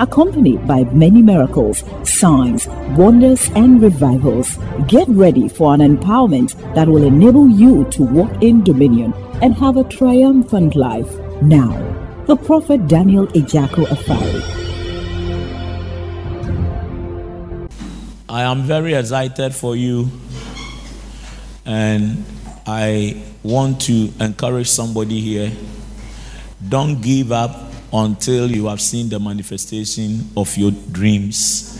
accompanied by many miracles, signs, wonders, and revivals. Get ready for an empowerment that will enable you to walk in dominion and have a triumphant life. Now, the prophet Daniel Ejako Afari. I am very excited for you, and I want to encourage somebody here. Don't give up until you have seen the manifestation of your dreams.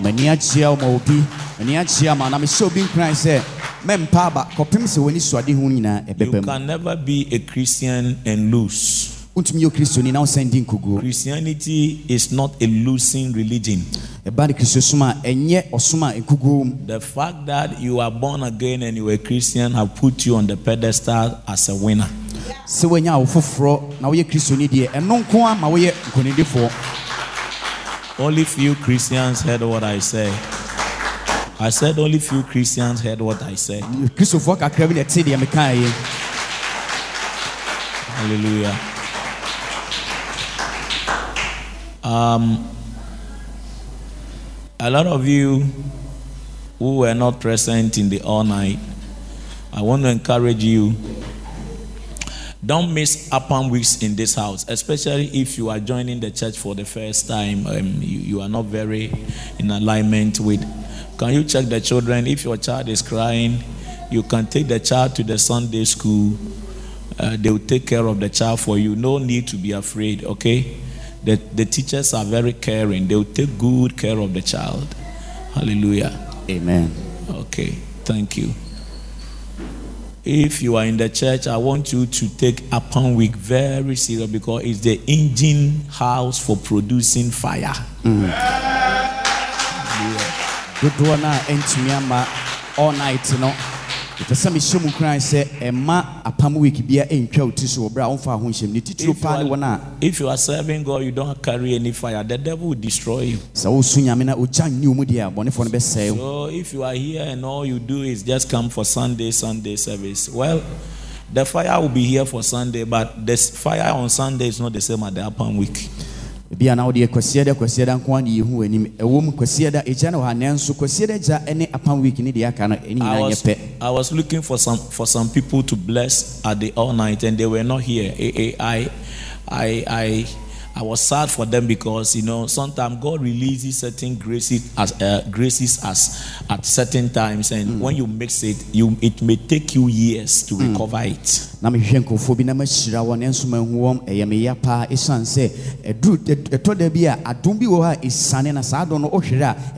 m'ani wo ma obi m'ani akyea ma na mehyɛ obi nkran sɛ mɛmpa aba kɔpem sɛ w'ani suade ho nyinaa You can never be a Christian and lose. wontumi yɛ kristoni na wosan di Christianity is not a losing religion. ɛba ne kristo som a ɛnyɛ ɔsom a nkoguo mu The fact that you are born again and you are a Christian have put you on the pedestal as a winner. Sɛ woanya wo foforɔ na woyɛ kristoni deɛ ɛno nko a ma woyɛ nkonidifoɔ Only few Christians heard what I said. I said only few Christians heard what I said. kristofoɔ kakra bi na ɛte deɛ mekaeɛ Hallelujah. Um, a lot of you who were not present in the all night, I want to encourage you. Don't miss apam weeks in this house, especially if you are joining the church for the first time. Um, you, you are not very in alignment with. Can you check the children? If your child is crying, you can take the child to the Sunday school uh, they will take care of the child for you. No need to be afraid, okay? The, the teachers are very caring. They will take good care of the child. Hallelujah. amen Okay, thank you. If you are in the church, I want you to take apam week very serious because it's the engine house for producing fire. dodoɔ no a ɛntumi ama all night no ɛpɛ sɛ mehyɛ mu koran sɛ ɛma eh, apam week bia ɛntwa wo ti so wɔ berɛ a womfa ho nhyɛm ne titiro If you, paa ne wɔn are, a if you are serving God, you don't carry any fire. The devil will destroy you. sɛ wosu nyame na ogya nni wo mu deɛ a bɔnefoɔ no bɛsɛe wo So if you are here and all you do is just come for Sunday, Sunday service, well, the fire will be here for Sunday, but the fire on Sunday is not the same as the apam week. Bia na wode kwasiada kwasiada nko ane yɛhu w'anim ɛwɔ mu kwasiada ɛgya ne wɔ ha nanso kwasiada gya ne apam week ne deɛ aka no ɛne nyinaa nyɛ was, pɛ I was looking for some for some people to bless at the all night, and they were not here. I I I I, I was sad for them because you know sometimes God releases certain graces as uh, graces as at certain times, and when you mix it, you it may take you years to recover it. na nkurɔfoɔ bi na mahyira wɔn nanso mahu wɔm ɛyɛ meya paa ɛsiane sɛ ɛduru ɛtɔ da bi a adom bi wɔ hɔ a ɛsiane na saa adom no a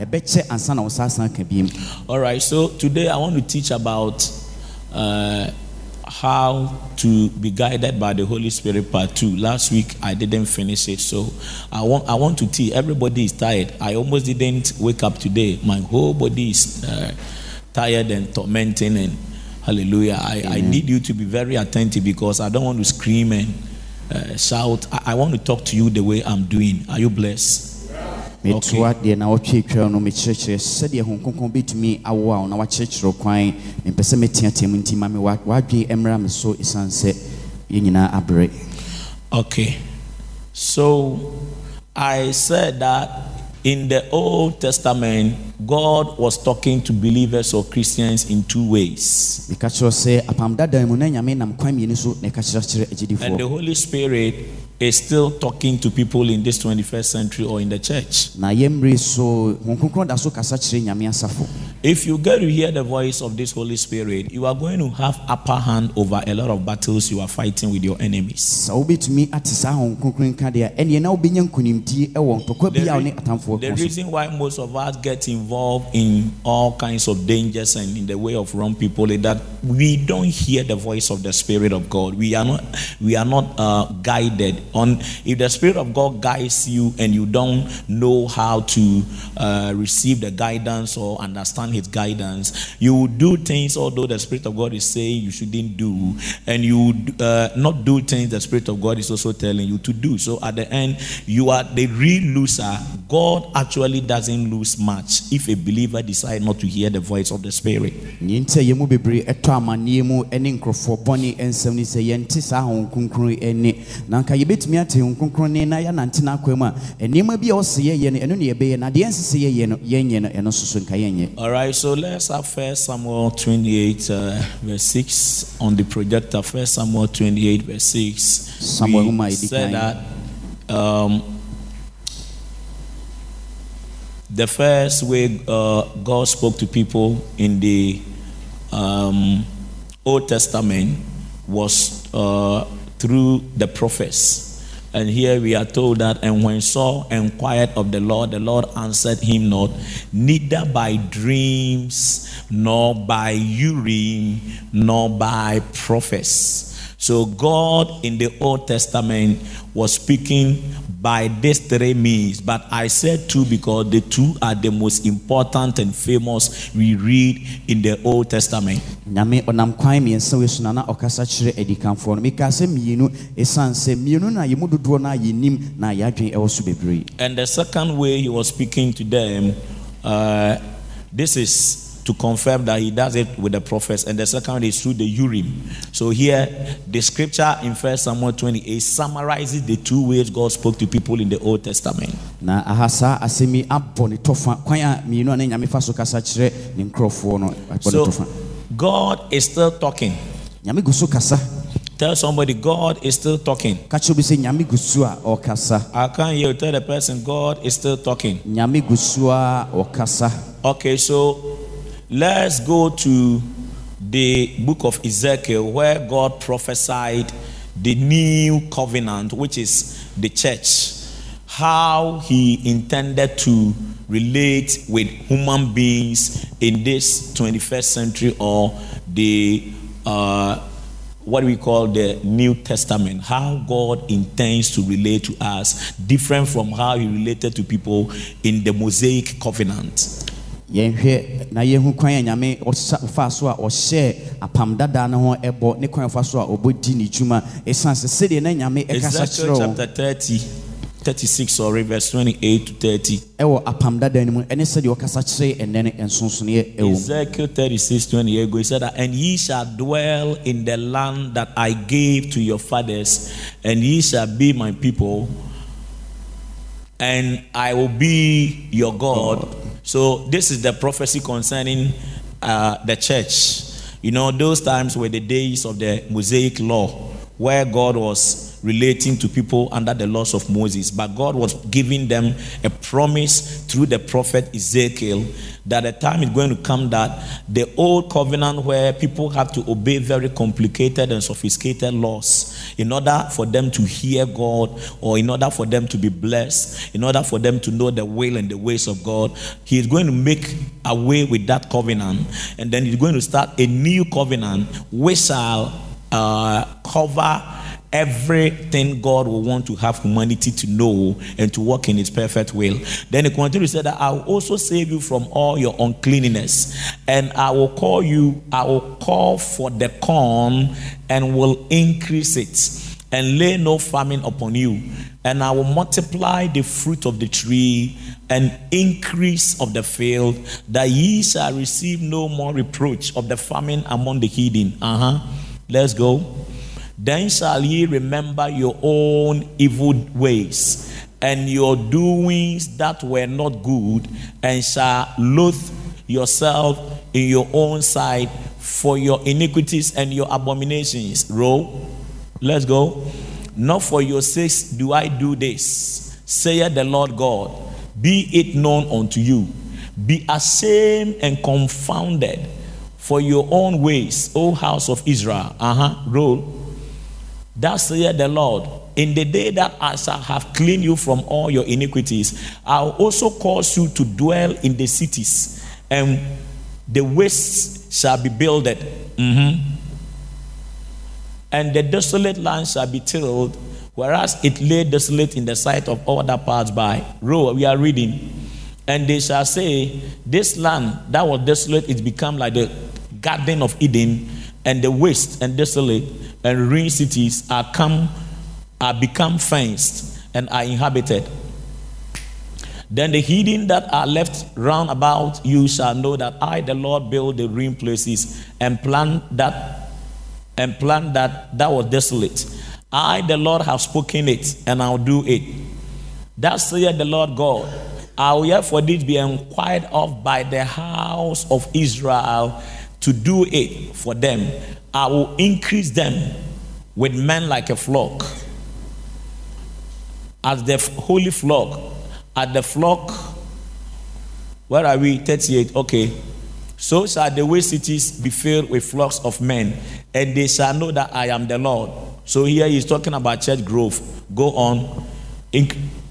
ɛbɛkyɛ ansa na san ka biem All right, so today I want to teach about uh, how to be guided by the Holy Spirit part two. Last week I didn't finish it, so I want I want to teach. Everybody is tired. I almost didn't wake up today. My whole body is uh, tired and tormenting, and Hallelujah. I, I need you to be very attentive because I don't want to scream and uh, shout. I, I want to talk to you the way I'm doing. Are you blessed? Metoa deɛ na wɔtwe twa no mekyerɛkyerɛ sɛdeɛ ho kronkron bɛtumi awoa wo na wakyerɛkyerɛ kwan mempɛ sɛ mɛteatea mu nti ma me wa- w'adwene mmra me so ɛsiane sɛ yɛn nyinaa abrɛ Okay. So I said that in the Old Testament, God was talking to believers or Christians in two ways. meka kyerɛ sɛ apam dadan mu na nyame nam kwan mmienu so na And the Holy Spirit is still talking to people in this 21st century or in the church. na yɛmmere so ho kronkron da so kasa kyerɛ nyame asafo If you get to hear the voice of this Holy Spirit, you are going to have upper hand over a lot of battles you are fighting with your enemies. sɛ wobɛtumi ate saa ho kronkron ka deɛ ɛneɛ na wobɛnya nkonimdie ɛwɔ ntɔkwa bi a wo ne re- atamfoɔ the reason why most of us get involved in all kinds of dangers and in the way of wrong people is that we don't hear the voice of the Spirit of God. We are not we are not uh, guided on. If the Spirit of God guides you and you don't know how to uh, receive the guidance or understand his guidance. You will do things although the Spirit of God is saying you shouldn't do, and you uh, not do things the Spirit of God is also telling you to do. So at the end, you are the real loser. God actually doesn't lose much if a believer decides not to hear the voice of the Spirit. Nyinti a yɛmu bebree ɛtɔ amanneɛ mu ne nkurɔfoɔ bɔne nsɛm no sɛ yɛnte saa honhom kronkron ani na nka yɛbɛtumi ate honhom kronkron ne na yɛanante no akwan mu a nneɛma bi a ɔsɛ yɛyɛ no ɛno ne yɛbɛyɛ na deɛ ɛnsɛ yɛyɛ no yɛnyɛ no ɛno nso so nka yɛnyɛ All right, so let's have First Samuel 28, uh, verse 6 on the projector. First Samuel 28, verse 6. Samuel we said that um, the first way uh, God spoke to people in the um, Old Testament was uh, through the prophets. And here we are told that, and when Saul inquired of the Lord, the Lord answered him not, neither by dreams, nor by Urim, nor by prophets. So God in the Old Testament was speaking by these three means, but I said two because the two are the most important and famous we read in the Old Testament. nyame ɔnam kwan mmiɛnsa wei so na na ɔkasa kyerɛ adikanfoɔ no mekaa sɛ mmienu ɛsiane sɛ mmienu no a yɛmu dodoɔ no a yɛnim na yɛadwen ɛwɔ so bebree And the second way he was speaking to them, uh, this is to confirm that he does it with the prophets, and the second is through the Urim. So here, the scripture in First Samuel 28 summarizes the two ways God spoke to people in the Old Testament. na aha saa asɛm yi abɔ ne tɔfa kwan a mmienu a ne nyame fa so kasa kyerɛ ne nkurɔfoɔ no abɔ ne God is still talking. nyame kasa Tell somebody God is still talking. ka kyerɛ bi sɛ nyame gu so a ɔkasa I can't hear you tell the person God is still talking. nyame gu so Okay, so let's go to the book of Ezekiel where God prophesied the new covenant, which is the church, how he intended to relate with human beings in this 21st century or the uh, what we call the New Testament, how God intends to relate to us, different from how He related to people in the Mosaic covenant. Yɛnhwɛ na yɛhu kwan a nyame ɔfaa so a ɔhyɛɛ apam dadaa no ho ɛbɔ ne kwan ɔfa so a ɔbɔdi ne dwuma ɛsiane sɛ sɛdeɛ na nyame ɛkasa kyerɛ 30, 36, sorry, verse 28 to 30. ɛwɔ apam dadaa no mu ɛne sɛdeɛ ɔkasa kyerɛ ɛnɛ no nsonsonoeɛ ɛwɔ mu Ezekiel 36, 28 go, he said, that, And ye shall dwell in the land that I gave to your fathers, and ye shall be my people, and I will be your God. So, this is the prophecy concerning uh, the church. You know, those times were the days of the Mosaic law, where God was relating to people under the laws of Moses. But God was giving them a promise through the prophet Ezekiel that the time is going to come that the old covenant, where people have to obey very complicated and sophisticated laws in order for them to hear God or in order for them to be blessed, in order for them to know the will and the ways of God, He is going to make away with that covenant and then He's going to start a new covenant which shall uh, cover everything God will want to have humanity to know and to walk in His perfect will. Then He continues to say that I will also save you from all your uncleanness, and I will call you, I will call for the corn and will increase it. And lay no famine upon you, and I will multiply the fruit of the tree and increase of the field, that ye shall receive no more reproach of the famine among the heathen. Uh huh. Let's go. Then shall ye remember your own evil ways and your doings that were not good, and shall loathe yourself in your own sight for your iniquities and your abominations. Roll. Let's go. Not for your sakes do I do this, saith the Lord God. Be it known unto you. Be ashamed and confounded for your own ways, O house of Israel. Uh huh. Roll. Thus saith the Lord, in the day that I shall have cleaned you from all your iniquities, I'll also cause you to dwell in the cities, and the wastes shall be builded. Mhm. And the desolate land shall be tilled, whereas it lay desolate in the sight of all that passed by. Row, we are reading. And they shall say, This land that was desolate is become like the garden of Eden, and the waste and desolate and ruined cities are come are become fenced and are inhabited. Then the hidden that are left round about you shall know that I, the Lord, build the ruined places and plant that and plant that that was desolate. I, the Lord, have spoken it, and I'll do it. That saith the Lord God. I will for this be inquired of by the house of Israel to do it for them. I will increase them with men like a flock. As the holy flock, at the flock, where are we? 38. Okay. So shall the way cities be filled with flocks of men, and they shall know that I am the Lord. So here he's talking about church growth. Go on.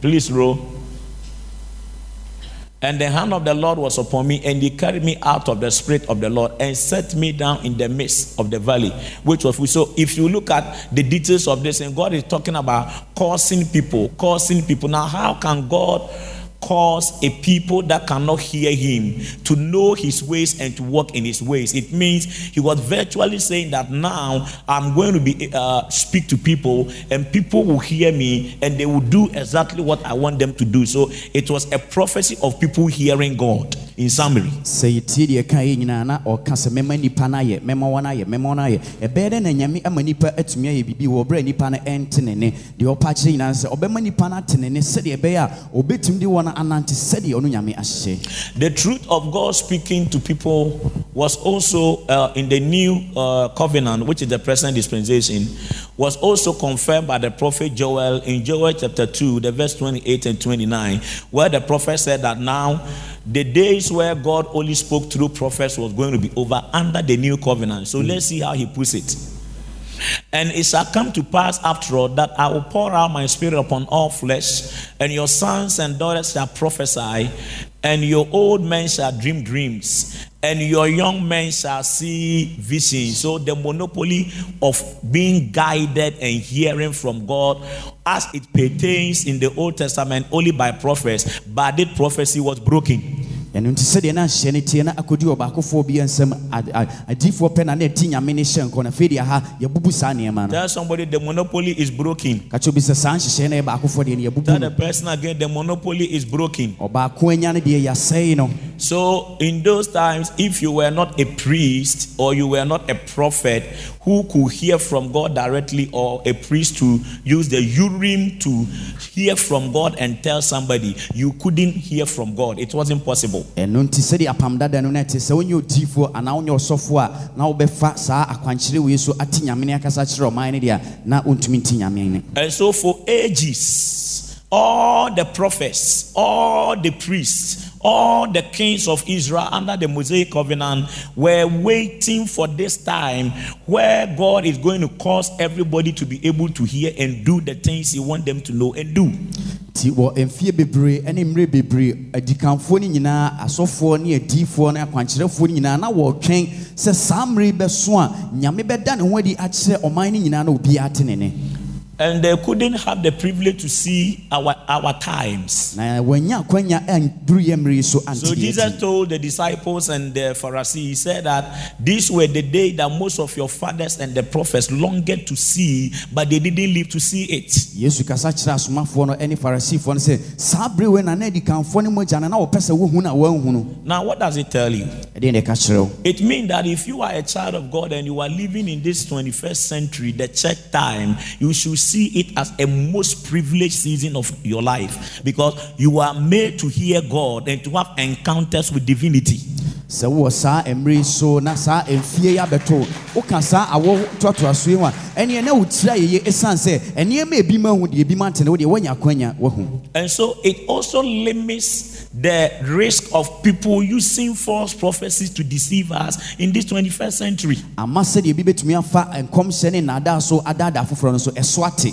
Please row. And the hand of the Lord was upon me, and he carried me out of the spirit of the Lord and set me down in the midst of the valley, which was so. If you look at the details of this, and God is talking about causing people, causing people. Now, how can God? Cause a people that cannot hear him to know his ways and to walk in his ways. It means he was virtually saying that now I'm going to be uh, speak to people and people will hear me and they will do exactly what I want them to do. So it was a prophecy of people hearing God. In summary, sɛ yɛtie deɛ ɛka yɛ nyinaa na ɔka sɛ mɛma nipa no ayɛ mɛma wɔn ayɛ mɛma wɔn ayɛ ɛbɛyɛ dɛ na nyame ama nipa atumi ayɛ biribi wɔ berɛ a nipa no ɛnte ne ne deɛ ɔpa kyerɛ nyinaa sɛ ɔbɛma the truth of God speaking to people was also uh, in the new uh, covenant, which is the present dispensation, was also confirmed by the prophet Joel in Joel chapter 2, the verse 28 and 29, where the prophet said that now the days where God only spoke through prophets was going to be over under the new covenant. So let's see how he puts it. And it shall come to pass after all that I will pour out my spirit upon all flesh, and your sons and daughters shall prophesy, and your old men shall dream dreams, and your young men shall see visions. So the monopoly of being guided and hearing from God as it pertains in the Old Testament only by prophets, but that prophecy was broken. Ɛno nti sɛdeɛ na ahyɛ no tie na akɔdi ɔbaakofoɔ bi nsɛm ad- a- adiyifoɔ pɛ na na ɛti nyame ne hyɛ nkɔ na afei deɛ ha yɛbubu saa nneɛma no Tell somebody the monopoly is broken. ka kyerɛ obi sɛ saa nhyehyɛe no yɛ baakofoɔ deɛ no yɛbubu Tell the person again the monopoly is broken. ɔbaako anya no deɛ yɛasɛe no So, in those times, if you were not a priest or you were not a prophet who could hear from God directly, or a priest to use the Urim to hear from God and tell somebody, you couldn't hear from God. It wasn't possible. Ɛno nti sɛdeɛ apam dada no no ɛte sɛ wonyɛ odiyifoɔ anaa wonyɛ ɔsɔfoɔ a na wobɛfa saa akwankyerɛ wei so ate nyame akasa kyerɛ ɔman no deɛ a na wontumi nti nyame no And so, for ages, all the prophets, all the priests, all the kings of Israel under the Mosaic covenant were waiting for this time where God is going to cause everybody to be able to hear and do the things He wants them to know and do. Nti wɔ mfie bebree ne mmerɛ bebree adikanfoɔ no nyinaa asɔfoɔ ne adiyifoɔ ne akwankyerɛfoɔ no nyinaa na wɔretwɛn sɛ saa mmere yi bɛso a nyame bɛda ne ho adi akyerɛ ɔman no nyinaa na obiara te ne ne And they couldn't have the privilege to see our, our times. na wɔanya akwanya anduru yɛ mmere yi so ante So yɛ Jesus told the disciples and the Pharisees, He said that these were the day that most of your fathers and the prophets longed to see, but they didn't live to see it. yesu kasa kyerɛ asomafoɔ no ne farisifoɔ no sɛ saa bere wei na na adikanfoɔ no mu agya no na wɔpɛ sɛ wohu no a woanhu Now, what does it tell you? ɛdeɛ ne ɛka kyerɛ wo It means that if you are a child of God and you are living in this 21st century, the church time, you should see it as a most privileged season of your life because you are made to hear God and to have encounters with divinity. sɛ wowɔ saa mmerɛ yi so na saa mfie yi abɛto wo, woka saa awɔ toatoasoɔ yi ho a ɛneɛ na wotiri a yɛyɛ ɛsiane sɛ ɛnneɛma ebi ma hu deɛ ebi ma ntene wo deɛ woanya akwanya woahu And so it also limits the risk of people using false prophecies to deceive us in this 21st century. ama sɛdeɛ ebi bɛtumi afa nkɔmhyɛ ne nnaadaa so adaadaa foforɔ no so ɛso ate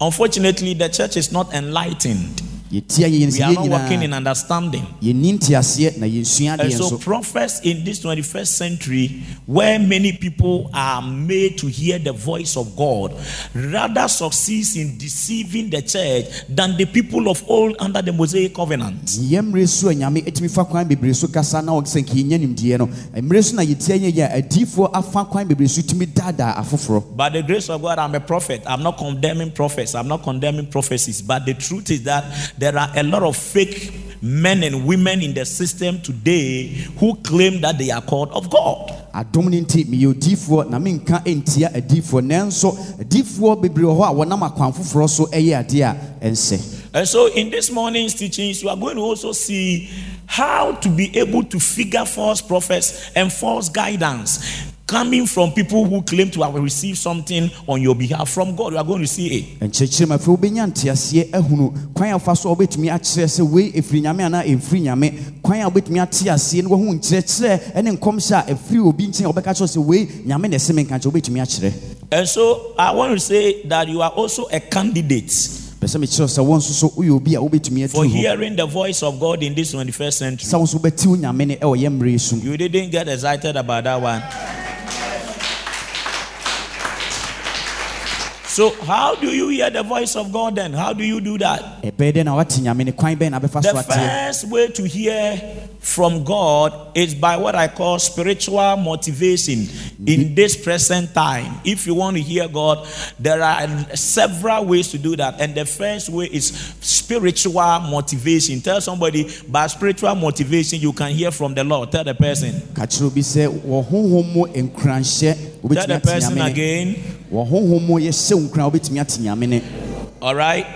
Unfortunately, the church is not enlightened. We are not working in understanding. yɛnni nteaseɛ na yɛnsua And so, prophets in this 21st century, where many people are made to hear the voice of God, rather succeeds in deceiving the church than the people of old under the Mosaic covenant. yɛ mmerɛ so a nyame ɛtumi fa kwan bebree so kasa na ɔsɛ nka yɛnya nimdeɛ no mmerɛ so na yɛtia yɛ yɛ a adiyifoɔ afa kwan bebree so tumi daadaa afoforɔ By the grace of God, I'm a prophet. I'm not condemning prophets. I'm not condemning prophecies. But the truth is that there are a lot of fake men and women in the system today who claim that they are called of God. adom no nti meyɛ odiyifoɔ na menka ntia adiyifoɔ. Nanso adiyifoɔ bebree wɔ hɔ a wɔnam akwan foforɔ so ɛyɛ adeɛ a ɛnsɛ. And so, in this morning's teachings, you are going to also see how to be able to figure false prophets and false guidance coming from people who claim to have received something on your behalf from God. You are going to see it. nkyerɛkyerɛ afei wobɛnya nteaseɛ ahunu kwan a wofa so a wobɛtumi akyerɛ sɛ wei ɛfiri nyame anaa ɛmfiri nyame kwan a wobɛtumi ate aseɛ no wahu nkyerɛkyerɛ ne nkɔmhyɛ a ɛfiri obi nkyɛn a wobɛka kyerɛ sɛ wei nyame na ɛsɛ menka kyerɛ wobɛtumi akyerɛ And so, I want to say that you are also a candidate pɛ mekyerɛ sɛ wo nso so woyɛ obi a wobɛtumi for hearing the voice of God in this 21st century. sɛ wo nso wobɛti nyame no ɛwɔ yɛ mmerɛ yi so You didn't get excited about that one. So, how do you hear the voice of God then? How do you do that? ɛbɛyɛ dɛn na woate nyame no kwan bɛn na bɛfa so The first way to hear from God is by what I call spiritual motivation in mm-hmm. this present time. If you want to hear God, there are several ways to do that. And the first way is spiritual motivation. Tell somebody by spiritual motivation, you can hear from the Lord. Tell the person. ka kyerɛ obi sɛ wɔ honhom mu nkuranhyɛ Tell the person again. Wɔ honhom mu yɛhyɛ wo nkura wobɛtumi ate nyame no All right.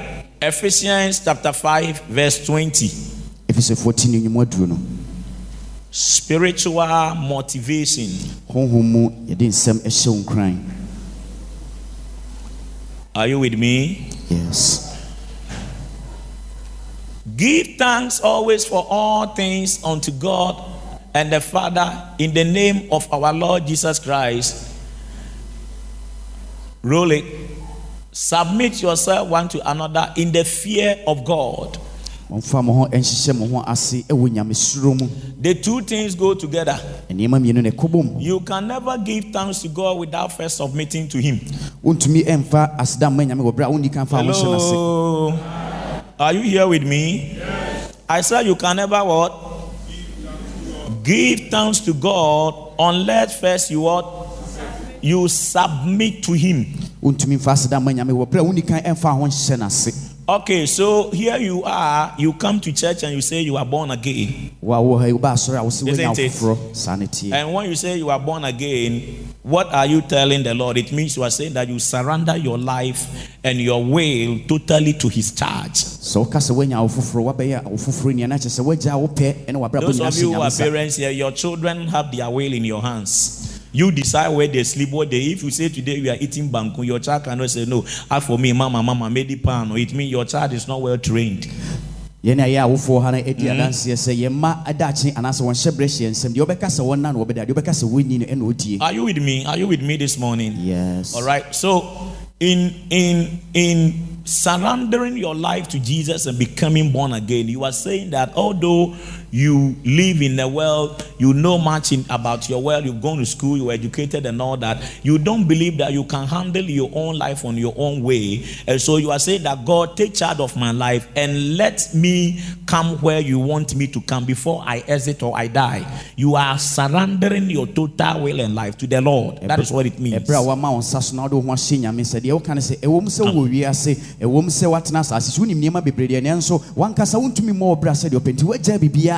Ephesians chapter 5, verse 20. ɛfiri sɛ 14 no nnwuma aduro no Spiritual motivation. honhom mu yɛde nsɛm ɛhyɛ wo nkuran Are you with me? yes Give thanks always for all things unto God and the Father in the name of our Lord Jesus Christ. Roll it. Submit yourself one to another in the fear of God. momfa mo ho nhyehyɛ mo ho ase ɛwɔ nyamesuro mu The two things go together. nneɛma mmienu na ɛkɔbɔ mu You can never give thanks to God without first submitting to Him. wontumi ɛmfa aseda mma nyame wɔ berɛ a wonni kan fa wo hyɛ no ase Hello. Are you here with me? I said you can never what? Give thanks to God unless first you what? You submit to Him. wontumi mfa aseda mma nyame wɔ berɛ a wonni kan ɛmfa ho nhyɛ no ase Okay, so here you are. You come to church and you say you are born again. wo a wɔ ha yi woba asɔre a wo sɛ woanya wo Isn't it? foforɔ saa ne tie And when you say you are born again, what are you telling the Lord? It means you are saying that you surrender your life and your will totally to His charge. sɛ woka sɛ woanya wo foforɔ woabɛyɛ wo foforɔ nia na kyerɛ sɛ woagya wo pɛ ɛne wabrabɔ Those of you who are parents here, your children have their will in your hands. You decide where they sleep, what they. If you say today we are eating banku, your child cannot say no. As for me, mama, mama, made it pan. It means your child is not well trained. yɛne ayɛ awofoɔ ha no adi adanseɛ hmm? sɛ yɛmma adakye anaasɛ wɔnhyɛ berɛ hyɛ nsɛm deɛ wobɛka sɛ wɔnna na wɔbɛda deɛ wobɛka sɛ no ɛna ɔdie Are you with me? Are you with me this morning? yes All right. So, in in in surrendering your life to Jesus and becoming born again, you are saying that although you live in the world, you know much in, about your world, you've gone to school, you're educated and all that, you don't believe that you can handle your own life on your own way. And so you are saying that God, take charge of my life and let me come where you want me to come before I exit or I die. You are surrendering your total will and life to the Lord. That is what it means. ɛberɛ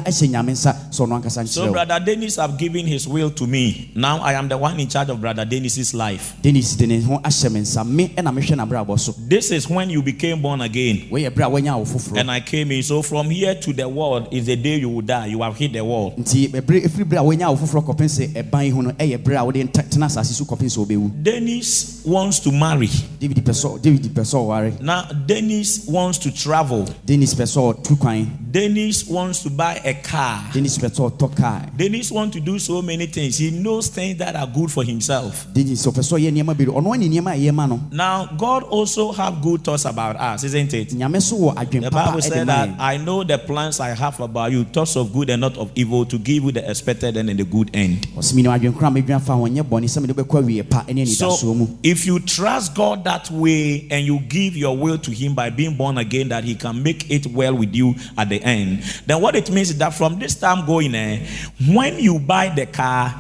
a woama wo nsa so na wode wo ho ahyɛ nyame sɛ deɛ woka no sɛ ɛwɔ mu sɛ wowɔ wiase ɛwɔ mu sɛ woatena asase so wonim nneɛma bebree deɛ nanso wankasa wontumi mmɔ wɔ berɛ a sɛdeɛ ɔpɛ nti woagya biribiaa ɛhyɛ nyame nsa sɛ ɔno ankasa nkyerɛ wo Brother Dennis have given his will to me. Now I am the one in charge of Brother Dennis's life. denis de ne ho ahyɛ me nsa me ɛna mehwɛ n'abrabɔ so This is when you became born again. woyɛ berɛ a woanya wo foforɔ And I came in. So, from here to the world is the day you will die. You have hit the wall. nti ɛberɛ ɛfiri berɛ a woanya wo foforɔ kɔpem sɛ ɛban yi ho no ɛyɛ berɛ a wode tena asase so kɔpem sɛ wobɛwu Dennis wants to marry. david pɛ sɛ david pɛ sɛ ɔware Now, Dennis wants to travel. dennis pɛ sɛ ɔtu kwan Dennis wants to buy a car. denis pɛ sɛ ɔtɔ kaa Dennis wants to do so many things. He knows things that are good for himself. denis ɔpɛ sɛ ɔyɛ nneɛma bebree ɔno ane a ɛyɛ Now, God also have good thoughts about us, isn't it? nyame so wɔ adwen The Bible said that I know the plans I have about you, thoughts of good and not of evil, to give you the expected and the good end. ɔsɛ menim adwen kora a medwene afa ho nyɛ bɔne sɛ mede bɛkɔ awie pa ne anidasoɔ mu So, if you trust God that way and you give your will to Him by being born again, that He can make it well with you at the end, then what it means is that from this time going, eh, when you buy the car,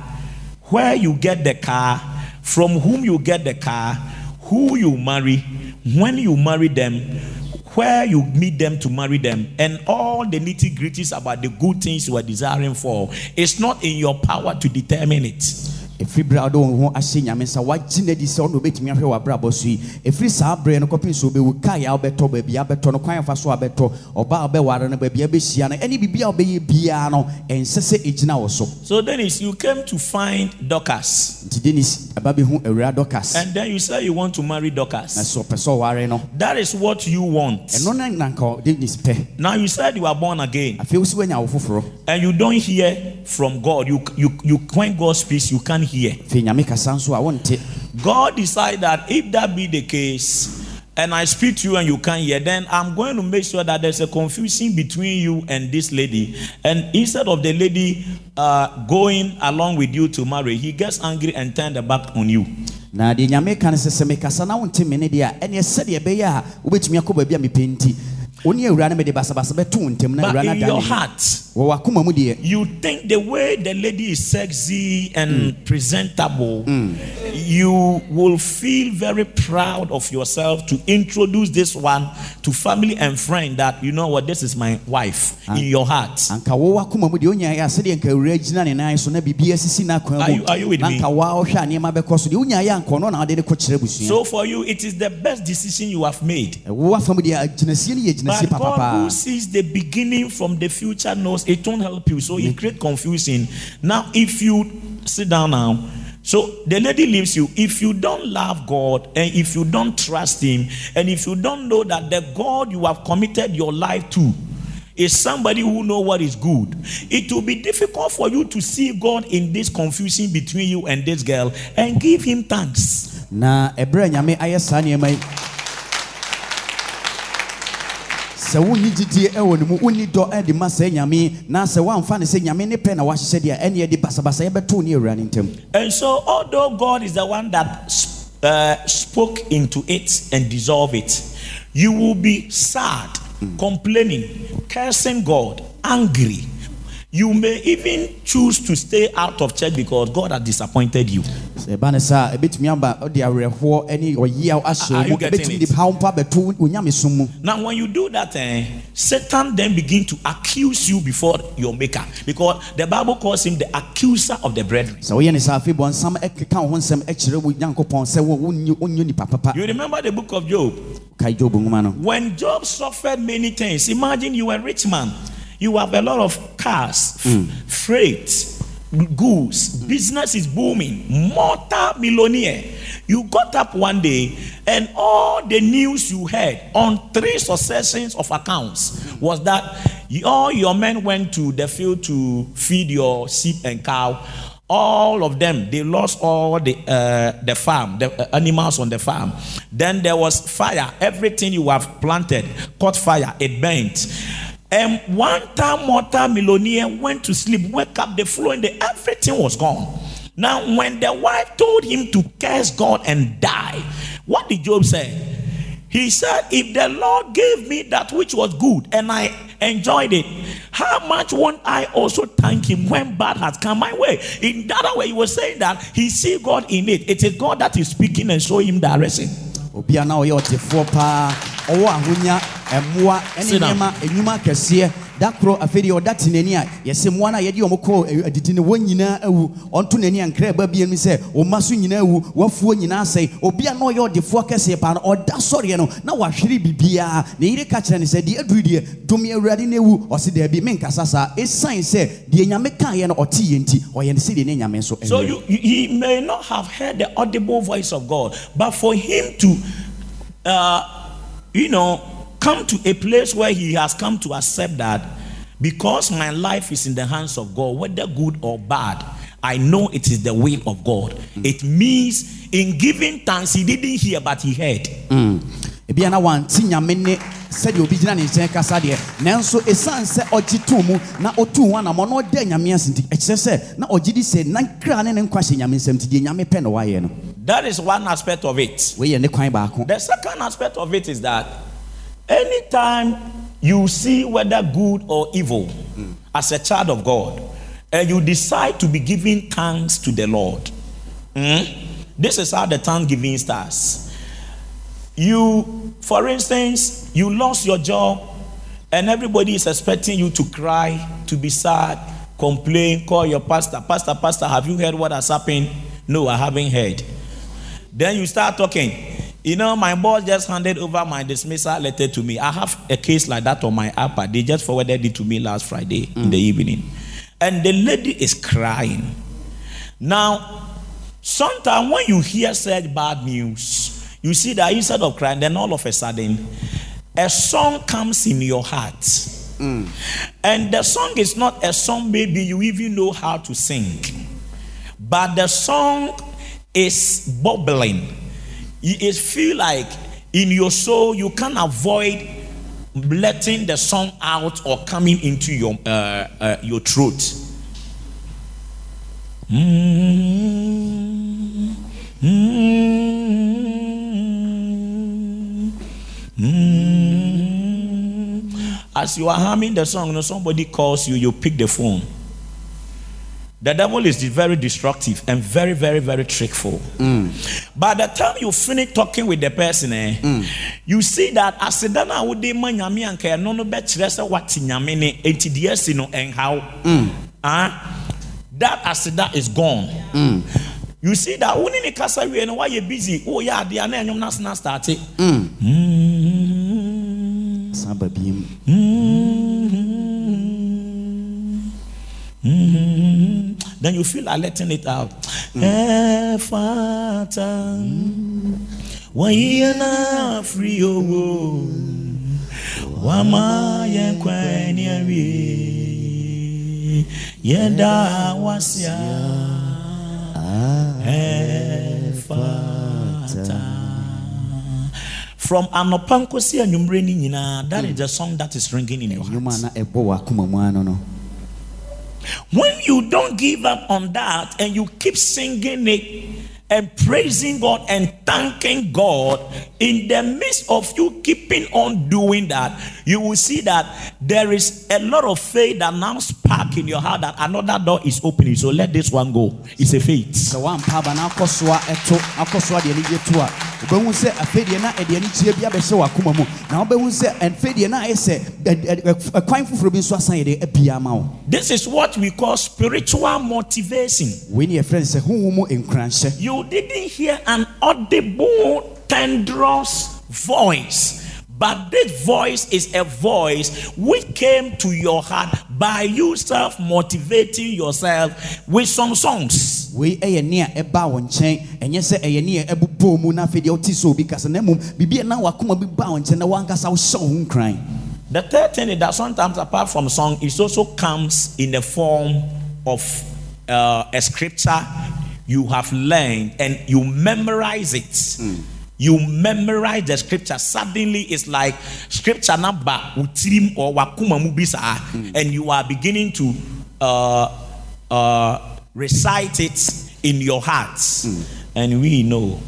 where you get the car, from whom you get the car, who you marry, when you marry them, where you meet them to marry them, and all the nitty gritties about the good things you are desiring for, it's not in your power to determine it. Ɛfiri berɛ a wode wo ho ahyɛ nyame nsa woagye no adi sɛ wone wobɛtumi ahwɛ w'abrabɔ so yi. Ɛfiri saa berɛ no kɔpem sɛ wobɛwu kae a wobɛtɔ baabi a wobɛtɔ no kwan afa so a wobɛtɔ ɔba a wobɛware no baabi a wobɛhyia no ɛne biribia a wobɛyɛ biara no ɛnsɛ sɛ ɛgyina wɔ so. So, Dennis, you came to find Dorcas, nti denis ɛba bɛhu awura dɔkas and then you say you want to marry na Dorcas. sɛ ɔpɛ sɛ ɔware no. That is what you want. ɛno na nanka denis pɛ. Now you said you are born again, afei wo woanya wo foforɔ and you don't hear from God. You, you, you when God speaks, you can't hear. afei nyame kasa nso a wonte God decided that if that be the case, and I speak to you and you can't hear, then I'm going to make sure that there's a confusion between you and this lady. And instead of the lady uh, going along with you to marry, he gets angry and turns the back on you. na deɛ nyame ka no sɛ sɛ mekasa na ne deɛ a ɛneɛ sɛdeɛ ɛbɛyɛ a wobɛtumi akɔ baabi a mepɛ nti wo ne awura no mede basabasa bɛto wo ntam na But awura no in your heart, wɔ wakoma mu deɛ. you think the way the lady is sexy and mm. presentable, mm. you will feel very proud of yourself to introduce this one to family and friend that you know what this is my wife in your heart. anka wo wakoma mu deɛ. Wonya yɛ a nka awura gyina ne nan so na biribi asisi n'akwan Are mu you- are you with me? nka woa wohwɛ a nneɛma bɛkɔ so deɛ. Wonya yɛ a ɔno na wode de kɔkyerɛ abusua. So for you, it is the best decision you have made. wo afa mu deɛ gyinasie no yɛ gyinasie But God papapaa who sees the beginning from the future knows it won't help you. So it creates confusion. Now, if you sit down now, so the lady leaves you. If you don't love God and if you don't trust Him and if you don't know that the God you have committed your life to is somebody who know what is good, it will be difficult for you to see God in this confusion between you and this girl and give Him thanks. na a nyame ayɛ saa nneɛma yi sɛ wonni gyidie ɛwɔ ne mu wonni dɔ de ma saa nyame na sɛ woamfa ne sɛ nyame ne pɛ na wahyehyɛ deɛ ɛneɛ de basabasa yɛbɛtoo ne awura ne ntam And so, although God is the one that uh, spoke into it and dissolved it, you will be sad, complaining, cursing God, angry. You may even choose to stay out of church because God has disappointed you. sɛ ɛba ne saa ɛbɛtumi aba ɔde awerɛhoɔ ne ɔyaw Are you getting it? de haw mpo abɛto onyamesom mu Now, when you do that, eh, Satan then begin to accuse you before your maker because the Bible calls him the accuser of the brethren. sɛ woyɛ ne saa afei bɔnsam ɛkeka wo ho nsɛm ɛkyerɛ wo nyankopɔn sɛ wo- wonyɛ wonyɛ nipa papa You remember the book of Job? kae job nwoma no When Job suffered many things, imagine you were a rich man. You have a lot of cars, f- freight, goods, business is booming, multi millionaire. You got up one day and all the news you heard on three successions of accounts was that all your men went to the field to feed your sheep and cow. All of them they lost all the uh, the farm the uh, animals on the farm. Then there was fire. Everything you have planted caught fire. It burnt and one time multi-millionaire went to sleep wake up the floor and everything was gone now when the wife told him to curse god and die what did job say he said, If the Lord gave me that which was good and I enjoyed it, how much won't I also thank Him when bad has come my way? In that way, he was saying that he see God in it. It is God that is speaking and showing him direction. Obia na ɔyɛ ɔtefoɔ paa. Ɔwɔ ahonya ɛmmoa ɛne nneɛma enwuma kɛseɛ da koro afei deɛ ɔda te n'ani a yɛsɛ mmoa no a yɛde ɔmo kɔ adidi no wɔn nyinaa awu ɔnto n'ani a nkra ɛba bia sɛ ɔma so nyinaa awu wafuo nyinaa asɛe obia na ɔyɛ ɔdefoɔ kɛseɛ paa no ɔda sɔreɛ no na wahwere biribiaa ne yere ka kyerɛ ne sɛ deɛ aduru deɛ dome awurade no awu ɔse daabi menkasa saa ɛsiane sɛ deɛ nyame kaeɛ no ɔte yɛ nti ɔyɛ no sɛdeɛ ne nyame nso So you, you- he may not have heard the audible voice of God, but for him to, uh, you know, come to a place where he has come to accept that because my life is in the hands of God, whether good or bad, I know it is the will of God. Mm. It means in giving thanks, he didn't hear, but he heard. Mm. ebia na wante nyame ne sɛdeɛ obi gyina ne nkyɛn kasa deɛ nanso ɛsiane sɛ ɔgye too mu na ɔtuu ho anammɔ na ɔda nyame ase nti ɛkyerɛ sɛ na ɔgye di sɛ na kra ne ne nkwa hyɛ nyame nsɛm nti deɛ nyame pɛ na wayɛ no That is one aspect of it. wei ne kwan baako The second aspect of it is that anytime you see whether good or evil as a child of God, and you decide to be giving thanks to the Lord, mm, this is how the thanksgiving starts. You, for instance, you lost your job, and everybody is expecting you to cry, to be sad, complain, call your pastor, Pastor, Pastor, have you heard what has happened? No, I haven't heard. Then you start talking. You know, my boss just handed over my dismissal letter to me. I have a case like that on my iPad. They just forwarded it to me last Friday in the evening. And the lady is crying. Now, sometimes when you hear such bad news, you see that instead of crying, then all of a sudden, a song comes in your heart. And the song is not a song maybe you even know how to sing. But the song is bubbling. It feel like in your soul you can't avoid letting the song out or coming into your uh, uh, your throat. Mm, mm, mm. As you are humming the song, you know, somebody calls you, you pick the phone. The devil is very destructive and very, very, very trickful. Mm. By the time you finish talking with the person, eh, mm. you see that as a dana would de man yami and care eh, no no bet resa what nyamine enti no and how mm. ah that as is gone. You see that when in the casa we eh, know why you busy. Oh yeah, the ane nyom nas na start it. Mm. Mm-hmm. biem mm-hmm. Mhm. Then you feel like letting it out. Efata, wayena free owo, wama yenkweni awie, yeda wasya. Efata. From anɔpa nkosi anwummere ni nyinaa, that is the song that is ringing in your heart. When you don't give up on that and you keep singing it and praising God and thanking God in the midst of you keeping on doing that, you will see that there is a lot of faith that now spark in your heart that another door is opening. So let this one go. It's a faith. Sɛ woampa aba na akɔsoa ɛto akɔsoa deɛ ne gye to a wobɛhu sɛ afei deɛ na ɛdeɛ ne kyie bi abɛhyɛ w'akoma mu na wobɛhu sɛ afei deɛ na ayɛ sɛ ɛ- ɛ- ɛ- ɛkwan foforɔ bi nso asan yɛ abia ama wo This is what we call spiritual motivation. wei ne yɛfrɛ no sɛ honhom mu You didn't hear an audible, tendrous voice. But this voice is a voice which came to your heart by you self motivating yourself with some songs. wei ɛyɛ ne a ɛbaa wo nkyɛn ɛnyɛ sɛ ɛyɛ ne a ɛbobɔɔ mu na afei deɛ wote sɛ obi kasa na mmom biribi a na wakoma bi baa wo nkyɛn na woankasa wohyɛ wo ho nkran The third thing is that sometimes, apart from song, it also comes in the form of uh, a scripture you have learned and you memorize it. You memorize the scripture. Suddenly, it's like scripture number utirim or wakuma mubisa, and you are beginning to uh, uh, recite it in your hearts. And we know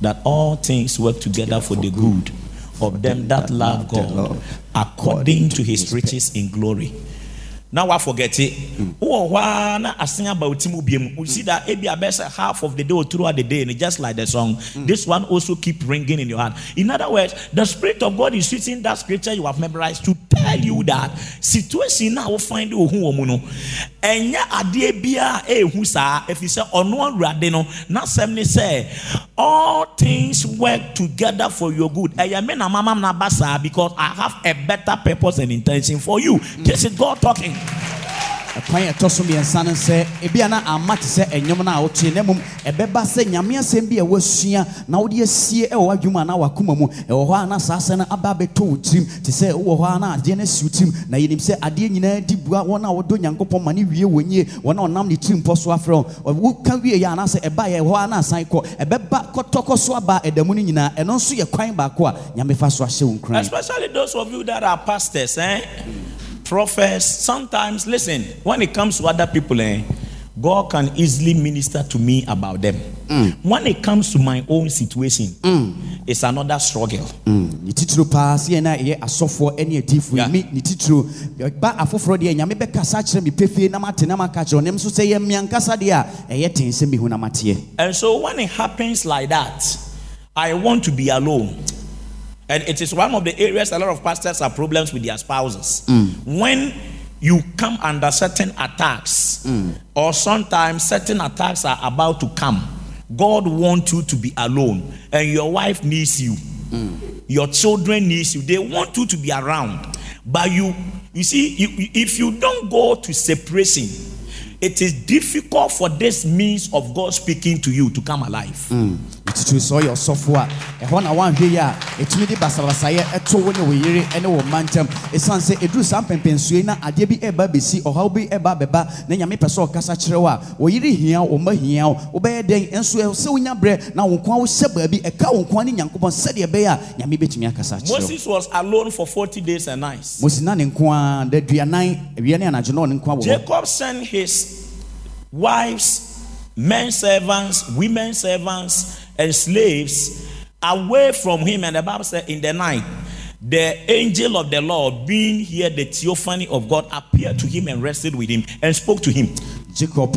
that all things work together for the good of them that love God according to his riches in glory. Now I forget it. Oh, why na asing about Timu Biem? We see that ebi abesa half of the day or throughout the day, and just like the song. This one also keep ringing in your heart. In other words, the Spirit of God is using that scripture you have memorized to tell you that situation now will find you who no. Enya adeɛ bia ehu saa efi sɛ ɔno awurade no n'asɛm ne sɛ all things work together for your good. Ɛyɛ me na mama na ba because I have a better purpose and intention for you. This is God talking. Ɛkwan a ɛtɔ so mmiɛnsa no sɛ ebia na ama te sɛ ɛnwom no a wotee na mmom ɛbɛba sɛ nyame asɛm bi a wasua na wode asie ɛwɔ w'adwuma anaa wakoma mu. Ɛwɔ hɔ a na saa asɛ no aba abɛtɔ wo tirim te sɛ wowɔ hɔ a na adeɛ no asi tirim. Na yɛnim sɛ adeɛ nyinaa di bua wɔn a wɔdɔ nyankopɔn ma ne wie wɔ nyie wɔn a ɔnam ne tirim pɔ so afrɛ wo woka wie yɛ anaasɛ ɛbaeɛ ɛwɔ hɔ a na asan kɔ ɛbɛba kɔtɔkɔ so aba ɛda mu no nyinaa. Ɛno nso yɛ kwan baako a nyame fa so ahyɛ wo nkran? Prophets. Sometimes, listen, when it comes to other people, eh? God can easily minister to me about them. Mm. When it comes to my own situation, mm. it's another struggle. Mm. ne titiro paa sɛ yɛn a ɛyɛ asɔfoɔ ne adiifoɔ me ne titiro ba afoforɔ deɛ nyame bɛkasa kyerɛ me pefie na mate na maka kyerɛ ɔnem nso sɛ yɛ mmea nkasa deɛ a ɛyɛ ten sɛ mehu na mateɛ And so when it happens like that, I want to be alone. And it is one of the areas a lot of pastors have problems with their spouses. Mm. When you come under certain attacks, mm. or sometimes certain attacks are about to come, God wants you to be alone, and your wife needs you. Mm. Your children needs you. They want you to be around, but you, you see, you, you- if you don't go to separation, it is difficult for this means of God speaking to you to come alive. Ne titiri sɛ ɔyɛ ɔsɔfoɔ a ɛhɔ na woanhwɛ yi a ɛtumi de basabasayɛ ɛto wo ne wo yere ne wo mma ntam ɛsiane sɛ ɛduru saa mpɛmpɛnsuo yi na adeɛ bi ɛba bɛsi ɔhaw bi bɛba na nyame pɛ sɛ ɔkasa kyerɛ wo a wo yere hia wo mma hia wo wobɛyɛ dɛn nso sɛ wonya berɛ na wo nkoa wohyɛ baabi ɛka wo nkoa ne nyankopɔn sɛdeɛ ɛbɛyɛ a nyame bɛtumi akasa kyerɛ Moses was alone for 40 days and nights. mose na ne nko a da duanan awia ne anadwo na ɔne nko a wɔ hɔ Jacob sent his wives, men servants, women servants, and slaves away from him. And the Bible said, in the night, the angel of the Lord, being here the theophany of God, appeared to him and rested with him and spoke to him. jacob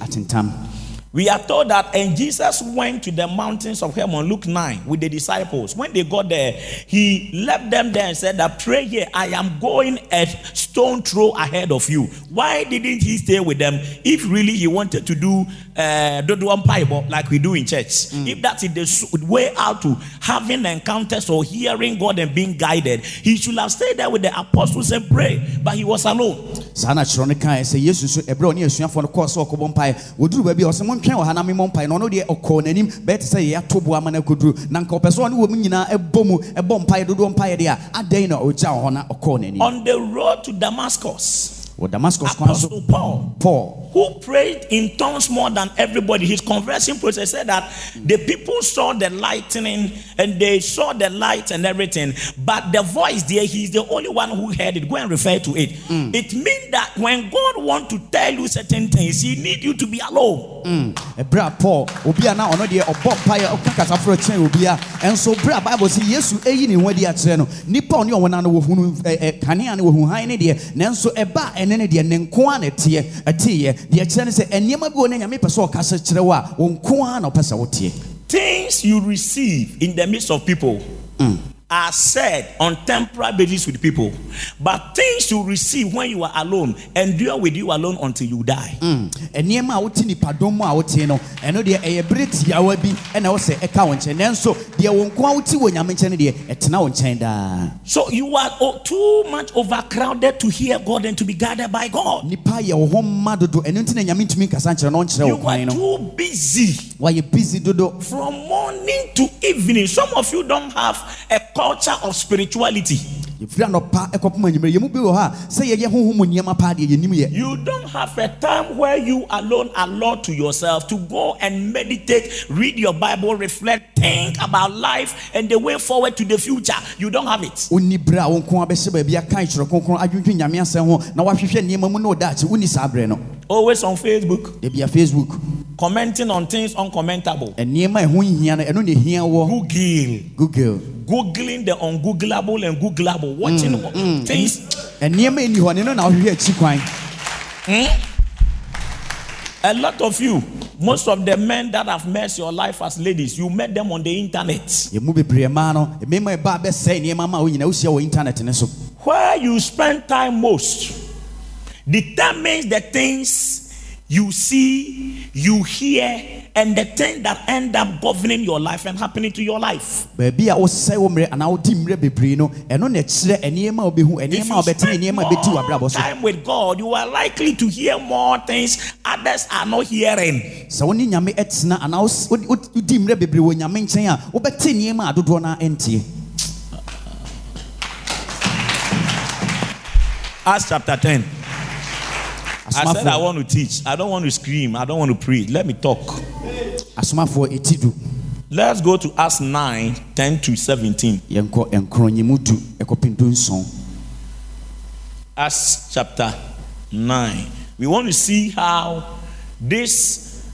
atentam We are told that, and Jesus went to the mountains of Hermon, Luke 9, with the disciples. When they got there, he left them there and said, that Pray here, I am going a stone throw ahead of you. Why didn't he stay with them if really he wanted to do uh, Dodoam Bible like we do in church? If that's the way out to having encounters or hearing God and being guided, he should have stayed there with the apostles and pray, but he was alone. saa na kyerɛ no kae sɛ yesu nso ɛberɛ a ɔne asuafoɔ no kɔɔ sɛ ɔkɔbɔ mpaeɛ wɔduru baabi montwɛn wɔ na memmɔ mpaeɛ na ɔno deɛ ɔkɔɔ n'anim bɛyɛ te sɛ yɛato boa ma no akɔduru na nka ɔpɛ sɛ ɔne wɔ mu nyinaa ɛbɔ mu ɛbɔ mpaeɛ dodoɔ mpaeɛ deɛ a adɛn na ɔgya wɔ hɔ na ɔkɔɔ n'anim? On the road to Damascus, wɔ damascus Apostle Paul paul who prayed in tongues more than everybody. His conversion process said that the people saw the lightning and they saw the light and everything, but the voice there, he's the only one who heard it. Go and refer to it. Mm. It means that when God wants to tell you certain things, He need you to be alone. Mm. Eh, ɛberɛ a paul obi a na ɔno deɛ ɔbɔ mpaeɛ ɔka kasaforɔ kyɛn obi a ɛnso berɛ a bible sɛ yesu ɛyi ne ho adi akyerɛ no nnipa a ɔne ɔwɔ no no wɔhunu ɛ, eh, ɛ, eh, kanea ne wɔhu hann ne deɛ nanso ɛba a ɛne ne deɛ ne nko a na ɛteɛ ɛteeɛ deɛ kyerɛ ne sɛ ɛnneɛma bi wɔ ne nyame pɛ sɛ ɔkasa kyerɛ wo a wo nko a na ɔpɛ sɛ woteɛ. Things you receive in the midst of people mm. Are said on temporary basis with people, but things you receive when you are alone endure with you alone until you die. Mm. nneɛma a wote nipadɔm a wote no ɛno deɛ ɛyɛ bere tiawa bi ɛna wo sɛ ɛka wo nkyɛn nanso deɛ wo nko a wote wɔ nyame nkyɛn deɛ ɛtena wo nkyɛn daa So you are o- too much overcrowded to hear God and to be guided by God. nipa yɛ wo hɔ mma dodo ɛno nti na nyame ntumi nkasa nkyerɛ no ɔnkyerɛ wo You are too busy wayɛ busy dodo from morning to evening. Some of you don't have a culture of spirituality. yɛfiri anɔpa ɛkɔpem anwummerɛ yɛmu bi wɔ hɔ a sɛ yɛyɛ honhom mu nneɛma paa deɛ yɛnim yɛ You don't have a time where you alone allow to yourself to go and meditate, read your Bible, reflect, think about life and the way forward to the future. You don't have it. wonni berɛ a wo nko a bɛhyɛ baabi aka kyerɛ kronkron adwendwe nyame na woahwehwɛ nneɛma mu na ɔdaakye wonni saa berɛ Always on Facebook, da bia facebook commenting on things uncommentable. nneɛma a ɛho nhia no ɛno ne hia wɔ Google. google googling the ungoogleable and googleable, watching mm, mm, mm. things. nneɛma ɛni hɔ ne no na wohwehwɛ akyi kwan. Hmm? A lot of you, most of the men that have met your life as ladies, you met them on the internet. yɛmu bebree mmaa no mmɛma ɛba a bɛsɛe nneɛma ma wo nyina wohyia internet so. Where you spend time most determines the things you see, you hear, and the things that end up governing your life and happening to your life. baabi a wosɛe wo mmerɛ anaa wodi mmerɛ bebree no ɛno na ɛkyerɛ nneɛma a wobɛhu If nneɛma you a wobɛtene spend nneɛma a bɛti more w'abrabɔ so time with God, you are likely to hear more things others are not hearing. sɛ wo ne nyame ɛtena anaa wodi mmerɛ bebree wɔ nyame nkyɛn a wobɛte nneɛma a dodoɔ no ɛnteɛ Acts chapter 10. I said I want to teach. I don't want to scream. I don't want to preach. Let me talk. asomafoɔ du Let's go to Acts 9 10 to 17. yɛnkɔ nkorɔnyimu du ɛkɔpem nson Acts chapter 9. We want to see how this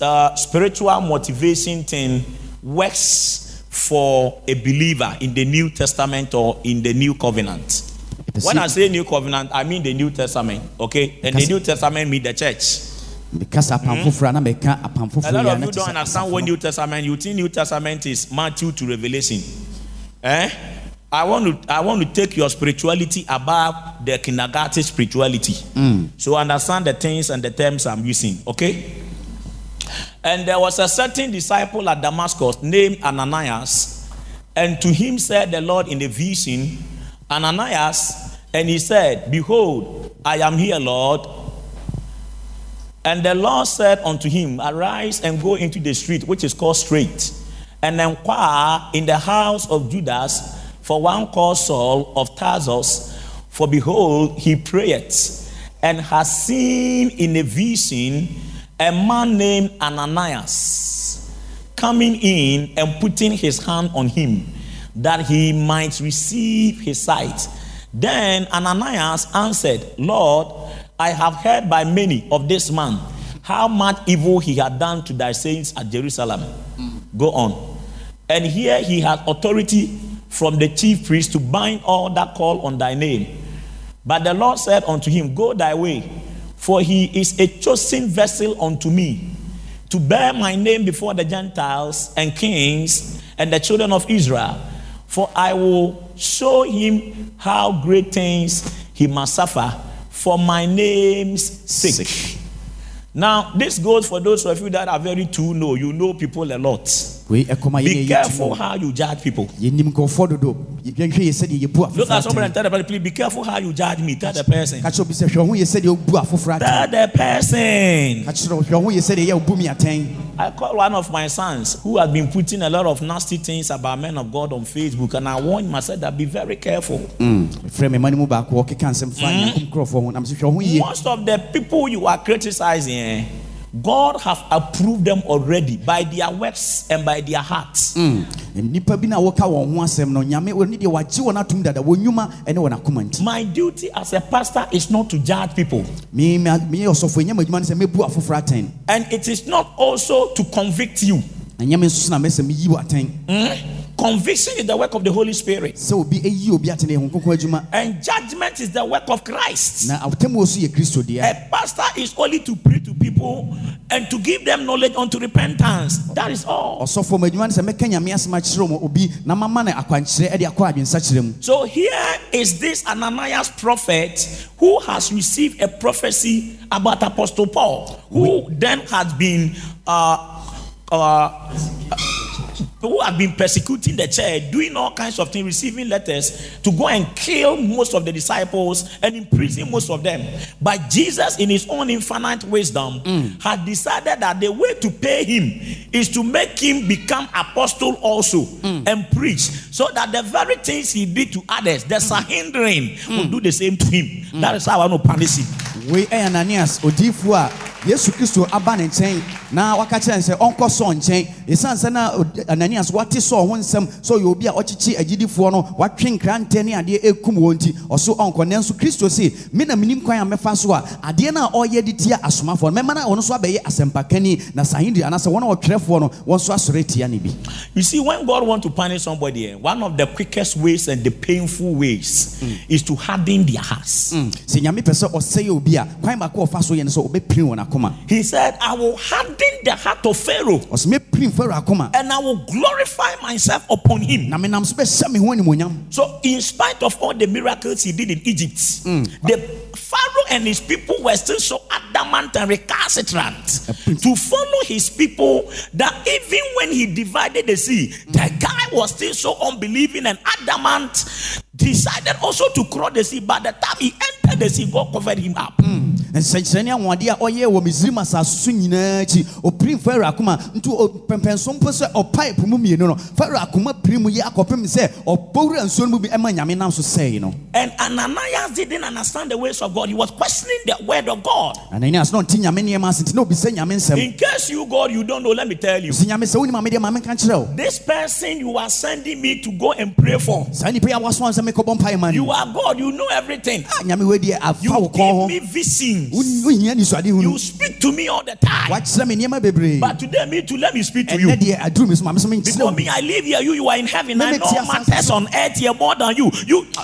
uh, spiritual motivation thing works for a believer in the New Testament or in the New Covenant. When I say New Covenant, I mean the New Testament, okay? And the New Testament means the church. Because foforɔ a na meka apam A foforɔ lot of you don't understand what New Testament. You think New Testament is Matthew to Revelation. Eh? I want to I want to take your spirituality above the kindergarten spirituality. So understand the things and the terms I'm using. Okay. And there was a certain disciple at Damascus named Ananias, and to him said the Lord in a vision, Ananias, and he said, Behold, I am here, Lord. And the Lord said unto him, Arise and go into the street, which is called Straight, and inquire in the house of Judas for one called Saul of Tarsus. For behold, he prayeth, and has seen in a vision a man named Ananias coming in and putting his hand on him, that he might receive his sight. Then Ananias answered, Lord, I have heard by many of this man how much evil he had done to thy saints at Jerusalem. Go on. And here he has authority from the chief priest to bind all that call on thy name. But the Lord said unto him, Go thy way, for he is a chosen vessel unto me to bear my name before the Gentiles and kings and the children of Israel. For I will show him how great things he must suffer for my name's sake. Now, this goes for those of you that are very true know. You know people a lot. Be careful how you judge people. yɛnim nkurɔfoɔ dodo yɛhwɛ yɛ sɛdeɛ yɛbu Look at somebody and tell the person, please be careful how you judge me. Tell the person. ka kyerɛ obi sɛ hwɛ ho yɛ sɛdeɛ wobu afoforɔ Tell the person. ka kyerɛ hwɛ ho yɛ sɛdeɛ yɛ wobu me atɛn I call one of my sons who has been putting a lot of nasty things about men of God on Facebook, and I warn myself that be very careful. frɛ me ma no mu baako ɔkeka nsɛm fa nyankom nkurɔfoɔ ho nam sɛ hwɛ Most of the people you are criticizing, eh, God have approved them already by their works and by their hearts. Mm. nnipa bi na wɔka wɔn ho asɛm no nyame ɔne deɛ wagye wɔn atom dada wɔn nnwuma ne wɔn My duty as a pastor is not to judge people, Me- me- meyɛ ɔsɔfo ɛnyɛ m'adwuma no sɛ mɛbu afoforɔ atɛn. And it is not also to convict you. na nyɛ me nso so na mɛsɛ meyi wo atɛn? Conviction is the work of the Holy Spirit, sɛ obi ɛyi obi atɛn ɛho nkoko adwuma and judgment is the work of Christ. na awotamuo so yɛ kristo deɛ A pastor is only to preach to people and to give them knowledge unto repentance. That is all. ɔsɔfo m'adwuma no sɛ mɛka nyame asɛm akyerɛ mu obi na mama no akwankyerɛ de akɔ adwensakyerɛ mu So here is this Ananias prophet who has received a prophecy about Apostle Paul, who then has been uh, uh, who have been persecuting the church, doing all kinds of things, receiving letters to go and kill most of the disciples and imprison most of them. But Jesus, in his own infinite wisdom, mm. had decided that the way to pay him is to make him become apostle also mm. and preach, so that the very things he did to others, the mm. Sanhedrin, will do the same to him. That is how I want to punish him. Wei ɛyɛ ananias odiyifoɔ a yesu kristo aba ne nkyɛn na waka kyerɛ no sɛ ɔnkɔ sɔɔ nkyɛn. Ɛsiane sɛ na ananias wate sɔɔ ho nsɛm sɛ ɔyɛ obi a ɔkyekye agyidifoɔ no watwe nkrantɛ ne adeɛ ɛkum wɔn nti ɔso ɔnkɔ. Nanso kristo se me na menim kwan a mɛfa so a adeɛ no a ɔyɛ de tia asomafoɔ no mɛma no ɔno nso abɛyɛ asɛmpakani na sahindi anaasɛ wɔn a wɔtwerɛfoɔ no wɔn nso asɔre tia ne bi. You see, when God wants to punish somebody, eh, one of the quickest ways and the painful ways is to harden their hearts. sɛ nyame pɛ sɛ ɔsɛe obi a kwan baako ɔfa so yɛ no sɛ ɔbɛpiri wɔn akoma He said, I will harden the heart of Pharaoh ɔsɛ mɛpiri mfaro akoma and I will glorify myself upon him. so bɛhyɛ me ho animonyam So, in spite of all the miracles he did in Egypt, mm. the Pharaoh and his people were still so adamant and recalcitrant to follow his people that even when he divided the sea, the guy was still so unbelieving and adamant, decided also to cross the sea. By the time he entered the sea, God covered him up. Mm. Nsɛnkyerɛnne ahoɔden a ɔyɛɛ wɔ misrim asase so nyinaa akyi ɔpirim farao akoma nti pɛmpɛnso mpo sɛ ɔpae po mu mmienu no farao akoma piri mu yi akɔpem sɛ ɔbɔwura nsuo no mu bi ɛma nyame nam so sɛe no And Ananias didn't understand the ways of God. He was questioning the word of God. ananias na ɔnte nyame nneɛma ase nti na obisɛ nyame nsɛm In case you, God, you don't know, let me tell you. si nyame sɛ wonim a medeɛ ma menka kyerɛ wo This person you are sending me to go and pray for. saa nnipa yi a wasoa sɛ mekɔbɔ mpae ma You are God, you know everything. Ah, nyame wadiɛ afa You wo give kɔn me ho visions. Wo- wohia nisuade hu You speak to me all the time. wakyerɛ me nneɛma bebree But today, me too, let me speak to you. ɛnɛ deɛ aduru me so ma me so menkyerɛ Because me, I live here, you, you are in heaven. I know matters on earth here more than you. You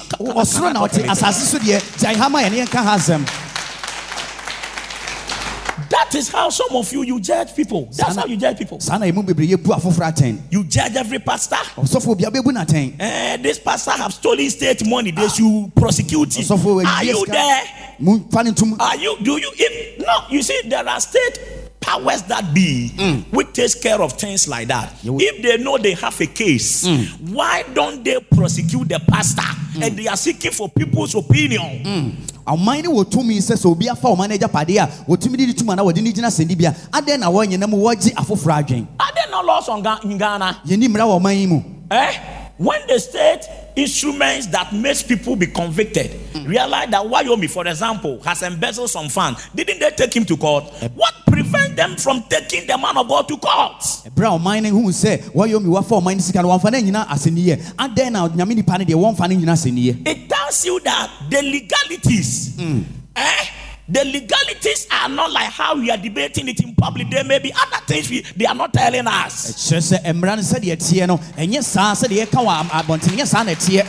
That is how some of you you judge people. That's how you judge people. saa na ɛmu bebree yɛbu afoforɔ atɛn You judge every pastor. ɔsɔfo bia bɛbu no atɛn Eh, this pastor have stolen state money. They should prosecute him. Are you there? momfa ne ntom Are you? Do you? If no, you see, there are state powers that be mm. which takes care of things like that. If they know they have a case, mm. why don't they prosecute the pastor? Mm. And they are seeking for people's opinion. ɔman ne wɔ tumi sɛ sɛ obi afa ɔman no agyapadeɛ a wɔtumi de tuma na wɔde ne gyina sɛndi bia adɛn na wɔnyɛ na mu wɔgye afoforɔ adwen there no laws on in Ghana? yɛni mmara wɔ ɔman yi mu Eh? When the state instruments that makes people be convicted. Hmm. Realize that Woyome, for example, has embezzled some funds, didn't they take him to court? Eh. What prevents them from taking the man of God to court? Eh, ɛberɛ a ɔman no hu sɛ wɔyɛ omi wafa ɔman no sika no wɔmfa no nyina asɛnniɛ adɛn na nyame nipa no deɛ wɔmfa no nyina asɛnniɛ It tells you that the legalities, hmm. eh? The legalities are not like how we are debating it in public. There may be other things we, they are not telling us. kyerɛ sɛ mmara no sɛdeɛ teɛ no ɛnyɛ saa sɛdeɛ yɛka wɔ am- abɔnten nyɛ saa na ɛteɛ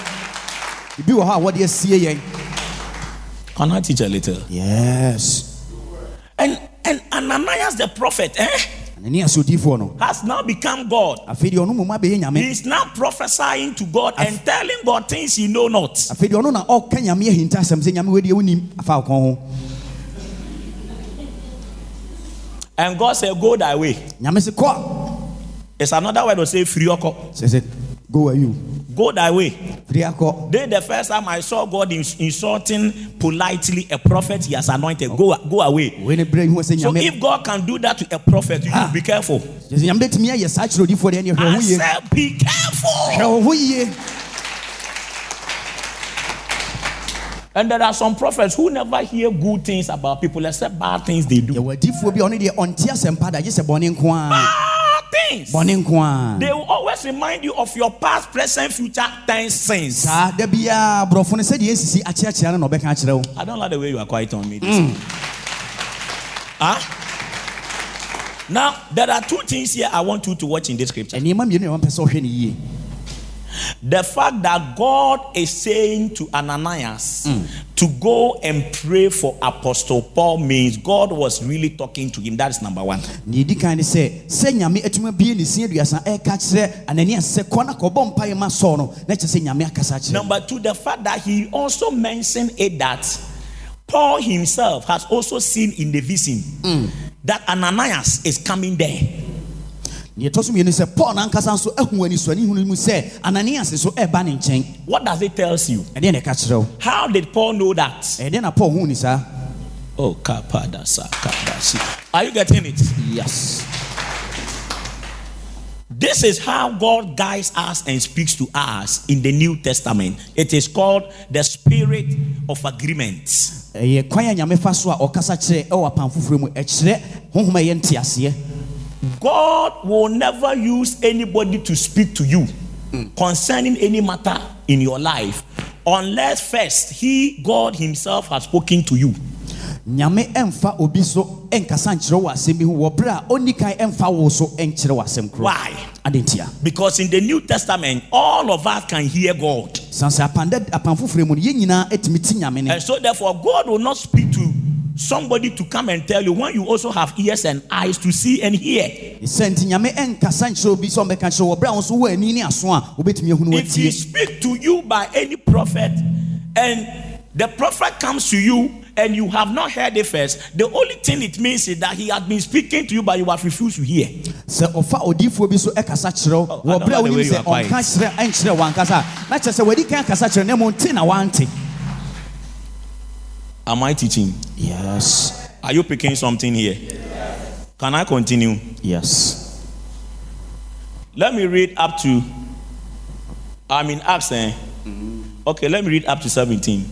ebi wɔ hɔ a wɔde Can I teach a little? yes And and Ananias the prophet eh, has now become God. afei deɛ ɔno mmom abɛyɛ nyame He's now prophesying to God and telling God things he know not. afei deɛ ɔno na ɔka nyame ahinta asɛm sɛ nyame wadeɛ wonim afa wo kɔn ho And God said, Go thy way. nyame se kɔ It's another word to say free oko. sɛ sɛ go where you Go thy way. firi akɔ Then the first time I saw God ins- insulting politely a prophet he has anointed, go, go away. wei ne berɛ hu So if God can do that to a prophet, you Ah. be careful. kyerɛ sɛ nyame bɛtumi ayɛ saa kyerɛ odiifoɔ deɛ neɛ hwɛ wo I said, be careful. hwɛ wo ho yie And there are some prophets who never hear good things about people except bad things they do. yɛwɔ adiifoɔ bi a ɔno deɛ ɔnte asɛm pa da gye sɛ bɔne nko Bad things. They will always remind you of your past, present, future tense sins. saa da biaa borɔfo no sɛdeɛ ɛsisi akyeakyea no na ɔbɛka akyerɛ wo I don't like the way you are quiet on me. This Huh? Now, there are two things here I want you to watch in this scripture. The fact that God is saying to Ananias mm. to go and pray for Apostle Paul means God was really talking to him. That is number one. ne ɛdi kan ne sɛ sɛ nyame atumi abie ne si aduasa eh, ɛka kyerɛ ananias sɛ kɔ na kɔbɔ mpaeɛ ma sɔɔ no na kyerɛ sɛ nyame akasa kyerɛ. Number two, the fact that he also mentioned it that Paul himself has also seen in the vision mm. that Ananias is coming there. Neɛ ɛtɔ so mmienu sɛ paul nankasa nso ahu anisuane hunu mu sɛ ananias nso ɛba ne nkyɛn What does it tell you? ɛdeɛ na ɛka kyerɛ wo How did Paul know that? ɛdeɛ na paul hu ni saa Oh, kapadasa, kadasi. Are you getting it? yes This is how God guides us and speaks to us in the New Testament. It is called the spirit of agreement. ɛyɛ kwan a nyame fa so a ɔkasa kyerɛ ɛwɔ apam foforɔ mu ɛkyerɛ honhom a ɛyɛ nteaseɛ God will never use anybody to speak to you concerning any matter in your life unless first He, God Himself, has spoken to you. nyame ɛmfa obi so ɛnkasa nkyerɛ wɔ asɛm bi ho wɔ berɛ a ɔnni kan ɛmfa wo so ɛnkyerɛ wɔ asɛm koro Why? ade ntia Because in the New Testament, all of us can hear God. san sɛ apam dɛ foforɔ mu no yɛn nyinaa atumi ti nyame ne And so, therefore, God will not speak to somebody to come and tell you when you also have ears and eyes to see and hear. sɛ nti nyame ɛnkasa nkyerɛ obi sɛ ɔmbɛka kyerɛ wɔ berɛ a wo nso wɔ ani ne aso a wobɛtumi ahunu If he speak to you by any prophet and the prophet comes to you and you have not heard it first, the only thing it means is that he has been speaking to you, but you have refused to hear. sɛ ɔfa odiifoɔ bi so ɛkasa kyerɛ Oh, wɔ berɛ a like the way you sɛ ɔnka kyerɛ ɛnkyerɛ wankasa a na kyerɛ sɛ wadi kan kasa kyerɛ na mmom nte na wante Am I teaching? yes Are you picking something here? Yes. Can I continue? yes Let me read up to, I'm in Acts. Eh? Okay, let me read up to 17.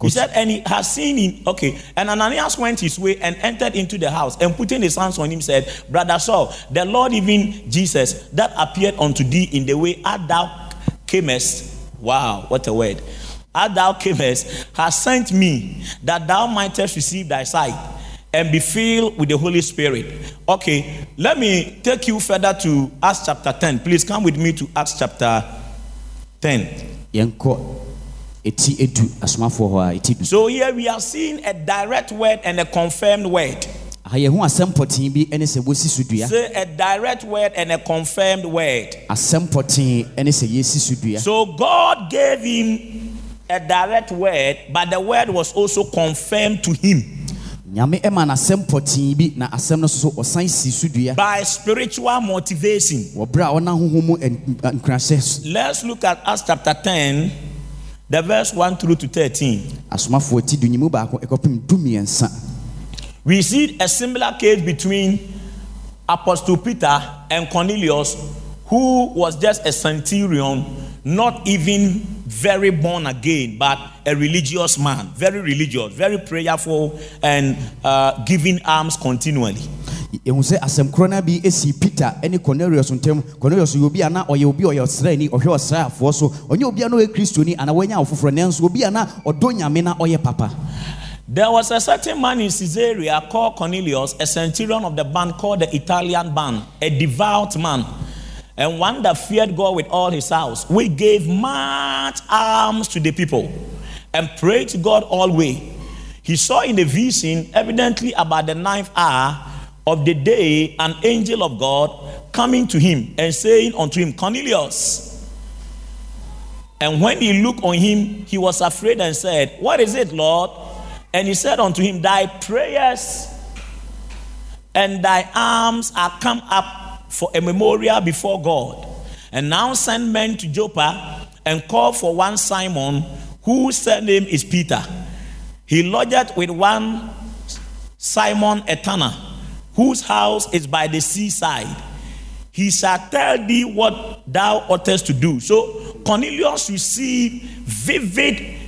He said, and he has seen him. Okay, and Ananias went his way and entered into the house and putting his hands on him said, Brother Saul, the Lord, even Jesus, that appeared unto thee in the way as thou camest. Wow, what a word. As thou camest, has sent me that thou mightest receive thy sight and be filled with the Holy Spirit. Okay, let me take you further to Acts chapter 10. Please come with me to Acts chapter 10. yɛnkɔ ɛti edu asomafoɔ hɔ a ɛti du So here we are seeing a direct word and a confirmed word. aha yɛho asɛm pɔtee bi ne sɛ wɔsi so dua Say a direct word and a confirmed word. asɛm pɔtee ne sɛ yɛsi so dua So God gave him a direct word, but the word was also confirmed to him nyame ɛma no asɛm pɔtee bi na asɛm no so ɔsan si so dua by spiritual motivation. wɔ berɛ a ɔna honhom mu ɛn- nkurahyɛ Let's look at Acts chapter 10, the verse 1 through to 13. asomafoɔ ti du nyimu baako ɛkɔpem We see a similar case between Apostle Peter and Cornelius, who was just a centurion, not even very born again, but a religious man, very religious, very prayerful, and uh, giving alms continually. sɛ asɛm korɔ no bi peter ne cornelius ntam. Cornelius yɛ obi a na ɔyɛ obi ɔyɛ ɔsraani ɔhwɛ ɔsraafoɔ so. Ɔnyɛ obi a na ɔyɛ kristoni anaa wanya awofoforɔ nanso obi a na ɔdɔ nyame na ɔyɛ papa. There was a certain man in Caesarea called Cornelius, a centurion of the band called the Italian band, a devout man, and one that feared God with all his house. We gave much alms to the people and prayed to God always. He saw in a vision, evidently about the ninth hour of the day, an angel of God coming to him and saying unto him, Cornelius. And when he looked on him, he was afraid and said, What is it, Lord? And he said unto him, Thy prayers and thy arms are come up for a memorial before God. And now send men to Joppa and call for one Simon, whose surname is Peter. He lodged with one Simon a tanner, whose house is by the seaside. He shall tell thee what thou oughtest to do. So Cornelius received vivid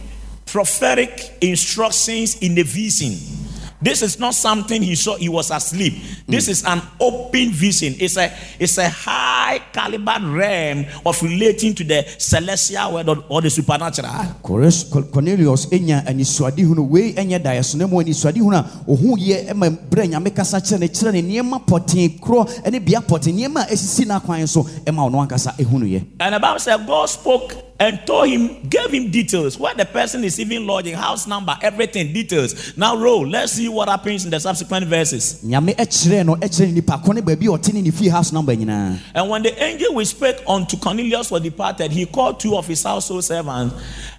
prophetic instructions in the vision. This is not something he saw, he was asleep. This hmm. is an open vision. It's a it's a high caliber realm of relating to the celestial world or, or the supernatural. Cornelius ɛnya anisoadehunu wei ɛnyɛ daeɛso na mmom anisoadehunu a ɔhu yɛ ma berɛ nyame kasa kyerɛ ne kyerɛ ne nneɛma pɔtee korɔ ne bea pɔtee nneɛma a ɛsisi n'akwan so ɛma ɔno ankasa ɛhunu yɛ And the Bible said God spoke and told him, gave him details where the person is even lodging, house number, everything, details. Now roll. Let's see what happens in the subsequent verses. nyame ɛkyerɛɛ no ɛkyerɛ ne nipa ko ne baabi a ɔte ne ne fie house number nyinaa And when the angel which spake unto Cornelius was departed, he called two of his household servants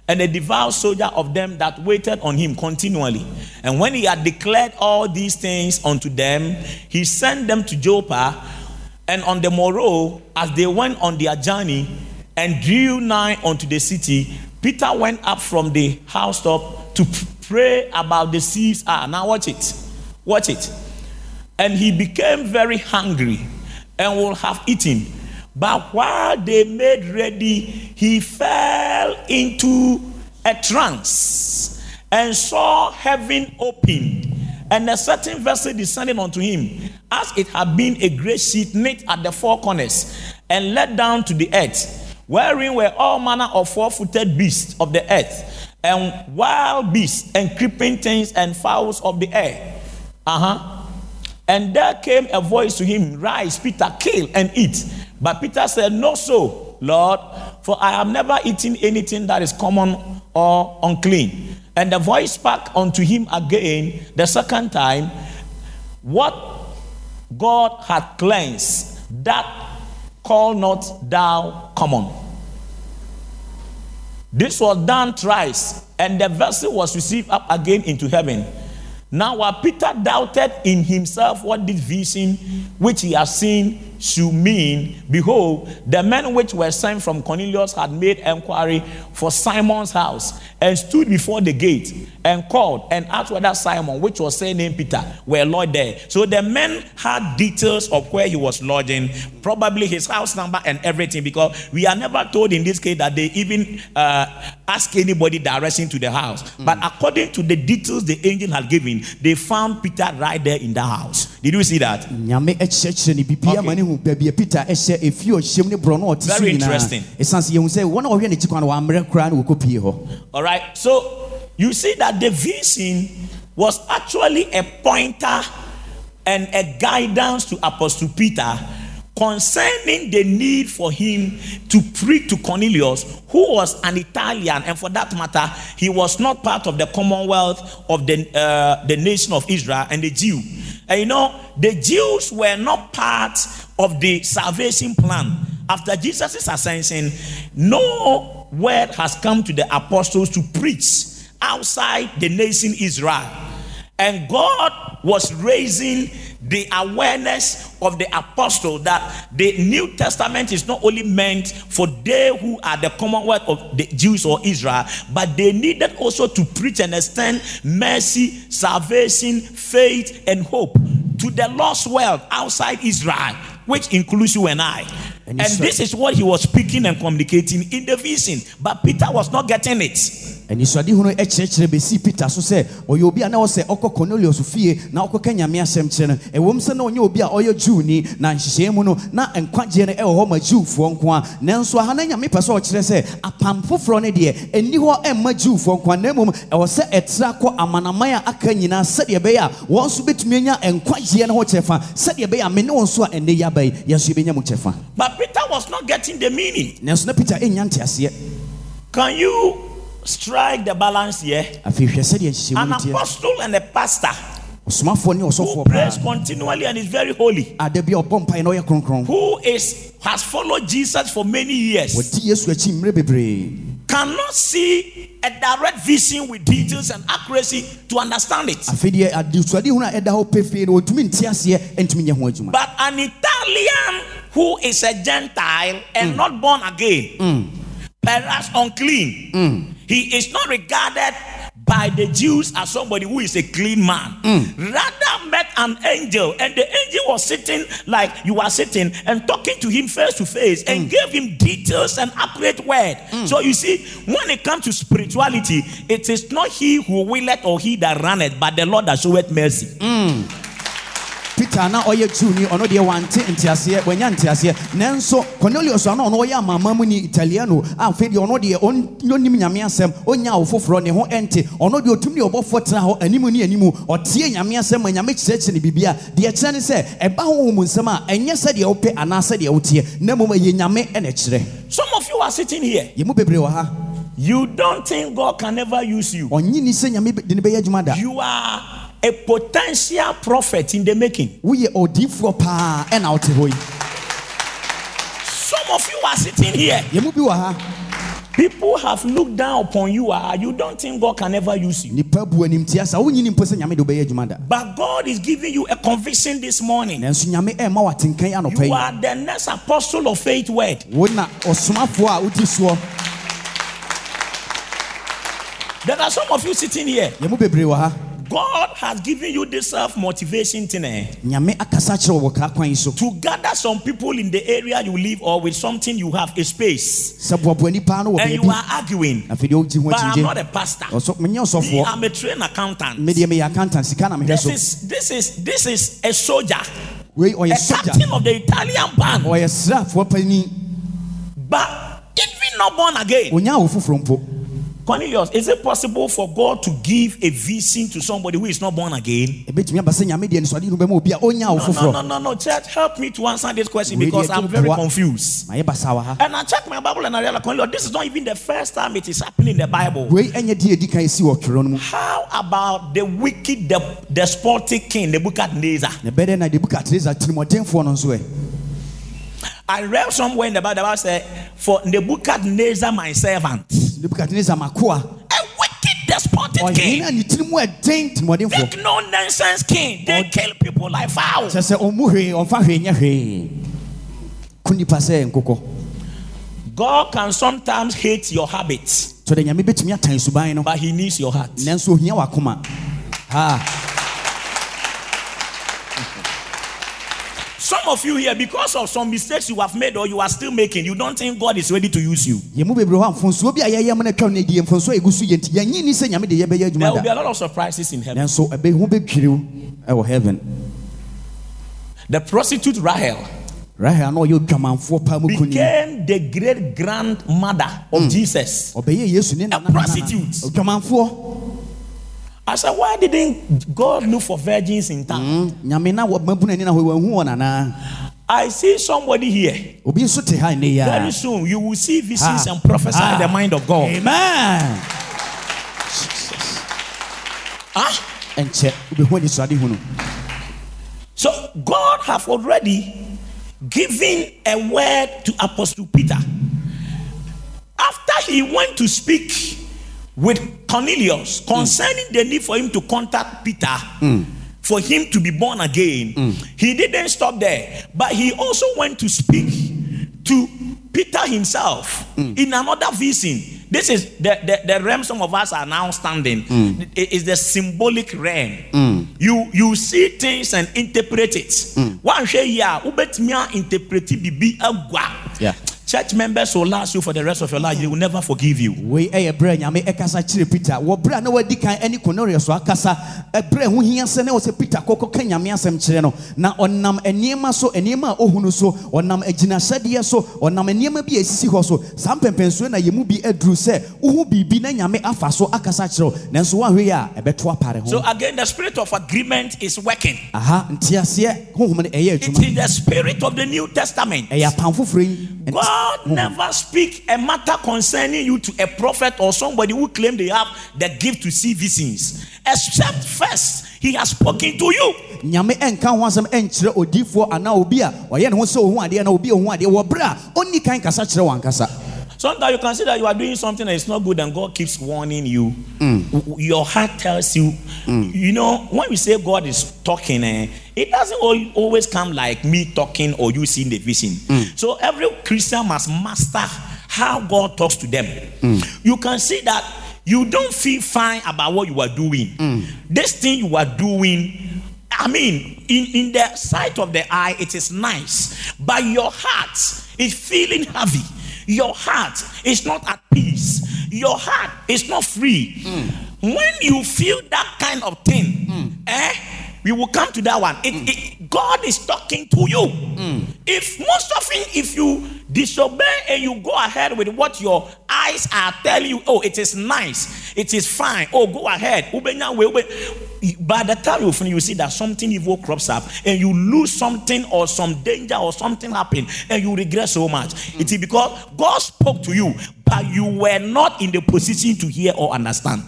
and a devout soldier of them that waited on him continually. And when he had declared all these things unto them, he sent them to Joppa. And on the morrow, as they went on their journey and drew nigh unto the city, Peter went up from the housetop to pray about the seas. Ah, now watch it. Watch it. And he became very hungry and would have eaten. But while they made ready, he fell into a trance and saw heaven open and a certain vessel descending unto him, as it had been a great sheet knit at the four corners and let down to the earth, wherein were all manner of four footed beasts of the earth, and wild beasts, and creeping things, and fowls of the air. Uh huh. And there came a voice to him, Rise, Peter, kill and eat. But Peter said, No, so, Lord, for I have never eaten anything that is common or unclean. And the voice spake unto him again the second time, What God hath cleansed, that call not thou common. This was done thrice, and the vessel was received up again into heaven. Now, while Peter doubted in himself what this vision which he had seen should mean, behold, the men which were sent from Cornelius had made inquiry for Simon's house and stood before the gate and called and asked whether Simon, which was named Peter, were lodged there. So the men had details of where he was lodging, probably his house number and everything, because we are never told in this case that they even uh, ask anybody direction to the house. But according to the details the angel had given, they found Peter right there in the house. Did you see that? nyame kyerɛkyerɛ ne bibia Okay. ma ne hu baabi a peter ɛhyɛ ɛfie ɔhyɛm ne borɔ no ɔte so Very interesting. ɛsiane sɛ yɛhu sɛ wɔn a wɔhwɛ n'akyi kwan no wɔammerɛ koraa na wɔkɔpie hɔ All right. So you see that the vision was actually a pointer and a guidance to Apostle Peter concerning the need for him to preach to Cornelius, who was an Italian, and for that matter, he was not part of the commonwealth of the, uh, the nation of Israel and the Jew. And you know, the Jews were not part of the salvation plan. After Jesus' ascension, no word has come to the apostles to preach outside the nation Israel. And God was raising the awareness of the apostle that the New Testament is not only meant for they who are the commonwealth of the Jews or Israel, but they needed also to preach and extend mercy, salvation, faith, and hope to the lost world outside Israel, which includes you and I. And And, this is what he was speaking and communicating in the vision, but Peter was not getting it. Anisoadehu no kyerɛkyerɛ bɛsii peter so sɛ ɔyɛ obi a na ɔsɛ ɔkɔ cornelius fie na ɔkɔka nyame asɛm kyerɛ no. Ɛwom sɛ na ɔnyɛ obi a ɔyɛ jewni na nhyehyɛe mu no na nkwagyeɛ no ɛwɔ hɔ ma jewfoɔ nko a nanso aha na nyame pɛ sɛ ɔkyerɛ sɛ apam foforɔ no deɛ ɛnni hɔ ɛmma jewfoɔ nko a na mmom ɛwɔ sɛ ɛtra kɔ amanaman a aka nyinaa sɛdeɛ ɛbɛyɛ a wɔn nso bɛtumi anya nkwagyeɛ no ho kyɛfa. Sɛdeɛ ɛbɛyɛ a me ne wɔn nso a ɛnnɛ yi aba yi yɛn nso yɛbɛnya mu kyɛfa. But Peter was not getting the meaning. nanso na peter ɛnnya nteaseɛ. Can you strike the balance here? afei hwɛ sɛdeɛ nhyehyɛmu An apostle and a pastor who prays continually and is very holy, ada bi a ɔbɔ mpaeɛ na ɔyɛ kronkron. Who is has followed Jesus for many years, wɔdi yesu akyi mmerɛ bebree. Cannot see a direct vision with details and accuracy to understand it. afei deɛ adesuade hunu a ɛda hɔ pefee no ɔntumi nte aseɛ ntumi nyɛ ho adwuma. But an Italian who is a Gentile and mm. not born again, mm. Perhaps unclean, mm. he is not regarded by the Jews as somebody who is a clean man. Mm. Rather met an angel, and the angel was sitting like you are sitting and talking to him face to face and mm. gave him details and accurate word. So you see, when it comes to spirituality, it is not he who will willeth or he that runneth, but the Lord that showeth mercy. Peter na ɔyɛ jewni ɔno deɛ wante nteaseɛ wanya nteaseɛ nanso cornelius a na ɔno ɔyɛ amama mu ni italiano. A afei deɛ ɔno deɛ ɔn- ɔnim nyame asɛm ɔnya awo foforɔ ne ho ɛnte ɔno deɛ ɔtumi ne ɔbɔfoɔ tena hɔ anim ne anim ɔtie nyame asɛm ma nyame kyerɛkyerɛ ne biribi a deɛ kyerɛ ne sɛ ɛba ho mu nsɛm a ɛnyɛ sɛdeɛ wopɛ anaa sɛdeɛ woteɛ na mmom ɛyɛ nyame ɛna kyerɛ Some of you are sitting here. yɛ mu bebree wɔ ha. You don't think God can never use you. ɔnye ni sɛ nyame de ne bɛyɛ adwuma da You are a potential prophet in the making. woyɛ odiifoɔ paa ɛna wote hɔ yi Some of you are sitting here. yɛ mu bi wɔ ha People have looked down upon you. ah, You don't think God can ever use you. nipa bu animtia sa wonyini mpo sɛ nyame de wobɛyɛ adwuma da But God is giving you a conviction this morning. nanso nyame ɛma watenkan anɔpa You are the next apostle of faith word. wo na ɔsomafoɔ a wodi soɔ There are some of you sitting here. Yɛ mu bebree wɔ ha God has given you this self motivation thing eh, nyame akasa kyerɛ wɔ wɔ kaa kwan yi so. To gather some people in the area you live or with something you have a space. sɛ boaboani paa no wɔ And you are arguing. afei deɛ wogye ho But I'm not a pastor. Me, I'm a trained accountant. medeɛ meyɛ accountant sika na mehwɛ This is this is this is a soldier, a captain of the Italian band, ɔyɛ srafoɔ pani but even not born again. Cornelius, is it possible for God to give a vision to somebody who is not born again? ɛbɛtumi aba sɛ nyame deɛ nsɔde no bɛma obi a ɔnya awo No, no, no, no. Church, help me to answer this question because I'm very confused. mayɛ basa wɔ ha And I checked my Bible and I realized, Cornelius, this is not even the first time it is happening in the Bible. wei ɛnyɛ deɛ ɛdi kan si wɔ twerɛ no mu How about the wicked, the despotic king, Nebuchadnezzar? I read somewhere in the Bible, the Bible said, For Nebuchadnezzar, my servant, a wicked, despotic king, make no nonsense king, they kill people like fowls. kyerɛ sɛ ɔmmu hwee ɔmfa hwee nyɛ hwee ko nipa sɛ nkokɔ God can sometimes hate your habits, tɔ dɛ nyame bɛtumi atan suban no. but He needs your heart. nanso ohia wakoma. Ha Some of you here, because of some mistakes you have made or you are still making, you don't think God is ready to use you. yɛn mu bebree hɔ a mfonsuo bi a yɛyɛ mu no atwa no adi mfonsuo a ɛgu so yɛ nti yɛnyi ni sɛ nyame de yɛbɛyɛ There will be a lot of surprises in heaven. nanso ɛbɛhu bɛdwiriw ɛwɔ heaven The prostitute Rahel rahel na ɔyɛ odwamanfoɔ paa mu kuni became the great grandmother of mm. Jesus. yesu ne nana prostitute. I said, why didn't God look for virgins in town? nyame na mabu n'ani na hɔ wahu wɔ nanaa I see somebody here. obi nso te ha nnɛ yi Very soon you will see visions Ah. and prophesy Ah. the mind of God. amen Huh? ɛnkyɛ wobɛhu anisoade hu no So God have already given a word to Apostle Peter. After he went to speak with Cornelius concerning the need for him to contact Peter for him to be born again, he didn't stop there, but he also went to speak to Peter himself in another vision. This is the, the, the realm some of us are now standing. It is the symbolic realm. You you see things and interpret it. Hmm. One share here, ubetmia interpret bibi agwa. Church members will last you for the rest of your life. They will never forgive you. wei ɛyɛ berɛ a nyame ɛkasa kyerɛ peter wɔ berɛ a na wadi kan cornelius so akasa ɛberɛ a ho hia sɛ ne wɔ sɛ peter kɔkɔ ka nyame asɛm kyerɛ no na ɔnam nneɛma so nneɛma a ɔhunu so ɔnam agyinahyɛdeɛ so ɔnam nneɛma bi a hɔ so saa mpɛmpɛnsuo na yɛ mu bi aduru sɛ wohu biribi na nyame afa so akasa kyerɛ wo nanso woahwɛ yi a ɛbɛto apare So again, the spirit of agreement is working. aha nteaseɛ honhom no ɛyɛ It is the spirit of the New Testament. ɛyɛ apam foforɔ yi Nti- God never speak a matter concerning you to a prophet or somebody who claim they have the gift to see visions, except first he has spoken to you. Sometimes you can see that you are doing something that is not good, and God keeps warning you. Mm. W- Your heart tells you, mm. you know, when we say God is talking, eh, it doesn't always come like me talking or you seeing the vision. Mm. So every Christian must master how God talks to them. You can see that you don't feel fine about what you are doing. This thing you are doing I mean, in, in the sight of the eye, it is nice, but your heart is feeling heavy. Your heart is not at peace. Your heart is not free. When you feel that kind of thing, eh? We will come to that one. It, mm. it- God is talking to you. Mm. If most often, if you disobey and you go ahead with what your eyes are telling you, oh, it is nice, it is fine. Oh, go ahead. Ubenya we- we- By the time you finish, you see that something evil crops up, and you lose something or some danger or something happen, and you regret so much. Mm. It is because God spoke to you, but you were not in the position to hear or understand.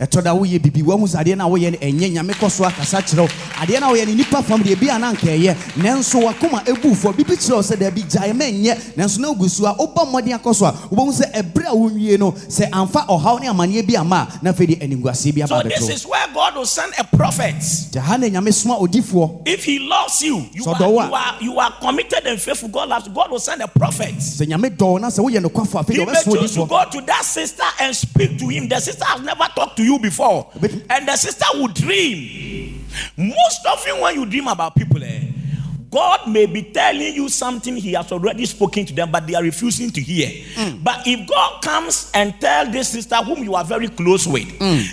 Ɛtɔ da woyɛ bibi wahu sɛ adeɛ no a woyɛ no ɛnyɛ nyame kɔ so akasa kyerɛ wo adeɛ no a woyɛ no nnipa fam deɛ bia na anka ɛyɛ nanso wakoma ɛbu fɔ bibi kyerɛ wo sɛ daabi gyae ma ɛnyɛ nanso na wogu so a wobɔ mmɔden akɔ so a wobɛhu sɛ ɛberɛ a wonwie no sɛ amfa ɔhaw ne amanneɛ bi ama a na afei de animguaseɛ bi aba bɛto is where God will send a prophet. gya ha nyame soma odifoɔ If he loves you, you So are, you, are, you are committed and faithful. God loves you. God will send a prophet. sɛ nyame dɔ na sɛ woyɛ nokwafo afei He deɛ may ɔbɛsoma choose to go to that sister and speak to him. The sister has never talked to you before. But- And the sister will dream. Most often, when you dream about people, eh, God may be telling you something He has already spoken to them, but they are refusing to hear. But if God comes and tell this sister whom you are very close with,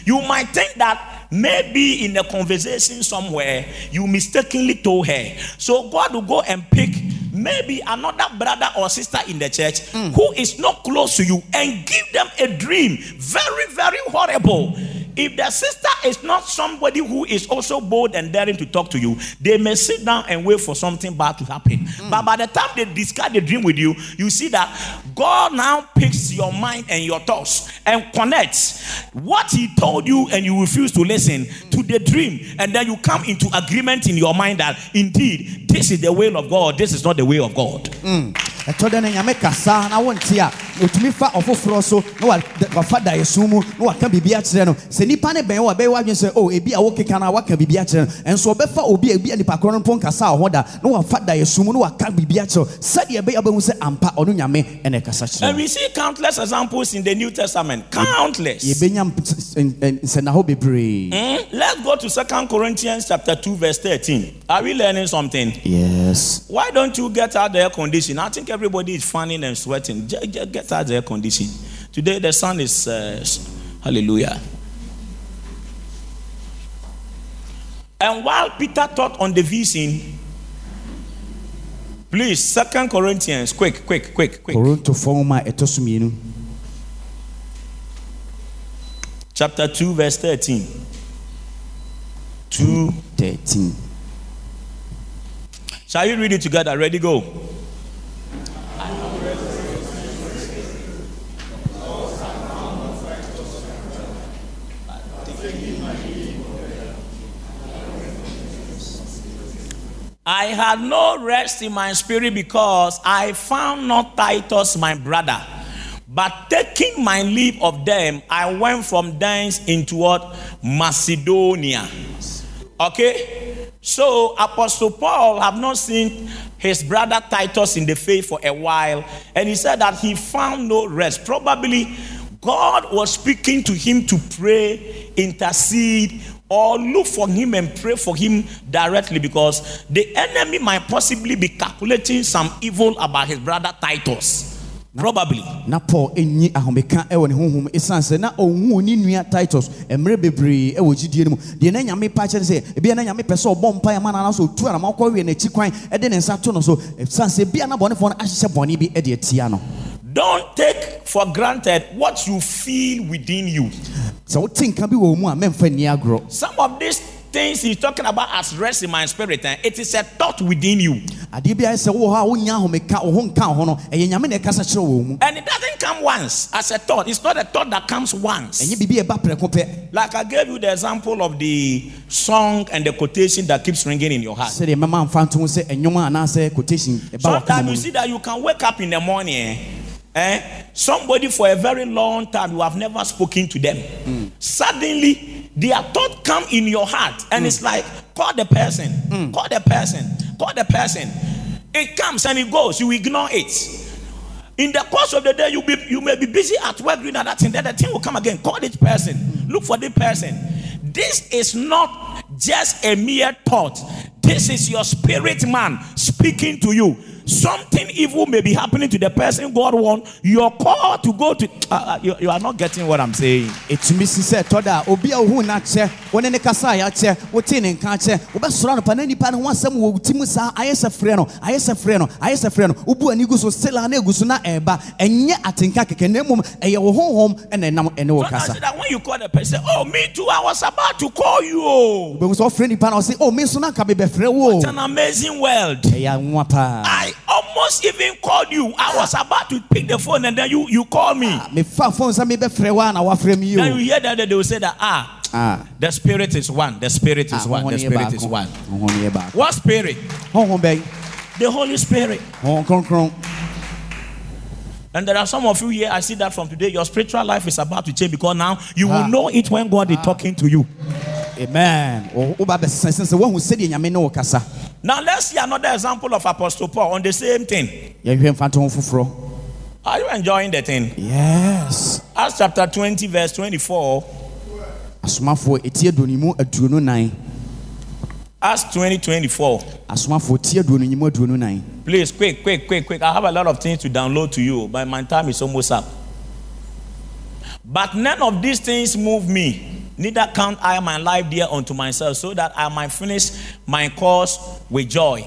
you might think that maybe in a conversation somewhere you mistakenly told her. So God will go and pick maybe another brother or sister in the church who is not close to you and give them a dream. Very very horrible If the sister is not somebody who is also bold and daring to talk to you, they may sit down and wait for something bad to happen. Hmm. But by the time they discuss the dream with you, you see that God now picks your mind and your thoughts and connects what He told you and you refuse to listen to the dream. And then you come into agreement in your mind that indeed this is the will of God, this is not the way of God. ɛtɔ dɛ no nyame kasa na wonte a ɔtumi fa ɔfoforɔ so na wafa daeɛso mu na waka biribi akyerɛ no sɛ nnipa ne bɛn wɔ a ɛbɛyɛ w'adwene sɛ o ebi a wokeka no a waka biribi akyerɛ no ɛnso obi a ebi a nipa korɔ no mpo nkasa a ɔhɔ da na wafa daeɛso mu na waka biribi akyerɛ sɛdeɛ ɛbɛyɛ wobɛhu sɛ ampa ɔno nyame ɛna ɛkasa kyerɛ And we see countless examples in the New Testament. Countless. yɛbɛnya nsɛnahɔ bebree Hmm? Let's go to Second Corinthians chapter 2, verse 13. Are we learning something? yes Why don't you get out the air condition? I think everybody is fanning and sweating. Get out the air condition. Today the sun is uh, hallelujah. And while Peter taught on the vision, please, Second Corinthians, quick, quick, quick, quick. korintofoɔ nwoma a ɛtɔ so mmienu Chapter 2, verse 13. 2. 13 Shall you read it together? Ready, go. I had no rest in my spirit because I found not Titus my brother. But taking my leave of them, I went from thence into what? Macedonia. Okay? So Apostle Paul have not seen his brother Titus in the faith for a while, and he said that he found no rest. Probably God was speaking to him to pray, intercede, or look for him and pray for him directly because the enemy might possibly be calculating some evil about his brother Titus. Probably. na paul ɛnyi ahomeka ɛwɔ ne honhom ɛsiane sɛ na ɔhu ne nua titus mmerɛ bebree ɛwɔ gyidie no deɛ na nyame pa kyerɛ sɛ ebia na nyame sɛ ɔbɔ mpa ama nana so ɔtu anama ɔkɔ wie n'akyi kwan ɛde ne nsa to no so ɛsiane sɛ ebia na bɔnefoɔ no ahyehyɛ bɔne bi ɛde atia no Don't take for granted what you feel within you. sɛ wote nka bi wɔ wo mu a mɛmfa nni agorɔ Some of these things he's talking about as rest in my spirit, and it is a thought within you. adeɛ bi ayɛ sɛ wowɔ hɔ a wonya ahomeka wo ho nka wo ho no ɛyɛ nyame na ɛkasa kyerɛ wɔ mu And it doesn't come once as a thought. It's not a thought that comes once. ɛnyɛ biribi a ɛba prɛko pɛ Like I gave you the example of the song and the quotation that keeps ringing in your heart. sɛdeɛ mɛma mfa nto ho sɛ ɛnwom anaasɛ quotation ɛba wakoma Sometimes you see that you can wake up in the morning, eh? Somebody for a very long time you have never spoken to them. Hmm. Suddenly, their thought come in your heart, and it's hmm. like call the person, hmm. call the person, call the person. It comes and it goes. You ignore it. In the course of the day, you be you may be busy at work doing that thing. Then the thing will come again. Call this person. Look for this person. This is not just a mere thought. This is your spirit man speaking to you. Something evil may be happening to the person God wants your call to go to. Uh, uh, you, you are not getting what I'm saying. ɛtumi si sɛ ɛtɔ da a obi a wohu no akyɛ wo ne ne kasa a yɛakyɛ wotee ne nka akyɛ wobɛsora no pa na nnipa no ho asɛm wɔ wo ti mu saa ayɛ sɛ frɛ no ayɛ sɛ frɛ no ayɛ sɛ frɛ no wobu ani gu so sela na ɛgu so na ɛɛba ɛnyɛ atenka kɛkɛ na mmom ɛyɛ wo honhom ɛna ɛnam ɛne wo Sometimes kasa that when you call the person, oh me too, I was about to call you. Oh, wobɛhu sɛ ɔfrɛ nnipa no ɔse o me na nka mebɛfrɛ wo it's an amazing world. ɛyɛ anwoa paa I almost even called you. I was about to pick the phone and then you you call me. mefa phone sɛ mebɛfrɛ wo a na woafrɛ me yi Then you hear that they will say that ah, Ah. the spirit is one. The spirit Ah, is one. The spirit is one. honhom yɛ baako What spirit? The Holy Spirit. And there are some of you here. I see that from today. Your spiritual life is about to change because now you Ah. will know it when God is talking to you. amen Wo- woba bɛsesɛn sɛ woahu sɛdeɛ nyame ne wo kasa Now let's see another example of Apostle Paul on the same thing. yɛhwɛ mfa to ho foforɔ Are you enjoying the thing? yes Acts chapter 20, verse 24. asomafoɔ ɛti aduonu mu aduonu nan Acts 20, 24. asomafoɔ ti aduonu mu aduonu Please, quick, quick, quick, quick. I have a lot of things to download to you, but my time is almost up. But none of these things move me, neither count I my life dear unto myself, so that I might finish my course with joy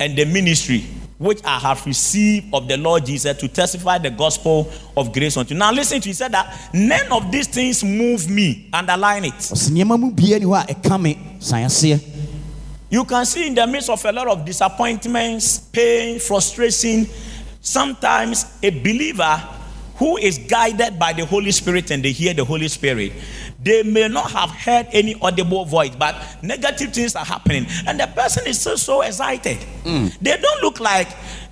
and the ministry which I have received of the Lord Jesus to testify the gospel of grace unto you. Now listen to he said that none of these things move me. Underline it. You can see in the midst of a lot of disappointments, pain, frustration, sometimes a believer who is guided by the Holy Spirit and they hear the Holy Spirit, they may not have heard any audible voice, but negative things are happening, and the person is still so excited. Mm. They don't look like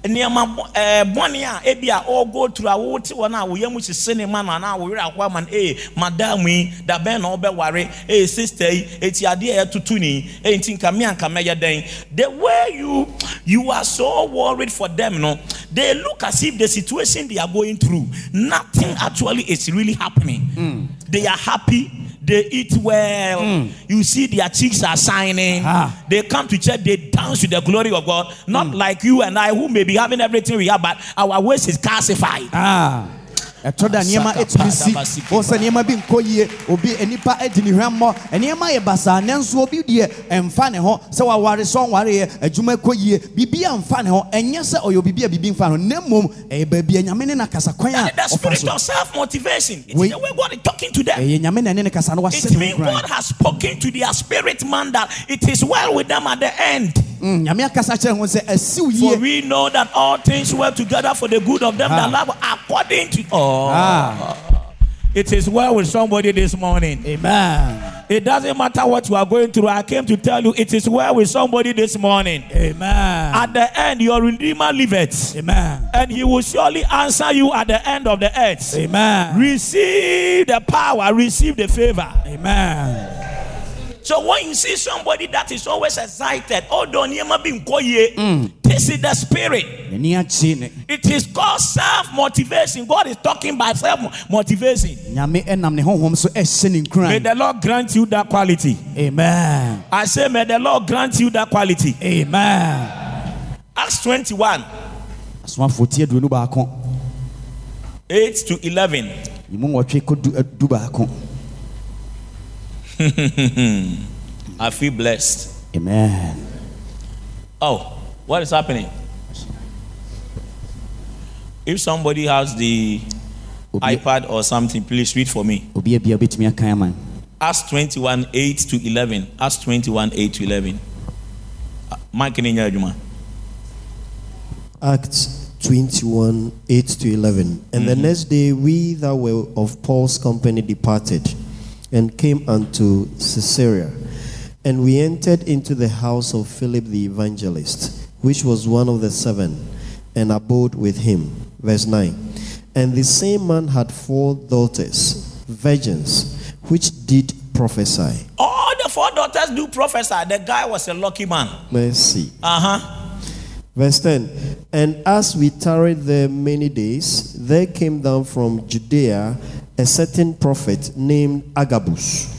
nneɛma ɛɛ, eh, bɔne a ebi a ɔgo through a wote wɔn a wɔyɛ mu sisi ne ma na na wɔwerɛ akɔ ama no ee madam yi da bɛn na ɔbɛware? Eh, ee sista yi eti adeɛ a ɛtutu ni ee nti nka mi anka mɛyɛ dɛn? The way you you are so worried for them no they look as if the situation they are going through nothing actually is really happening. Hmm. They are happy. They eat well. You see, their cheeks are shining. Ah. They come to church, they dance to the glory of God. Not like you and I, who may be having everything we have, but our waist is calcified. Ah, ɛtɔ da nneɛma Asaka ɛtumi si wɔn sɛ nneɛma bi nkɔ yie obi nipa ɛdi ne hwɛmmɔ nneɛma yɛ basaa nanso obi deɛ ɛnfa ne ho sɛ waware sɛ ɔnware yɛ adwuma kɔ yie biribi anfa ne ho ɛnyɛ sɛ ɔyɛ obibi a biribi nfa na mmom ɛyɛ baabi a nyame ne na kasa kwan a the ɔfa spirit so of self motivation. It's Wait. the way God is talking to them. ɛyɛ nyame na ne ne kasa no It ne means God has spoken to their spirit man that it is well with them at the end. Mm, nyame akasa kyerɛ ho sɛ asiw For we know that all things work together for the good of them that love according to. Ah, it is well with somebody this morning. amen It doesn't matter what you are going through. I came to tell you it is well with somebody this morning. amen At the end, your Redeemer liveth, amen and he will surely answer you at the end of the earth. amen Receive the power, receive the favor. amen So when you see somebody that is always excited, although nneɛma bi nkɔ yie, this is the spirit. n'ani agye ne It is called self motivation. God is talking by self motivation. nyame ɛnam ne honhom so ɛhyɛ ne May the Lord grant you that quality. amen I say, may the Lord grant you that quality. amen Acts 21, asomafoɔ tie aduonu baako 8 to 11. emu nwɔtwe kɔdu adu baako I feel blessed. amen Oh, what is happening? If somebody has the obi iPad or something, please read for me. obi a bia obɛtumi akan ama Acts 21, 8 to 11. Acts 21, 8 to 11. Uh, Mike ni nyɛ adwuma. Acts 21 8 to 11. And the next day, we that were of Paul's company departed and came unto Caesarea. And we entered into the house of Philip the evangelist, which was one of the seven, and abode with him. Verse 9. And the same man had four daughters, virgins, which did prophesy. All the four daughters do prophesy. The guy was a lucky man. Mercy. Uh huh. Verse 10 And as we tarried there many days, there came down from Judea a certain prophet named Agabus.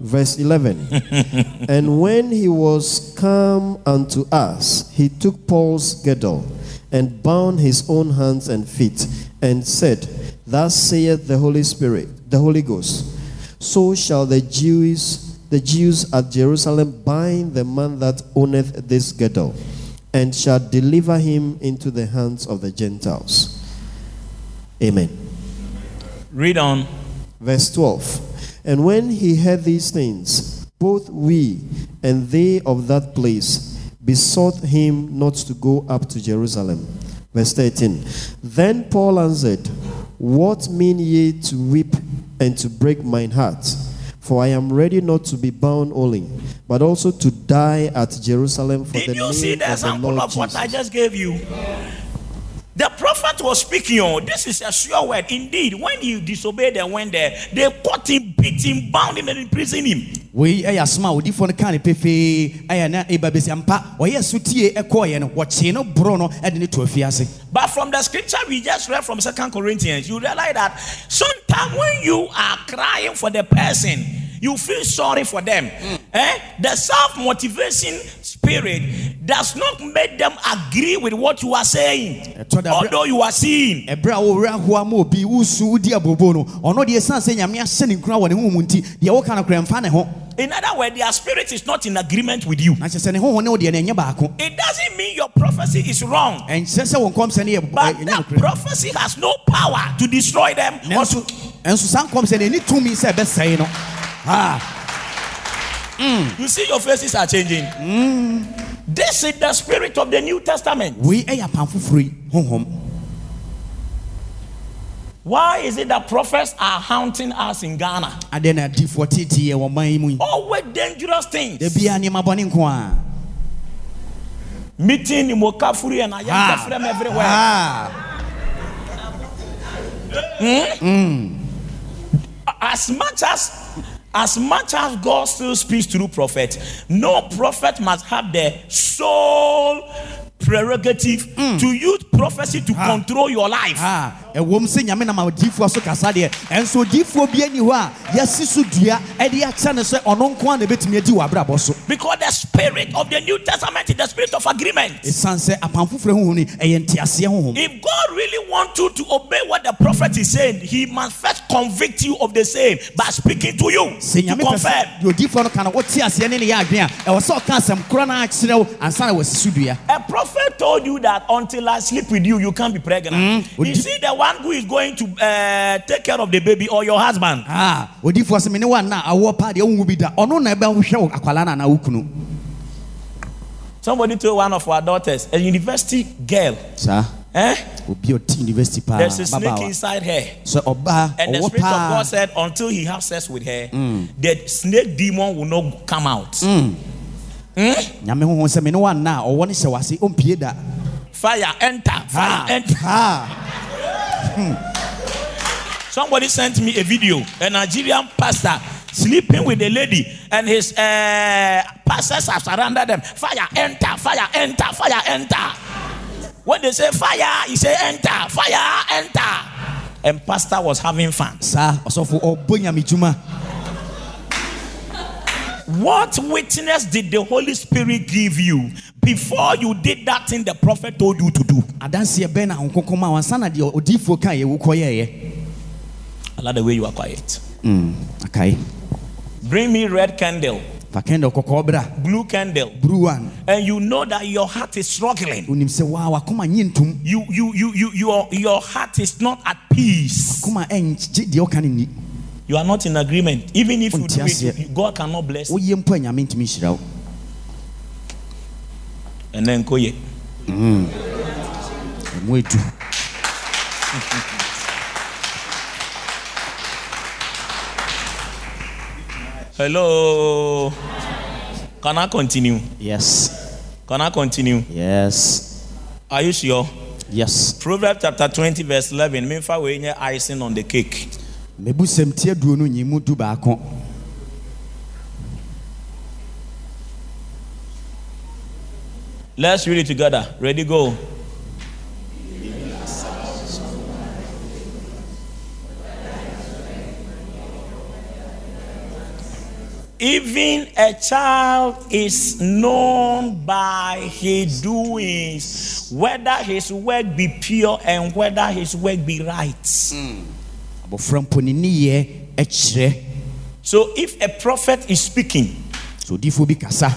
Verse 11 And when he was come unto us, he took Paul's girdle and bound his own hands and feet, and said, Thus saith the Holy Spirit, the Holy Ghost, so shall the Jews, the Jews at Jerusalem bind the man that owneth this girdle, and shall deliver him into the hands of the Gentiles. Amen. Read on. Verse 12 And when he heard these things, both we and they of that place besought him not to go up to Jerusalem. Verse 13 Then Paul answered, What mean ye to weep and to break mine heart? For I am ready not to be bound only, but also to die at Jerusalem for Did the you name see the of the example Lord of what I just gave you? The prophet was speaking. Oh, this is a sure word. Indeed, when he disobeyed and went there, they caught him, beat him, bound him, and imprisoned him. wei ɛyɛ asoma a odifoɔ no kaa ne pefee ɛyɛ na ɛba bɛsi ampa ɔyɛ sotie ɛkɔɔyɛ no wɔkyee no borɔ no ɛde ne to afiase But from the scripture we just read from Second Corinthians, you realize that sometimes when you are crying for the person, you feel sorry for them. Eh? The self motivation spirit does not make them agree with what you are saying, Ɛtɔ da- although you are seeing. ɛberɛ a wɔwerɛ ahoa ma obi wosu wodi abobo no ɔno deɛ ɛsiane sɛ nyame ahyɛ ne nkura wɔ ne honhom nti deɛ woka no korɛ mfa ne ho In other words, their spirit is not in agreement with you. na kyerɛ sɛ ne honhom ne wo deɛ no ɛnyɛ baako It doesn't mean your prophecy is wrong, ɛnkyerɛ sɛ wo nkɔmsɛ no yɛ but ɛnyɛ that nokorɛ prophecy has no power to destroy them. or nanso Ah, You see, your faces are changing. This is the spirit of the New Testament. wei ɛyɛ apam foforɔ yi honhom Why is it that prophets are haunting us in Ghana? adeɛ na adifoɔ teteɛ wɔ man yi mu yi Always dangerous things. da biara nneɛma bɔne nko a Meeting in Mokafuri and I Ah. am them everywhere. Ah, As much as as much as God still speaks through prophet, no prophet must have the sole prerogative to use prophecy to control your life. ah, ɛwom sɛ nyame nam adifoɔ so kasa deɛ ɛnso odifoɔ bi ani hɔ a yɛasi so dua ɛde akyɛ no sɛ ɔno nko a na ɛbɛtumi adi wɔ abrabɔ so Because the spirit of the New Testament is the spirit of agreement. ɛsiane sɛ apam foforɔ honhom no ɛyɛ nteaseɛ honhom If God really wants you to obey what the prophet is saying, he must first convict you of the same by speaking to you sɛ nyame pɛ confirm. sɛ deɛ odifoɔ no ka no wote aseɛ ne ne yɛ adwene a ɛwɔ sɛ ɔka asɛm korɔ no akyerɛ wo ansa na wasi so dua A prophet told you that until I sleep with you, you can't be pregnant. You you- see, the one who is going to uh, take care of the baby or your husband. Ah, odifoɔ sɛ mene wanna awoɔ paa deɛ wohu bi da. Ɔno na ɛbɛhwɛ akwala no anaa Somebody told one of our daughters, a university girl, saa eh? obi university There's a snake inside her. sɛ ɔbaa And the Spirit of God said, until he has sex with her, the snake demon will not come out. nyame honhom sɛ mene wanna a ɔwɔ no hyɛ wase ɔmpie da. Fire enter, fire Ah, enter. ah, Somebody sent me a video, a Nigerian pastor sleeping with a lady, and his uh, pastors have surrounded them. Fire, enter, fire, enter, fire, enter. When they say fire, he say enter, fire, enter. And pastor was having fun. saa ɔsɔfo ɔbɔ nyame dwuma What witness did the Holy Spirit give you before you did that thing the prophet told you to do? adanseɛ bɛn na ahonkɔnkɔ ma wansa na deɛ odifoɔ ka yɛ wokɔyɛɛyɛ I like the way you are quiet. Hmm, akae Bring me red candle, fa kɛndɛ kɔkɔɔ bra blue candle, buruwa and you know that your heart is struggling. wonim sɛ waa wakoma nye you you you you your your heart is not at peace. Koma ɛngye deɛ woka no you are not in agreement. Even if you do it god cannot bless you. Woyɛ mpo a nyame ntumi nhyira wo and then koye ɛmu ɛdu hello. Can i continue? Yes. Can i continue? Yes. Are you sure? Yes. Proverbs chapter 20 verse 11 memfa wei nyɛ icing on the cake. Mabu sɛm ti aduo no nyi mu du baako let's read it together. Ready go. Even a child is known by his doings, whether his work be pure and whether his work be right. Hmm. abɔfra mpo ne nniyɛ ɛkyerɛ So, if a prophet is speaking kasa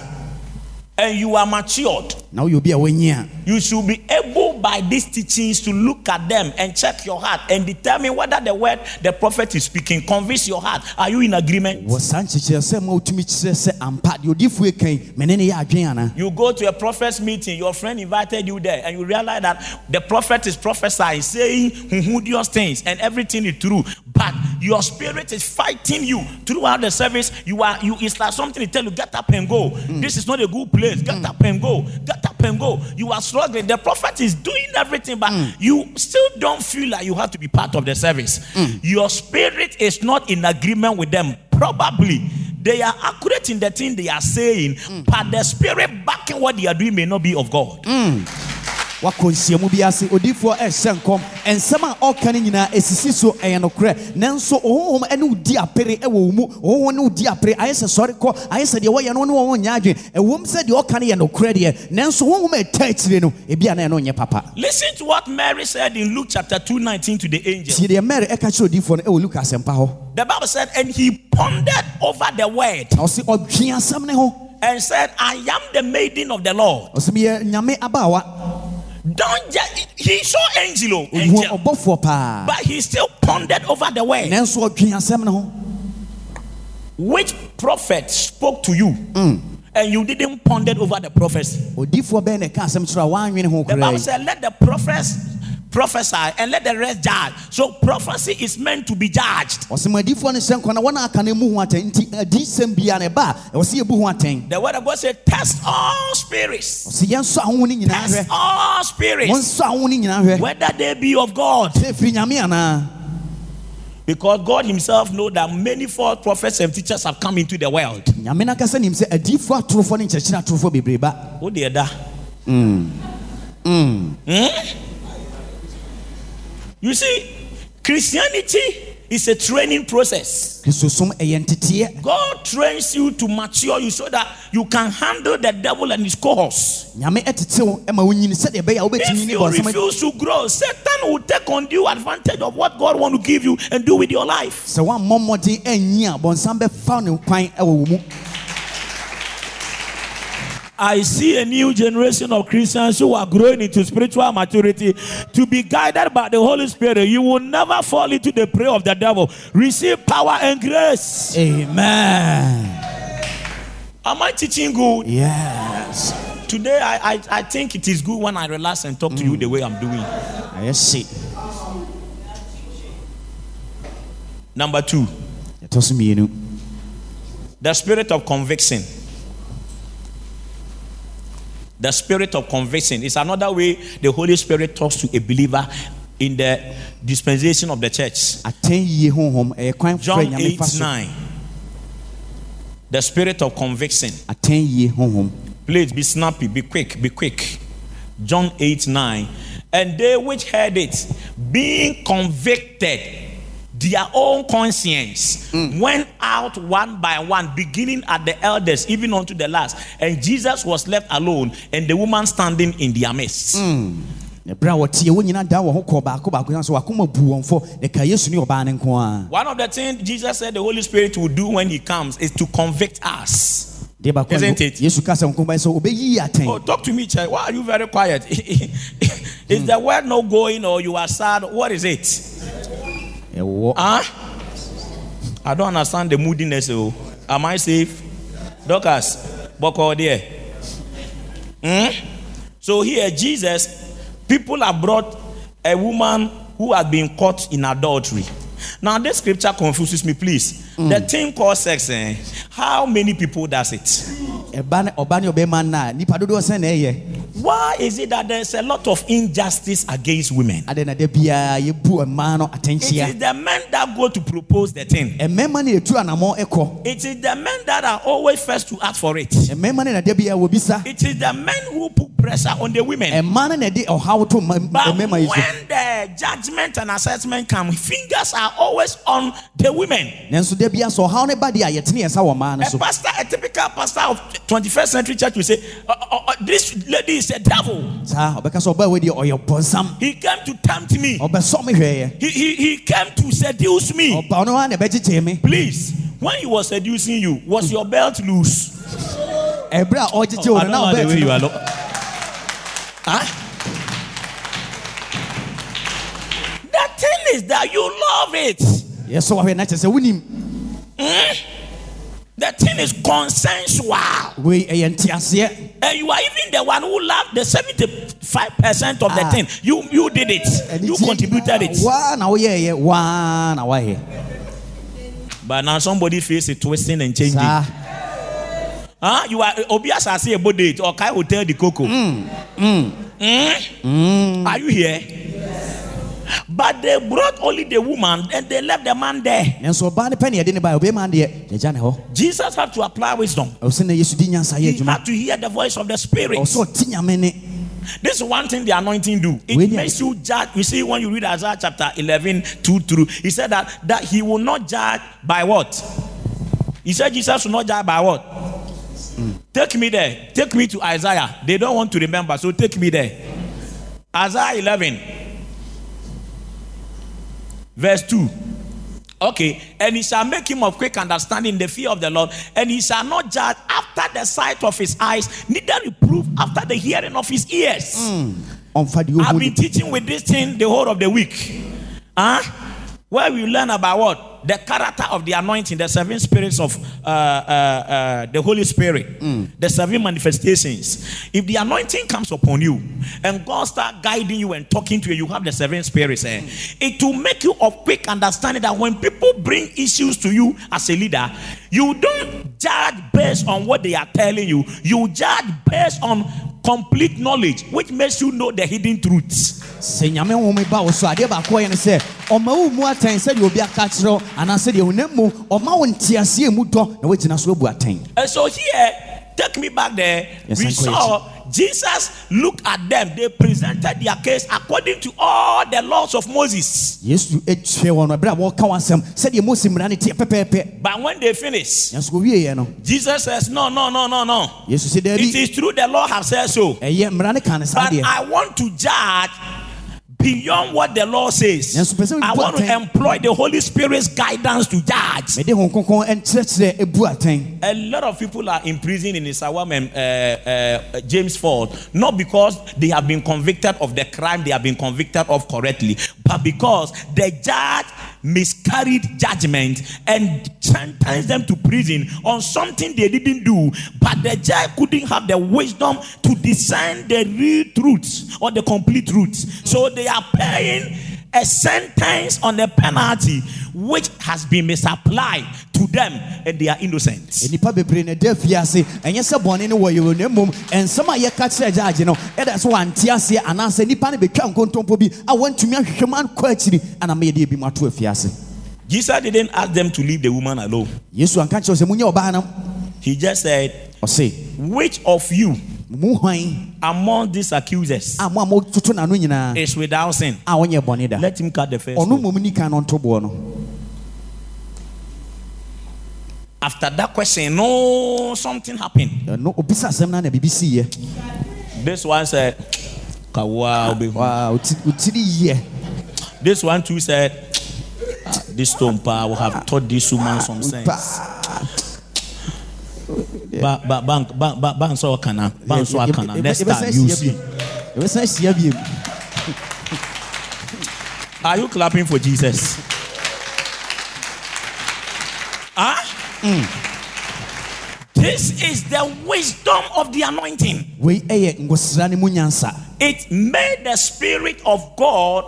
and you are matured, na woyɛ obi a wanyi a you should be able by these teachings to look at them and check your heart and determine whether the word the prophet is speaking convince your heart. Are you in agreement? wɔ saa nkyekyerɛ sɛ ma wotumi kyerɛ sɛ ampa deɛ odifoɔ ɛkan mene ne yɛ adwen ana You go to a prophet's meeting, your friend invited you there, and you realize that the prophet is prophesying, saying humorous things, and everything is true. But your spirit is fighting you throughout the service. You are you it's like something to tell you, get up and go. Hmm. This is not a good place. Get hmm. up and go. Get up and go. You are struggling. The prophet is doing everything, but mm. you still don't feel like you have to be part of the service. Mm. Your spirit is not in agreement with them. Probably they are accurate in the thing they are saying, mm. but the spirit backing what they are doing may not be of God. Wakɔ nhyiamu bi ase odiifoɔ ɛhyɛ nkɔm. Nsɛm a ɔka no nyinaa ɛsisi so ɛyɛ nokorɛ. Nanso ɔhonhom ne wo di apere ɛwɔ wo mu. Ɔhonhom ne wo di apere ayɛ sɛ sɔre kɔ ayɛ sɛ deɛ wɔyɛ no ne wɔn nyɛ adwene. Ɛwom sɛ deɛ ɔka no yɛ nokorɛ deɛ nanso honhom a ɛta akyire no ebi a na ɛno nyɛ papa. Listen to what Mary said in Luke chapter 2, 19 to the angel. tie deɛ mary ɛka kyerɛ odiifoɔ no ɛwɔ luka asɛmpa hɔ. The Bible said, and he pondered over the word na ɔse ɔdwe asɛm ne ho. and said, I am the maiden of the Lord. Ɔse meyɛ nyame abaawa Don't just, he saw angel, oh, ɔhu angel, ɔbɔfoɔ paa. But he still pondered over the word. nanso ɔdwe asɛm ne ho. Which prophet spoke to you? And you didn't ponder over the prophecy? odiifoɔ bɛɛ na ɛka asɛm kyerɛ a woanwene ho The Bible koraa said, let the prophets prophesy and let the rest judge. So prophecy is meant to be judged. ɔsɛ ma adiifoɔ no hyɛ nkwa na wɔn a aka no mu ho atɛn nti eh, adiyisɛm bia na ɛba eh, a ɛwɔ sɛ yɛbu ho atɛn The word of God said, test all spirits. ɔsɛ yɛnsɔ ahoho no nyinaa Test all spirits. wɔnsɔ ahoho no nyinaa hwɛ Whether they be of God. sɛ ɛfiri nyame anaa Because God Himself know that many false prophets and teachers have come into the world. nyame no akasa You see, Christianity is a training process. kristosom ɛyɛ nteteɛ God trains you to mature you so that you can handle the devil and his cohorts. nyame ɛtetew ma wonyini sɛdeɛ ɛbɛyɛ a wobɛtumi If you refuse to grow, Satan will take undue advantage of what God want to give you and do with your life. sɛ woammɔ mmɔden anyi a bɔnsam bɛfa ne kwan ɛwɔ wo mu I see a new generation of Christians who are growing into spiritual maturity to be guided by the Holy Spirit. You will never fall into the prey of the devil. Receive power and grace. amen Am I teaching good? yes Today, I, I, I think it is good when I relax and talk to you mm. the way I'm doing. ɛyɛ see. Number two, yɛtɔ so mmienu the spirit of conviction. The spirit of conviction is another way the Holy Spirit talks to a believer in the dispensation of the church. atɛn yie honhom ɛyɛ eh, kwan John 8 9. The spirit of conviction. atɛn yie honhom Please be snappy, be quick, be quick. John 8 9. And they which heard it, being convicted, their own conscience mm. went out one by one, beginning at the eldest, even unto the last. And Jesus was left alone, and the woman standing in their midst. Mm. ɛberɛ a wɔteɛ wɔ nyina da wɔ ho kɔɔ baako baako sa so wakoma bu wɔn fɔ ɛka yesu ne ɔbaa no nko a One of the things Jesus said the Holy Spirit will do when He comes is to convict us. deɛ baako a Isn't it? yesu ka sɛ nko sɛ ɔbɛyiyi atɛn Oh, talk to me, child. Why are you very quiet? is the mm. word not going, or you are sad? What is it? Ɛwɔ Huh? I don't understand the moodiness. Oh, am I safe? Doctors, Boko there. Hmm? So here, Jesus, people have brought a woman who had been caught in adultery. Now, this scripture confuses me, please. The thing called sex, eh? how many people does it? Ɛba ne ɔba ne ɔbɛma no a nipa dodoɔ sɛ na ɛyɛ Why is it that there's a lot of injustice against women? adɛn na da biara yɛbu mmaa no It is the men that go to propose the thing. mmarima no yɛtu anammɔ ɛkɔ It is the men that are always first to ask for it. mmarima no na da biara wɔbisa It is the men who put pressure on the women. mmaa no na ɛde ɔhaw to ma- But mmarima yi so when the judgment and assessment come, fingers are always on the women. nanso da biara sɛ ɔhaw no ba deɛ a yɛtene yɛn nsa wɔ mmaa no A so pastor, a typical pastor of 21st century church will say, "Uh, uh, uh, This lady is a devil. saa ɔbɛka sɛ ɔbaa wei deɛ ɔyɛ bɔnsam He came to tempt me, ɔbɛsɔ me hwɛeɛ he, he, he came to seduce me. ɔba ɔno ara na ɛbɛgyegyee me Please, when he was seducing you, was your belt loose? ɛberɛ a ɔgyegye wo no na wobɛɛte no are. Lo- huh? The thing is that you love it. yɛsɔ wahwɛ na kyerɛ sɛ wonim The thing is consensual. wei ɛyɛ nteaseɛ And you are even the one who loved the 75% of the Ah. thing. You you did it. You contributed it. But now somebody feels it twisting and changing. Huh? You are I say a date or Kai Hotel the Coco. Mm, Hmm? Are you here? But they brought only the woman and they left the man there. nanso ɔbaa no pɛ ne yɛde ne baa ɔbɛma deɛ yɛgya ne hɔ Jesus had to apply wisdom. ɛwɔ sɛ na yesu di nyansa yɛ He had to hear the voice of the Spirit. ɔwɔ sɛ ɔte nyame ne This is one thing the anointing do. It When makes you judge. You see, when you read Isaiah chapter 11, 2 through, he said that, that he will not judge by what? He said Jesus will not judge by what? Take me there. Take me to Isaiah. They don't want to remember, so take me there. Isaiah 11, verse 2. Okay, and he shall make him of quick understanding the fear of the Lord, and he shall not judge after the sight of his eyes, neither reprove after the hearing of his ears. deɛ I've been teaching with this thing the whole of the week. Huh? Where we learn about what? The character of the anointing, the seven spirits of uh, uh, uh, the Holy Spirit, the seven manifestations. If the anointing comes upon you and God start guiding you and talking to you, you have the seven spirits. Eh? It will make you of quick understanding that when people bring issues to you as a leader, you don't judge based on what they are telling you. You judge based on complete knowledge, which makes you know the hidden truths. sɛ nyame home ba wo so adeɛ baako ɔyɛ no sɛ ɔma wo mu atɛn sɛdeɛ obi aka kyerɛ anaasɛ deɛ honam mu ɔma wo nteaseɛ mu dɔ na woagyina so abu atɛn so here, take me back there. Yes, we saw Jesus look at them. They presented their case according to all the laws of Moses. yesu atwɛ wɔ no ɛberɛ a wɔka w'asɛm sɛdeɛ mose mmara no teɛ pɛpɛɛpɛ But when they finish, no Jesus says, No, no, no, no, no. yesu sɛ It daabi is true the law have said so. ɛyɛ mmara no ka But I want to judge beyond what the law says. I want to employ the Holy Spirit's guidance to judge. mede ho kronkron nkyerɛkyerɛ abu atɛn A lot of people are in prison in Nsawam and uh, uh, James Fort, not because they have been convicted of the crime they have been convicted of correctly, but because the judge miscarried judgment and sentenced them to prison on something they didn't do. But the judge couldn't have the wisdom to discern the real truth or the complete truth. So they are paying a sentence on a penalty which has been misapplied to them and they are innocent. nnipa bebree na ɛda afiase ɛnyɛ sɛ bɔne no wɔ yɛwɔ na mmom ɛnsɛm a yɛka kyerɛ gyaagye no ɛda sɛ wante aseɛ anaasɛ nnipa no bɛtwa nkontompo bi a wɔntumi ahwehwɛ mu akɔ akyiri ana ma yɛde bi mu ato afiase Jesus didn't ask them to leave the woman alone. yesu anka kyerɛ sɛ munyɛ ɔbaa no He just said, ɔse Which of you mu hwan among these accusers a mo a mototo n'ano nyinaa is without sin? a wɔnyɛ bɔne da Let him cut the first. ɔno mmom ni kan no nto boɔ no After that question, no, something happened. ɛno obisa asɛm no a na biribi siiɛ This one said, Kawa. Waa, oti- otiri yie This one too said, "Ah, This stone power will have taught this woman some sense. Paa Ba ba ba ba ba ba nso kana ba nso akana. Next time you see. yɛbɛsan ahyia biem Are you clapping for Jesus? Huh? This is the wisdom of the anointing. wei ɛyɛ ngosra no mu nyansa It made the Spirit of God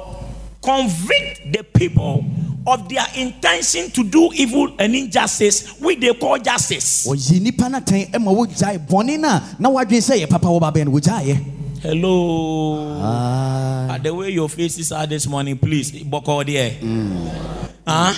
convict the people of their intention to do evil and injustice, which they call justice. ɔyi nnipa no atɛn ma wogyae bɔne no a na woadwene sɛ yɛ papa wɔ babɛn no wogyaeɛ Hello. Ah, Uh, the way your faces are this morning, please. There. Huh?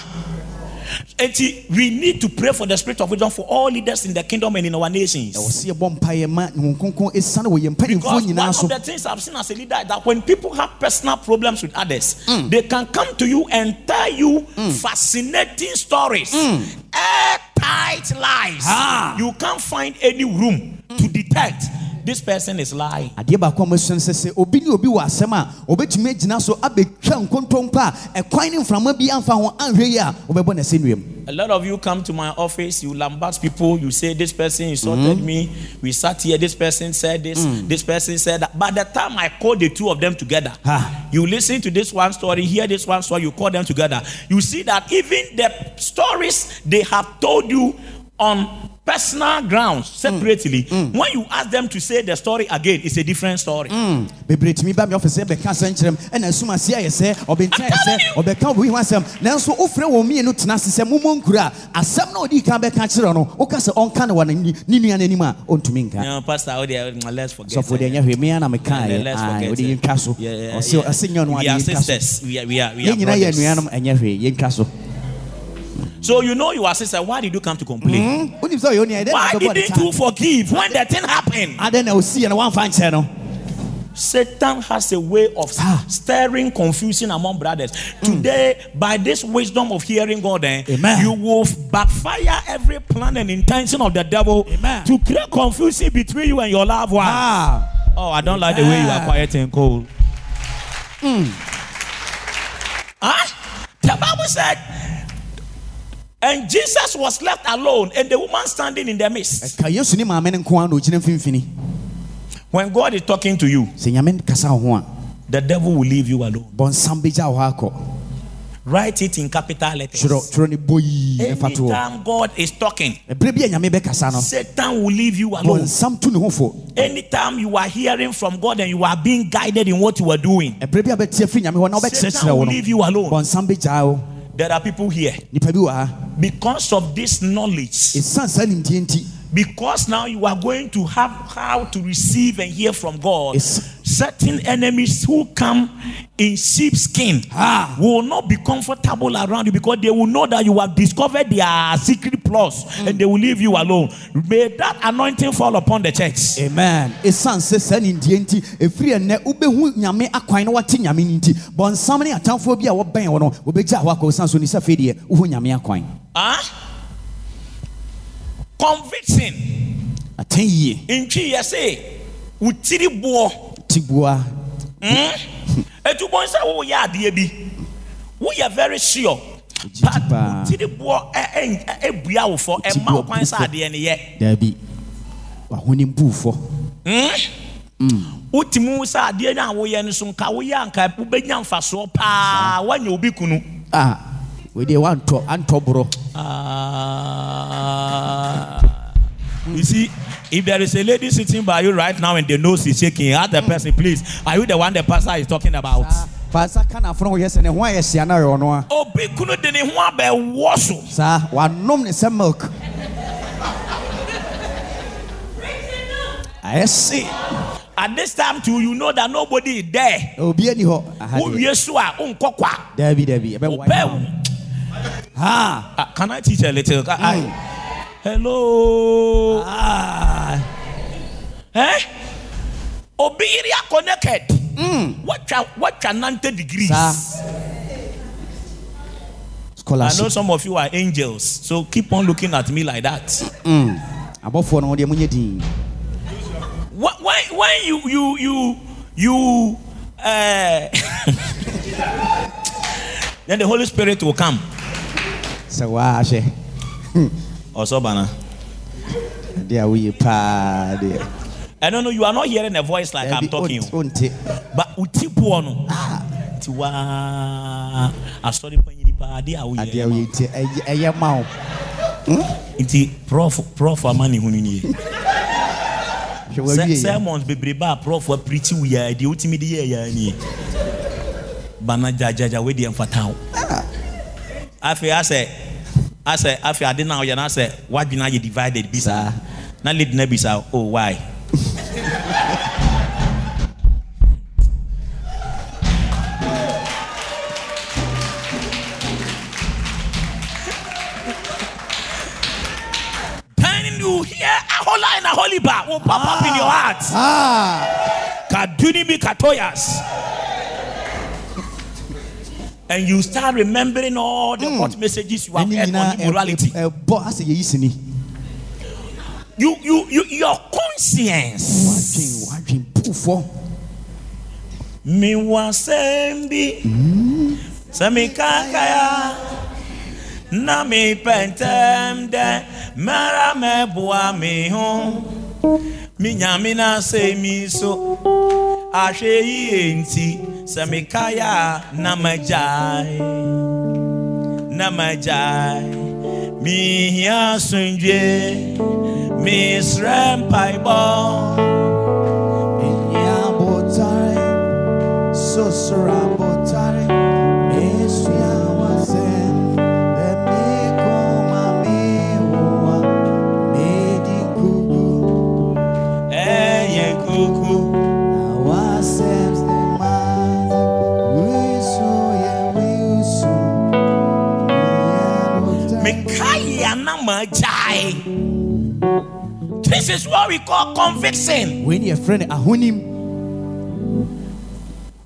And we need to pray for the spirit of wisdom for all leaders in the kingdom and in our nations. ɛwɔ sɛ yɛbɔ mpaeɛ ma ne ho kronkron ɛsiane wɔ yɛn Because one of the things I've seen as a leader is that when people have personal problems with others, mm. they can come to you and tell you mm. fascinating stories, mm. airtight lies. Ah. You can't find any room to detect this person is lying. adeɛ baako a masua no sɛ sɛ obi ne obi wɔ asɛm a ɔbɛtumi agyina so abɛtwa nkontompo a ɛkwan ne mframa bi amfa ho anhwɛ yi a wobɛbɔ ne asɛnnuam A lot of you come to my office, you lambast people, you say this person insulted me. We sat here, this person said this, this person said that. By the time I call the two of them together, Ah. you listen to this one story, hear this one story, you call them together. You see that even the stories they have told you on personal grounds separately, when you ask them to say the story again, it's a different story. bebree tumi ba me ɔfɛ sɛ bɛka asɛm kyerɛ m ɛna asum ase ayɛ sɛ ɔbɛnkyɛn sɛ ɔbɛka obi ho asɛm nanso wofrɛ wɔ mmienu tena ase sɛ mommɔ nkura a asɛm na ɔdii kan bɛka kyerɛ no woka sɛ ɔnka no wɔ ne ne nua no anim a ɔntumi nka You know, Pastor, oh, dear, let's forget. sɔfo it. deɛ ɛnyɛ hwee mea na Yeah, mekaeɛ let's Ae, forget wode it. yɛntwa so Yeah, yeah, ɔse yeah. ɔse nyɛ no We ade are yɛntwa so sisters. We are, we are, we are yɛn nyinaa yɛ brothers. anuanom ɛnyɛ hwee yɛntwa so So you know you your sister. Why did you come to complain? wonim sɛ ɔyɛ onua ɛdɛ na Why didn't you forgive when the thing happened? adɛn na ɔsiiɛ no woamfa nkyɛ no Satan has a way of Ah. stirring confusion among brothers. Today, by this wisdom of hearing God, eh, Amen. you will backfire every plan and intention of the devil Amen. to create confusion between you and your loved one. Ah. Oh, I don't like the way you are quiet and cold. Huh? The Bible said, and Jesus was left alone, and the woman standing in the midst. ka yesu ne maame no nko ara na ogyina mfimfini When God is talking to you, sɛ nyame kasa wo the devil will leave you alone. bɔnsam bɛgya wo Write it in capital letters. twerɛ twerɛ ne bɔ yii ɛfa Anytime God is talking, ɛberɛ bi a nyame bɛkasa no Satan will leave you alone. bɔnsam tu ne ho fo Anytime you are hearing from God and you are being guided in what you are doing, ɛberɛ bi a bɛtie firi nyame Satan will leave you alone. Bɔnsam bɛgyaa wo There are people here nnipa bi wɔ ha because of this knowledge. Ɛsiane saa nimdeɛ nti Because now you are going to have how to receive and hear from God. It's- Certain enemies who come in sheepskin Ah. will not be comfortable around you because they will know that you have discovered their secret plots and they will leave you alone. May that anointing fall upon the church. amen ɛsiane sɛ saa nimdeɛ nti ɛfiri ɛnnɛ wobɛhu nyame akwan na wate nyame nti bɔnsam ne atamfoɔ bi a wɔbɛn no wɔbɛgyaa wo akɔ ɛsiane so ni sɛ afei deɛ wohu nyame akwan Huh? Conviction. atɛn yie In yes, say, utiri boɔ. tiboa Etu bɔn sɛ woyɛ adeɛ bi. Woyɛ very sure. But paa. utiri boɔ ɛ- ɛ- ɛ- ebua wo fɔ ɛma wo kwan sɛ adeɛ no yɛ. daabi wahonim buufɔ wotumi wu sɛ adeɛ no a woyɛ no so nka woyɛ anka wobɛnya mfasoɔ paa woanya obi kunu a wedeɛ woantɔ antɔ borɔ Ah. you see if there is a lady sitting by you right now and the nose is shaking ask the person please are you the one the pastor is talking about? Faasa ka nafo no woyɛ sɛ ne ho ayɛ hyia no ayɛ ɔno a obi kunu de ne ho abɛwɔ so saa wanom ne sɛ milk. Ayɛ se at this time too you know that nobody is there. Obi ani hɔ deɛ. wowie so a wonkɔ kwa daabi daabi ɛbɛwa wopɛ ha Ah, can i teach a little? Ca- I- hello. Ah. Eh? Obi yiri akɔ naked. Watwa watwa nante degrees. saa I know some of you are angels, so keep on looking at me like that. Wh- When when you you you you uh, then the Holy Spirit will come. Sɛ waahyɛ Also, bana. deɛ woyɛ paa deɛ I don't know. You are not hearing a voice like I'm talking. wonte But uti no. Ti wa asɔre panyini paa de a adeɛ a woyɛ. woyɛ nti ɛyɛ- ma wo Nti prof prof ama ne ho no nie. sermons bebrebe a prof aprikyi wo yɛ deɛ wotumi de yɛ yɛ nie bana gyagyagya wei deɛ mfata wo afei asɛ asɛ afei ade no a woyɛ no asɛ woadwene ayɛ divided bi saa Saa. na lady no bisa wo, oh why Then you hear a whole line, a holy bar will pop up in your heart. ah Kaduni mi katoyas. And you start remembering all the hot messages you have heard on immorality. You, you, you, your conscience. Mi wasembi. Semi kakaya. Na mi pentem de. Mara me bua mi ho. Mi nyami na se mi so. Ahwe yi enti. Semi kaya na majai. Na majai. Mi hia sunje. Mi srem paibo. ɛnyɛ abotare sosoro This is what we call conviction. wei ne yɛfrɛ no ahonim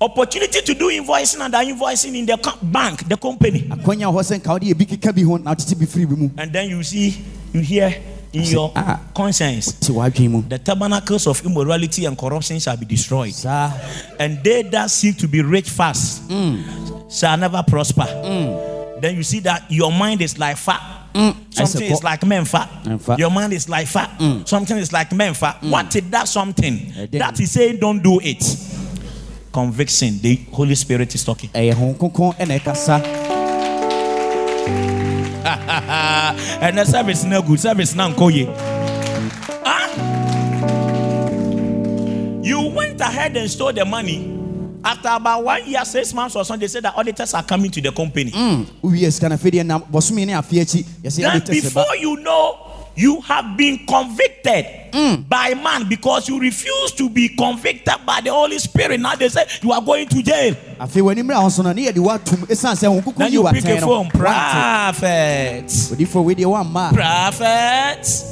Opportunity to do invoicing and the invoicing in the bank, the company. akwanya wɔ hɔ sɛ nka wode ebi keka bi ho na wotete bi firi bi mu And then you see, you hear in your ah. conscience, te w'adwene mu the tabernacles of immorality and corruption shall be destroyed. saa And they that seek to be rich fast shall never prosper. Then you see that your mind is like fat. Mm. Something is like men fat. Fat. Your mind is like fat. Mm. Something is like men fat. Mm. What is that something? Eh, That is saying don't do it. Conviction. The Holy Spirit is talking. ɛyɛ ho kronkron ɛna and the service no good. Service no ye. Ah? You went ahead and stole the money. After about one year, six months or so, they said that auditors are coming to the company. wowie sika no afei deɛ nam bɔsome ne afe akyi yɛsɛ Then yɛde tɛ sɛ ba before you know, you have been convicted by man because you refuse to be convicted by the Holy Spirit. Now they say you are going to jail. afei w'animmerɛ ho so no ne yɛde woatom ɛsiane sɛ ho Then you pick a phone, prophet, odifoɔ wei a prophet.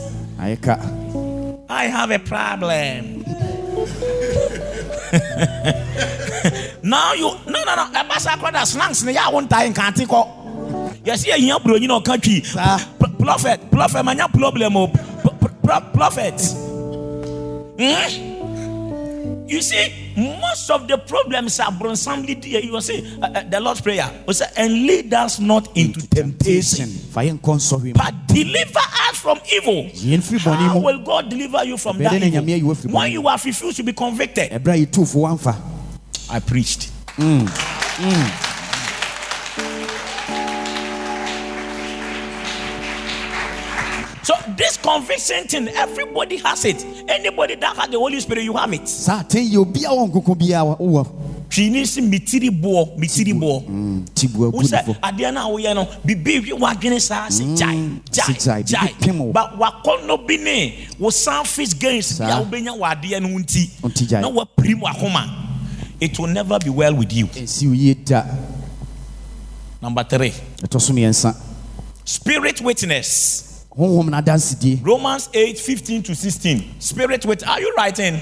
I have a problem. now you no no no. Ɛba sa kora da slangs ne yɛ a wontae nkante kɔ yɛsɛ yɛhia buroni na ɔka twi Saa. Prophet prophet manya problem o. P- p- pro- prophet. Hmm? you see most of the problems are bronsomly dear you will say uh, uh, the lord's prayer. Will say and lead us not into temptation. fa yɛ nkɔ nsɔhwe mu but deliver us from evil. yɛn firi bɔne How will God deliver you from that dɛ na Nyame ayi wo evil? When you have refused to be convicted, ɛberɛ a yɛtufo woamfa I preached. So this conviction thing, everybody has it. Anybody that has the Holy Spirit, you have it. saa atɛn yɛ obia wɔ nkoko biaa wowɔ Twini si mitiri boɔ, mitiri boɔ. tibua Wo sɛ gudifo adeɛ no a woyɛ no bibi wi wadwene saa se gyae se gyae, gyae bibi pem wo. gyae ba wakɔnnɔ bi ne wo selfish gains bi a Saa. wobɛnya wɔ adeɛ no nti Nti gyae. na wapirim wakoma it will never be well with you. Ɛnsi wo yie da number three. Ɛtɔ so mmiɛnsa spirit witness. Romans 8 15 to 16 spirit wit are you writing?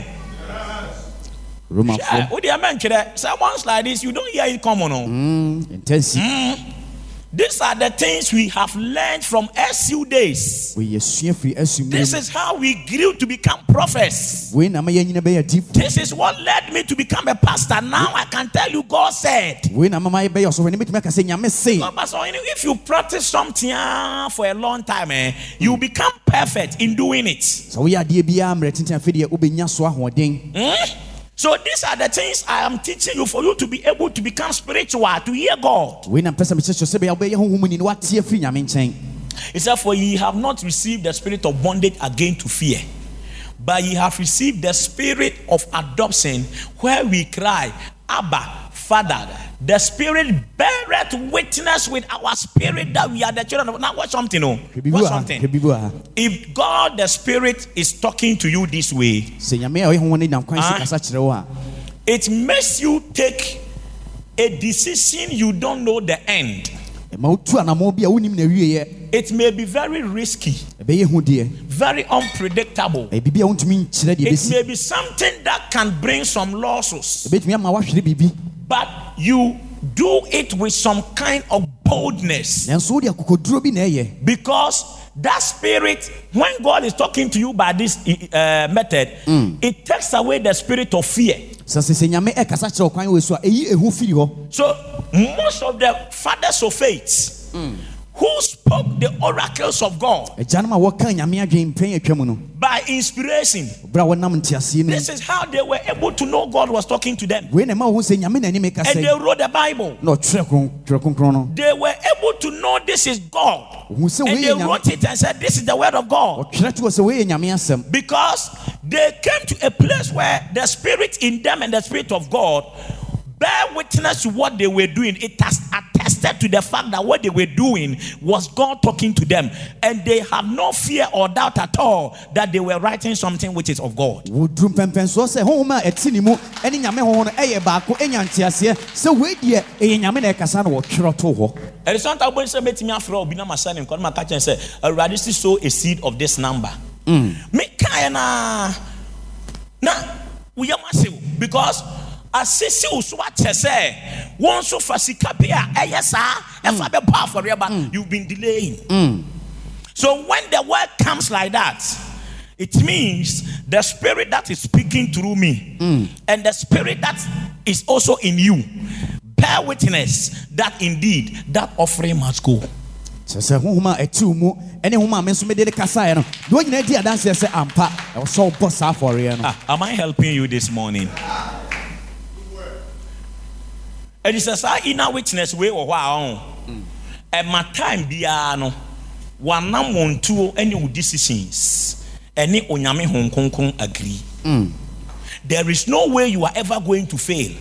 Wode amɛntwerɛ someones like this you don't hear it common o hmm, ntansi hmm. These are the things we have learned from su days. Wɔyɛ sua firi asummerɛ this is how we grew to become prophets. Wei na ma yɛnyina bɛyɛ adifo This is what led me to become a pastor. Now I can tell you, God said. wei na mama yɛbɛyɛ ɔsɔfo ne mɛtumi aka sɛ nyame se. No, Pastor, you know, if you practice something ah, for a long time, eh, you become perfect in doing it. sɛ woyɛ adeɛ biara mmerɛ tenten afei deɛ wobɛnya so these are the things I am teaching you for you to be able to become spiritual, to hear God. wei na mpɛ sɛ mekyerɛkyerɛ sɛ bɛyɛ wobɛyɛ honhom ni na woate afiri nyame nkyɛn He said, For ye have not received the spirit of bondage again to fear, but ye have received the spirit of adoption, where we cry, Abba, Father. The spirit beareth witness with our spirit that we are the children of. Now, watch something, oh. Watch wɔ ha hwɛ something. biribi wɔ ha If God, the spirit, is talking to you this way, sɛ nyame a ɔyɛ honhom no nam kwan so ah. kasa kyerɛ wo a it makes you take a decision you don't know the end. ɛma wotu anammɔ bi a wonim na awieɛ It may be very risky, ɛbɛyɛ hu deɛ very unpredictable. ɛyɛ biribi a wontumi nkyerɛ deɛ It may be something that can bring some losses, ɛbɛtumi ama woahwere biribi but you do it with some kind of boldness. Nanso wode akokoduro bi na ɛyɛ. Because that spirit, when God is talking to you by this uh, method, mm. it takes away the spirit of fear. so a ɛyi ɛhu firi hɔ. So, most of the fathers of faith mm. Who spoke the oracles of God agyanom a wɔka nyame adwen mpɛn atwa mu no by inspiration, berɛ a wɔnam nteaseɛ no mu this is how they were able to know God was talking to them. wei na ɛma wo hu sɛ nyame nanim And they wrote the Bible. na ɔtwerɛ kron- twerɛ kronkron no they were able to know this is God. And they wrote it and said, This is the word of God. ɔtwerɛ to wɔ sɛ wei yɛ nyame asɛm Because they came to a place where the spirit in them and the spirit of God bear witness to what they were doing. It has attested to the fact that what they were doing was God talking to them. And they have no fear or doubt at all that they were writing something which is of God. wɔduru mpɛmpɛnsoɔ sɛ honhom a ɛte ne mu ɛne nyame honhom no ɛyɛ baako ɛnya nteaseɛ. Sɛ wei deɛ ɛyɛ nyame na ɛkasa na wɔtwerɛ to hɔ. Ɛde sɛ nta wobɛhu sɛ mɛtumi afrɛ obi na mahyɛ ne nkɔ no maka kyɛn sɛ awurade si sow a seed of this number. Mm. Mekaeɛ naa na woyam ase wo because asisi so akyɛ sɛ wɔn nso fa sika bi a ɛyɛ saa ɛfa bɛbɔ afɔreɛba mm. you've been delaying. Mm. So when the word comes like that it means the spirit that is speaking through me mm. and the spirit that is also in you bear witness that indeed that offering must go. Kyerɛ sɛ honhom a ɛte wo mu ɛne honhom a me nso mede de kasaeɛ no. De wɔn nyinaa di adanseɛ sɛ ampa ɛwɔ sɛ wobɔ saa afɔreɛ no. Ah, am I helping you this morning? It is a saa inner witness way wɔ hɔ a ɔn. Ɛma time biara uh, no, wanam wɔn tuo ɛne wo decisions ɛne onyame hon kronkron agree. Hmm. There is no way you are ever going to fail.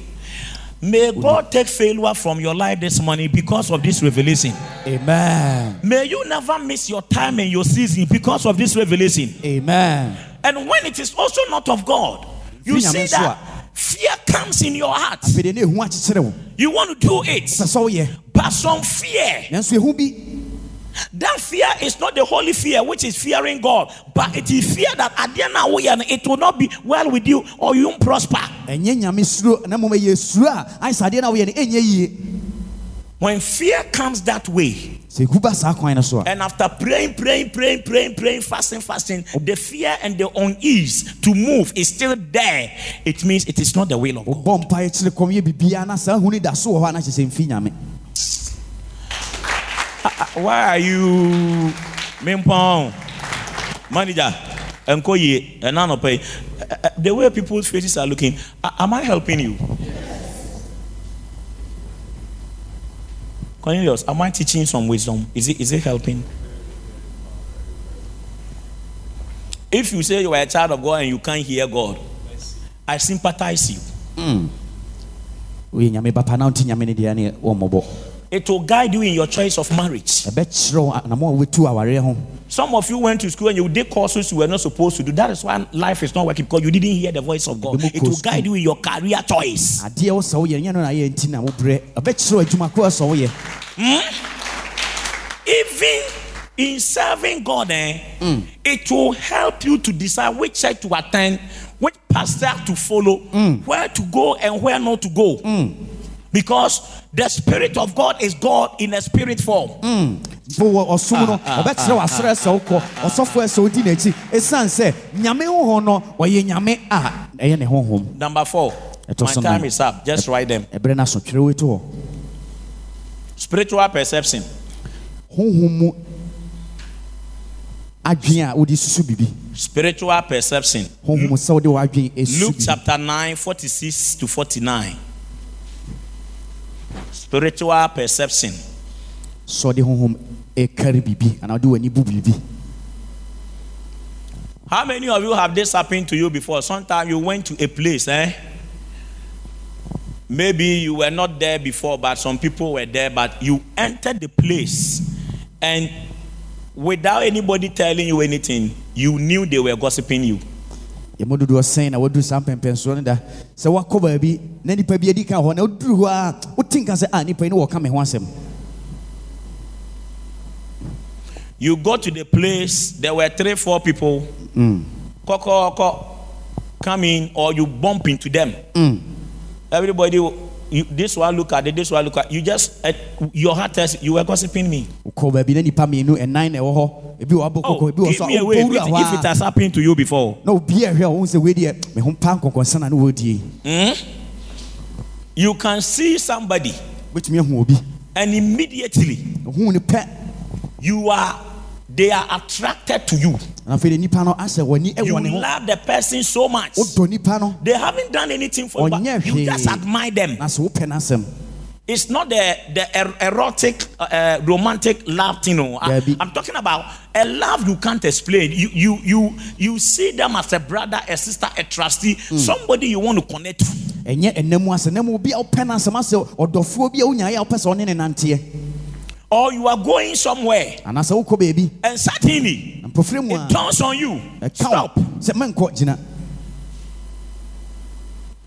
May God take failure from your life this morning because of this revelation. amen May you never miss your time and your season because of this revelation. amen And when it is also not of God, you see that fear comes in your heart. afei ne ɛhu akyekyere wo You want to do it, but some fear. nanso ɛhu bi That fear is not the holy fear, which is fearing God, but it is fear that at the end of the year, it will not be well with you or you won't prosper. When fear comes that way, sɛ ɛhu ba saa kwan no so a and after praying, praying, praying, praying, praying, fasting, fasting, the fear and the unease to move is still there. It means it is not the will of God. wobɔ mpaeɛ kyerɛ kɔm yɛ biribiaa na saa hu no da so wɔ hɔ a na kyɛ sɛ mfi nyame ah, ah, Why are you Mimpong manager and Koye and Anope? Eh, eh, the way people's faces are looking, am I helping you? Cornelius, am I teaching some wisdom? Is it is it helping? If you say you are a child of God and you can't hear God, I sympathize you. Hmm. woyɛ nyame papa na wonte nyame no deɛ ne wɔmmɔbɔ It will guide you in your choice of marriage. ɛbɛkyerɛ wo anamo ah, a wobɛtu awareɛ ho Some of you went to school and you did courses you were not supposed to do. That is why life is not working because you didn't hear the voice of God. It will guide you in your career choice. adeɛ wo sɛ woyɛ nyɛ no na ayɛ nti na wobrɛ ɛbɛkyerɛ wo adwuma ko a sɛ woyɛ Even in serving God, eh, hmm. it will help you to decide which church to attend, which pastor to follow, hmm. where to go and where not to go. Hmm. Because the Spirit of God is God in a spirit form. mpo wɔ ɔsom no ɔbɛkyerɛ wo sɛ wokɔ ɔsɔfoɔ sɛ wodi n'akyi ɛsiane sɛ nyame honhom no ɔyɛ nyame a ɛyɛ ne honhom Number four. My time is up. Just write them. ɛberɛ no aso twerɛ wei hɔ Spiritual perception. honhom mu adwene a wode susu biribi Spiritual perception. honhom sɛ wode w'adwene ɛsu Luke chapter 9, 46 to 49. Spiritual perception. sɛ wode honhom ɛkari biribi anaa wode w'ani bu biribi How many of you have this happened to you before? Sometimes you went to a place, eh? Maybe you were not there before, but some people were there, but you entered the place and without anybody telling you anything, you knew they were gossiping you. Ɛmu dodoɔ sɛn na waduru saa mpɛmpɛnsoɔ no da sɛ wakɔ baabi na nipa bi adi ka hɔ na woduru hɔ a wote nka sɛ ah, a nipa yi ne wɔka me ho asɛm You go to the place, there were three, four people. Mm. Koko, koko, come in, or you bump into them. Mm. Everybody, you, this one look at it, this one look at You just, uh, your heart tells you, you were gossiping me. wokɔ baabi na nipa mmienu ɛnan na ɛwɔ hɔ ebi wɔ abɔ Oh, kɔkɔ ebi wɔ give so me a away if, wobɔwura it- if it hɔ a has happened to you before. na obi a ɛhwɛ a wɔn sɛ wei deɛ me ho pa nkɔnkɔnsa na ne wɔdie You can see somebody, wobɛtumi ahu obi. and immediately hu ne pɛ you are, they are attracted to you. na afei de nipa no ahyɛ w'ani You ɛwɔ ne ho love the person so much. wodɔ nipa no They haven't done anything for you, but you just admire them. na sɛ wopɛ n'asɛm It's not the the er- erotic, uh, uh, romantic love thing. No, I, am talking about a love you can't explain. You you you you see them as a brother, a sister, a trustee, somebody you want to connect to. Or you are going somewhere anaasɛ wokɔ baabi and suddenly na mpɔfrɛ mu it turns on you. Stop. wo sɛ menkɔ gyina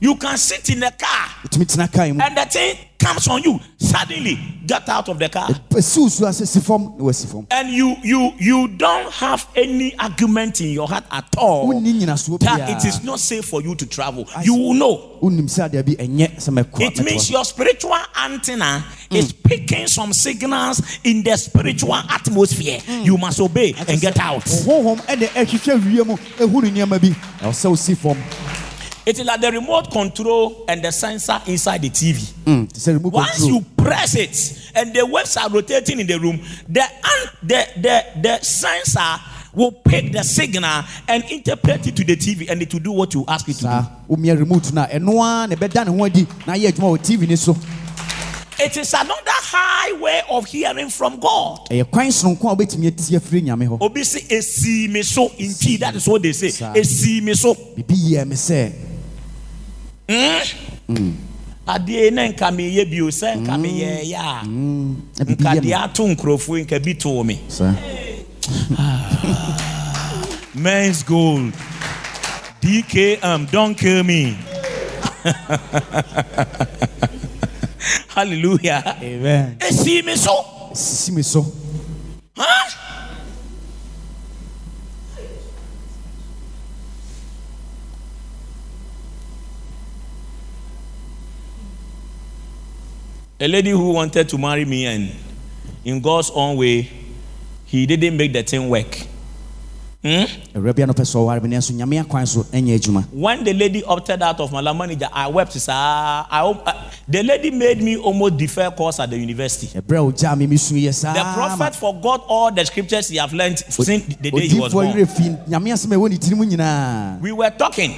You can sit in the car wotumi tena kaa mu and the thing comes on you. Suddenly, get out of the car. siw so ase si fam na wasi fam And you you you don't have any argument in your heart at all that it is not safe for you to travel. You will know. wonim sɛ adeɛ bi ɛnyɛ sɛ mɛkɔ It means your spiritual antenna mm. is picking some signals in the spiritual atmosphere. Mm. You must obey and get out. Honhom ɛne ɛhwehwɛ wie mu ɛhu ne nneɛma bi ɛwɔ sɛ wosi fam It is like the remote control and the sensor inside the TV. Mm, te sɛ remote Once control. you press it and the waves are rotating in the room, the the the, the sensor will pick the signal and interpret it to the TV and it will do what you ask it to saa remote no a ɛno ara ne ho adi na ayɛ adwuma tv ni so do. It is another high way of hearing from God. ɛyɛ kwan soronko a wobɛtumi atie afiri nyame hɔ Obi say esi me so in tea. That is what they say. Sir. Esi so. biribi yɛ me sɛ Adeɛ na nka meyɛ bio sɛ nka meyɛ yɛ a biribi nka deɛ ato nkurɔfoɔ nka bi too me. saa Men's gold. DKM, don't kill me. Hallelujah. amen Esi me so. sisi me so Huh? A lady who wanted to marry me and in God's own way, he didn't make the thing work. Hmm? awura bia no pɛ sɛ ɔware me nanso nyame akwan so ɛnyɛ adwuma When the lady opted out of my lab manager, I wept. Sir. I, I, the lady made me almost defer course at the university. ɛberɛ a ogyaa me mesu yɛ saa The prophet forgot all the scriptures he have learned since the day he was born. werɛ fi nyame asɛm a ɛwɔ ne tirim nyinaa We were talking.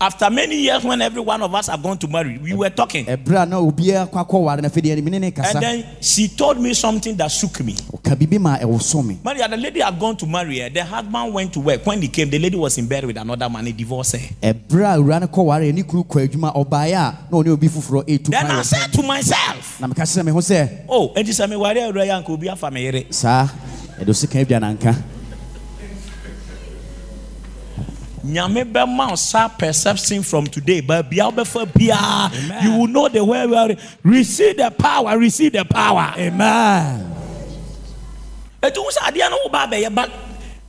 After many years, when every one of us have gone to marry, we were talking. ɛberɛ a na obiaa kɔ akɔware no afei deɛ mene ne And then she told me something that shook me. ɔka ma ɛwoso me Maria, the lady had gone to marry her. The husband went to work. When he came, the lady was in bed with another man. He divorced her. ɛberɛ a awura no kɔware ne kunu kɔ adwuma ɔbaeɛ a na nyame bɛma saa perception from today baabia wobɛfa biaa you will know the way we are. Receive the power receive the power. Amen. Ɛti wo sɛ adeɛ no woba bɛyɛ but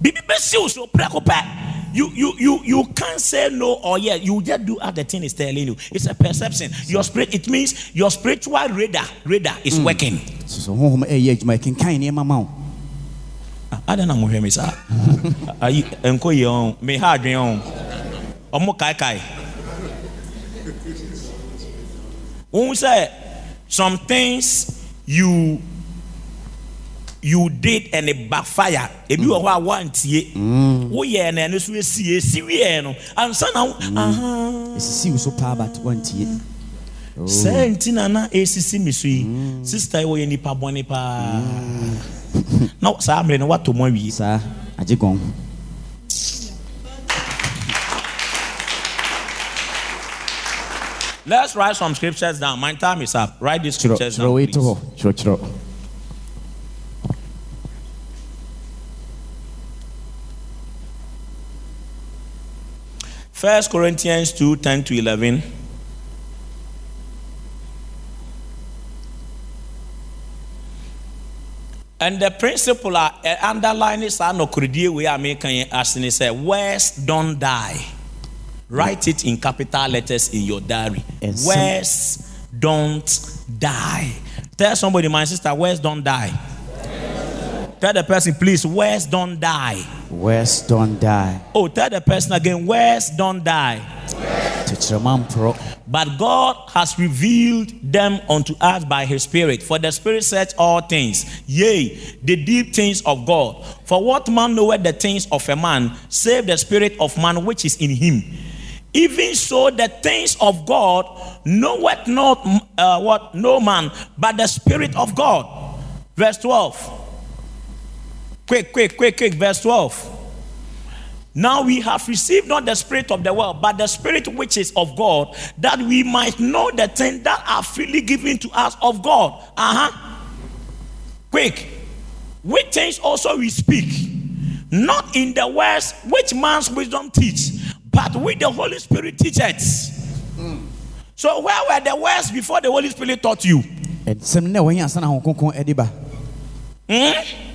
biribi bɛsi wo so prɛko pɛ. You you you you can't say no or yes you just do as the thing is telling you. It's a perception. Your spirit it means your spiritual radar radar is hmm. working. Sɛ honhom ada na mohwɛ me saa ayi ɛnkɔ yie ɔn meha adwene ɔn ɔmo kaekae wohu sɛ some things you you did and it backfire. Ebi wɔ hɔ a woantie woyɛɛ no ɛno so ɛsie ɛsiwieɛ no. Ansa na wo aha. Ɛsisi wo so paa but wantie Oh. sɛ nti na na ɛsisi me so yi mm. sister yi wɔyɛ nipa bɔne paa mm. na saa mmerɛ no woatɔ mu awie saa agye gɔn Let's write some scriptures down. My time is up. Write these scriptures kyerɛ down. hɔ please. First Corinthians 2 10 to 11. And the principle are uh, underline is no credit we are making as in say words don't die. Write it in capital letters in your diary. And Words don't die. Tell somebody, my sister, words don't die. Tell the person, please, words don't die. words don't die Oh, tell the person again, words don't die. But God has revealed them unto us by his Spirit. For the Spirit search all things, yea, the deep things of God. For what man knoweth the things of a man, save the Spirit of man which is in him? Even so, the things of God knoweth not uh, what no man, but the Spirit of God. Verse 12. Quick, quick, quick, quick. Verse 12. Now we have received not the spirit of the world, but the spirit which is of God, that we might know the things that are freely given to us of God. Uh huh. Quick. Which things also we speak, not in the words which man's wisdom teach, but with the Holy Spirit teachers. So where were the words before the Holy Spirit taught you? ɛnsɛm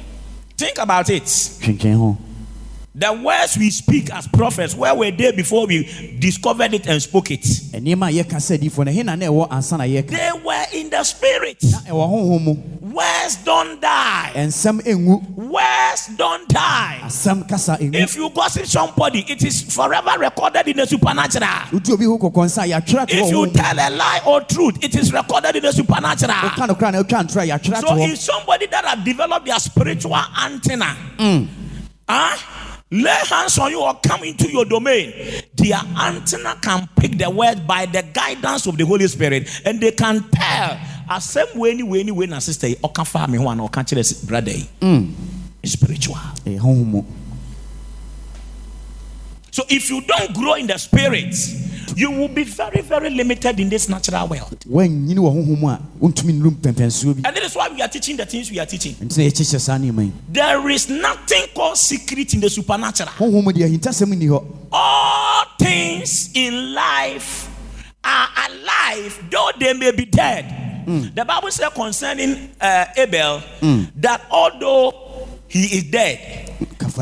Think about it. The words we speak as prophets, where were they before we discovered it and spoke it? nneɛma a yɛka sɛ adiifoɔ no he na na ɛwɔ ansa na yɛka They were in the spirit. Words don't die. Words don't die. asɛm kasa ɛngu If you gossip somebody, it is forever recorded in the supernatural. wodi obi ho kɔkɔ nsa a yɛatwerɛ to If you tell a lie or truth, it is recorded in the supernatural. woka no kora na wotwa ntorɔ a yɛatwerɛ to So if somebody that have developed their spiritual antenna, ah, lay hands on you or come into your domain, their antenna can pick the word by the guidance of the Holy Spirit, and they can tell. Asɛm way, anyway, anyway, na sister, yi, ɔka fa me ho ana ɔka kyerɛ brother hmm. yi. Spiritual. Eh, ɛyɛ honhom mu So if you don't grow in the spirit, you will be very, very limited in this natural world. woanyini wɔ honhom mu a wontumi nnuru mpɛmpɛnsuo bi And that is why we are teaching the things we are teaching. nti na yɛkyekyɛ saa nneɛma yi There is nothing called secret in the supernatural. honhom mu deɛ ahintasɛm nni hɔ All things in life are alive, though they may be dead. The Bible says concerning uh, Abel that although he is dead,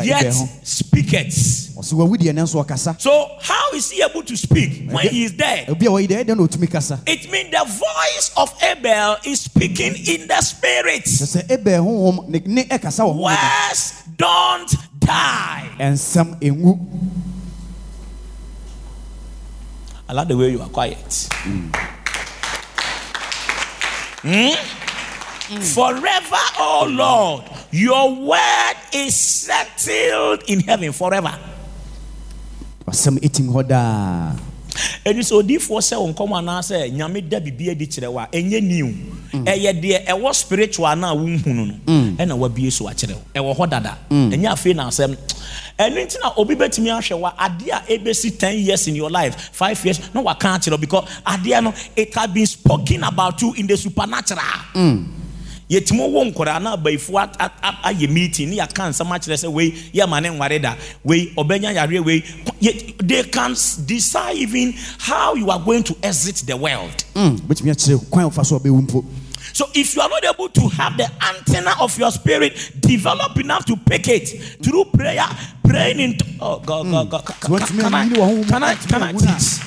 yet speaketh. ɔsɛ wawu deɛ ne nso ɔkasa So, how is he able to speak when he is dead? obi a wɔyi deɛ ɛdɛn na ɔtumi It means the voice of Abel is speaking in the spirit. sɛ sɛ ɛbɛn honhom ne ne ɛkasa wɔ Words don't die. ɛnsɛm ɛngu I like the way you are quiet. Hmm? Forever, oh Lord, your word is settled in heaven forever. asɛm ɛtim hɔ daa ɛni sɛ odiifoɔ sɛ wo nkɔm anaasɛ nyame da biribi adi kyerɛ wo a ɛnyɛ new ɛyɛ deɛ ɛwɔ spiritual no a wonhunu no ɛna wabie so akyerɛ wo. Ɛwɔ hɔ dada. Ɛnyɛ afei na asɛm. Ɛno nti na obi bɛtumi ahwɛ wa adeɛ a ɛbɛsi 10 years in your life 5 years na waka akyerɛ because adeɛ no it has been spoken about you in the supernatural yɛtumi wo nkɔraa na abayifoɔ at- at- at- ayɛ meeting ne yɛaka nsɛm akyerɛ sɛ wei yɛma ne nware da. Wei ɔbɛnya yareɛ. Wei Yɛ- they can decide even how you are going to exit the world. Bɛtumi akyerɛ kwan a wofa so ɔbɛwu mpo. So if you are not able to have the antenna of your spirit develop enough to pick it through prayer praying in oh god god god can, mean, can, I, can I can I teach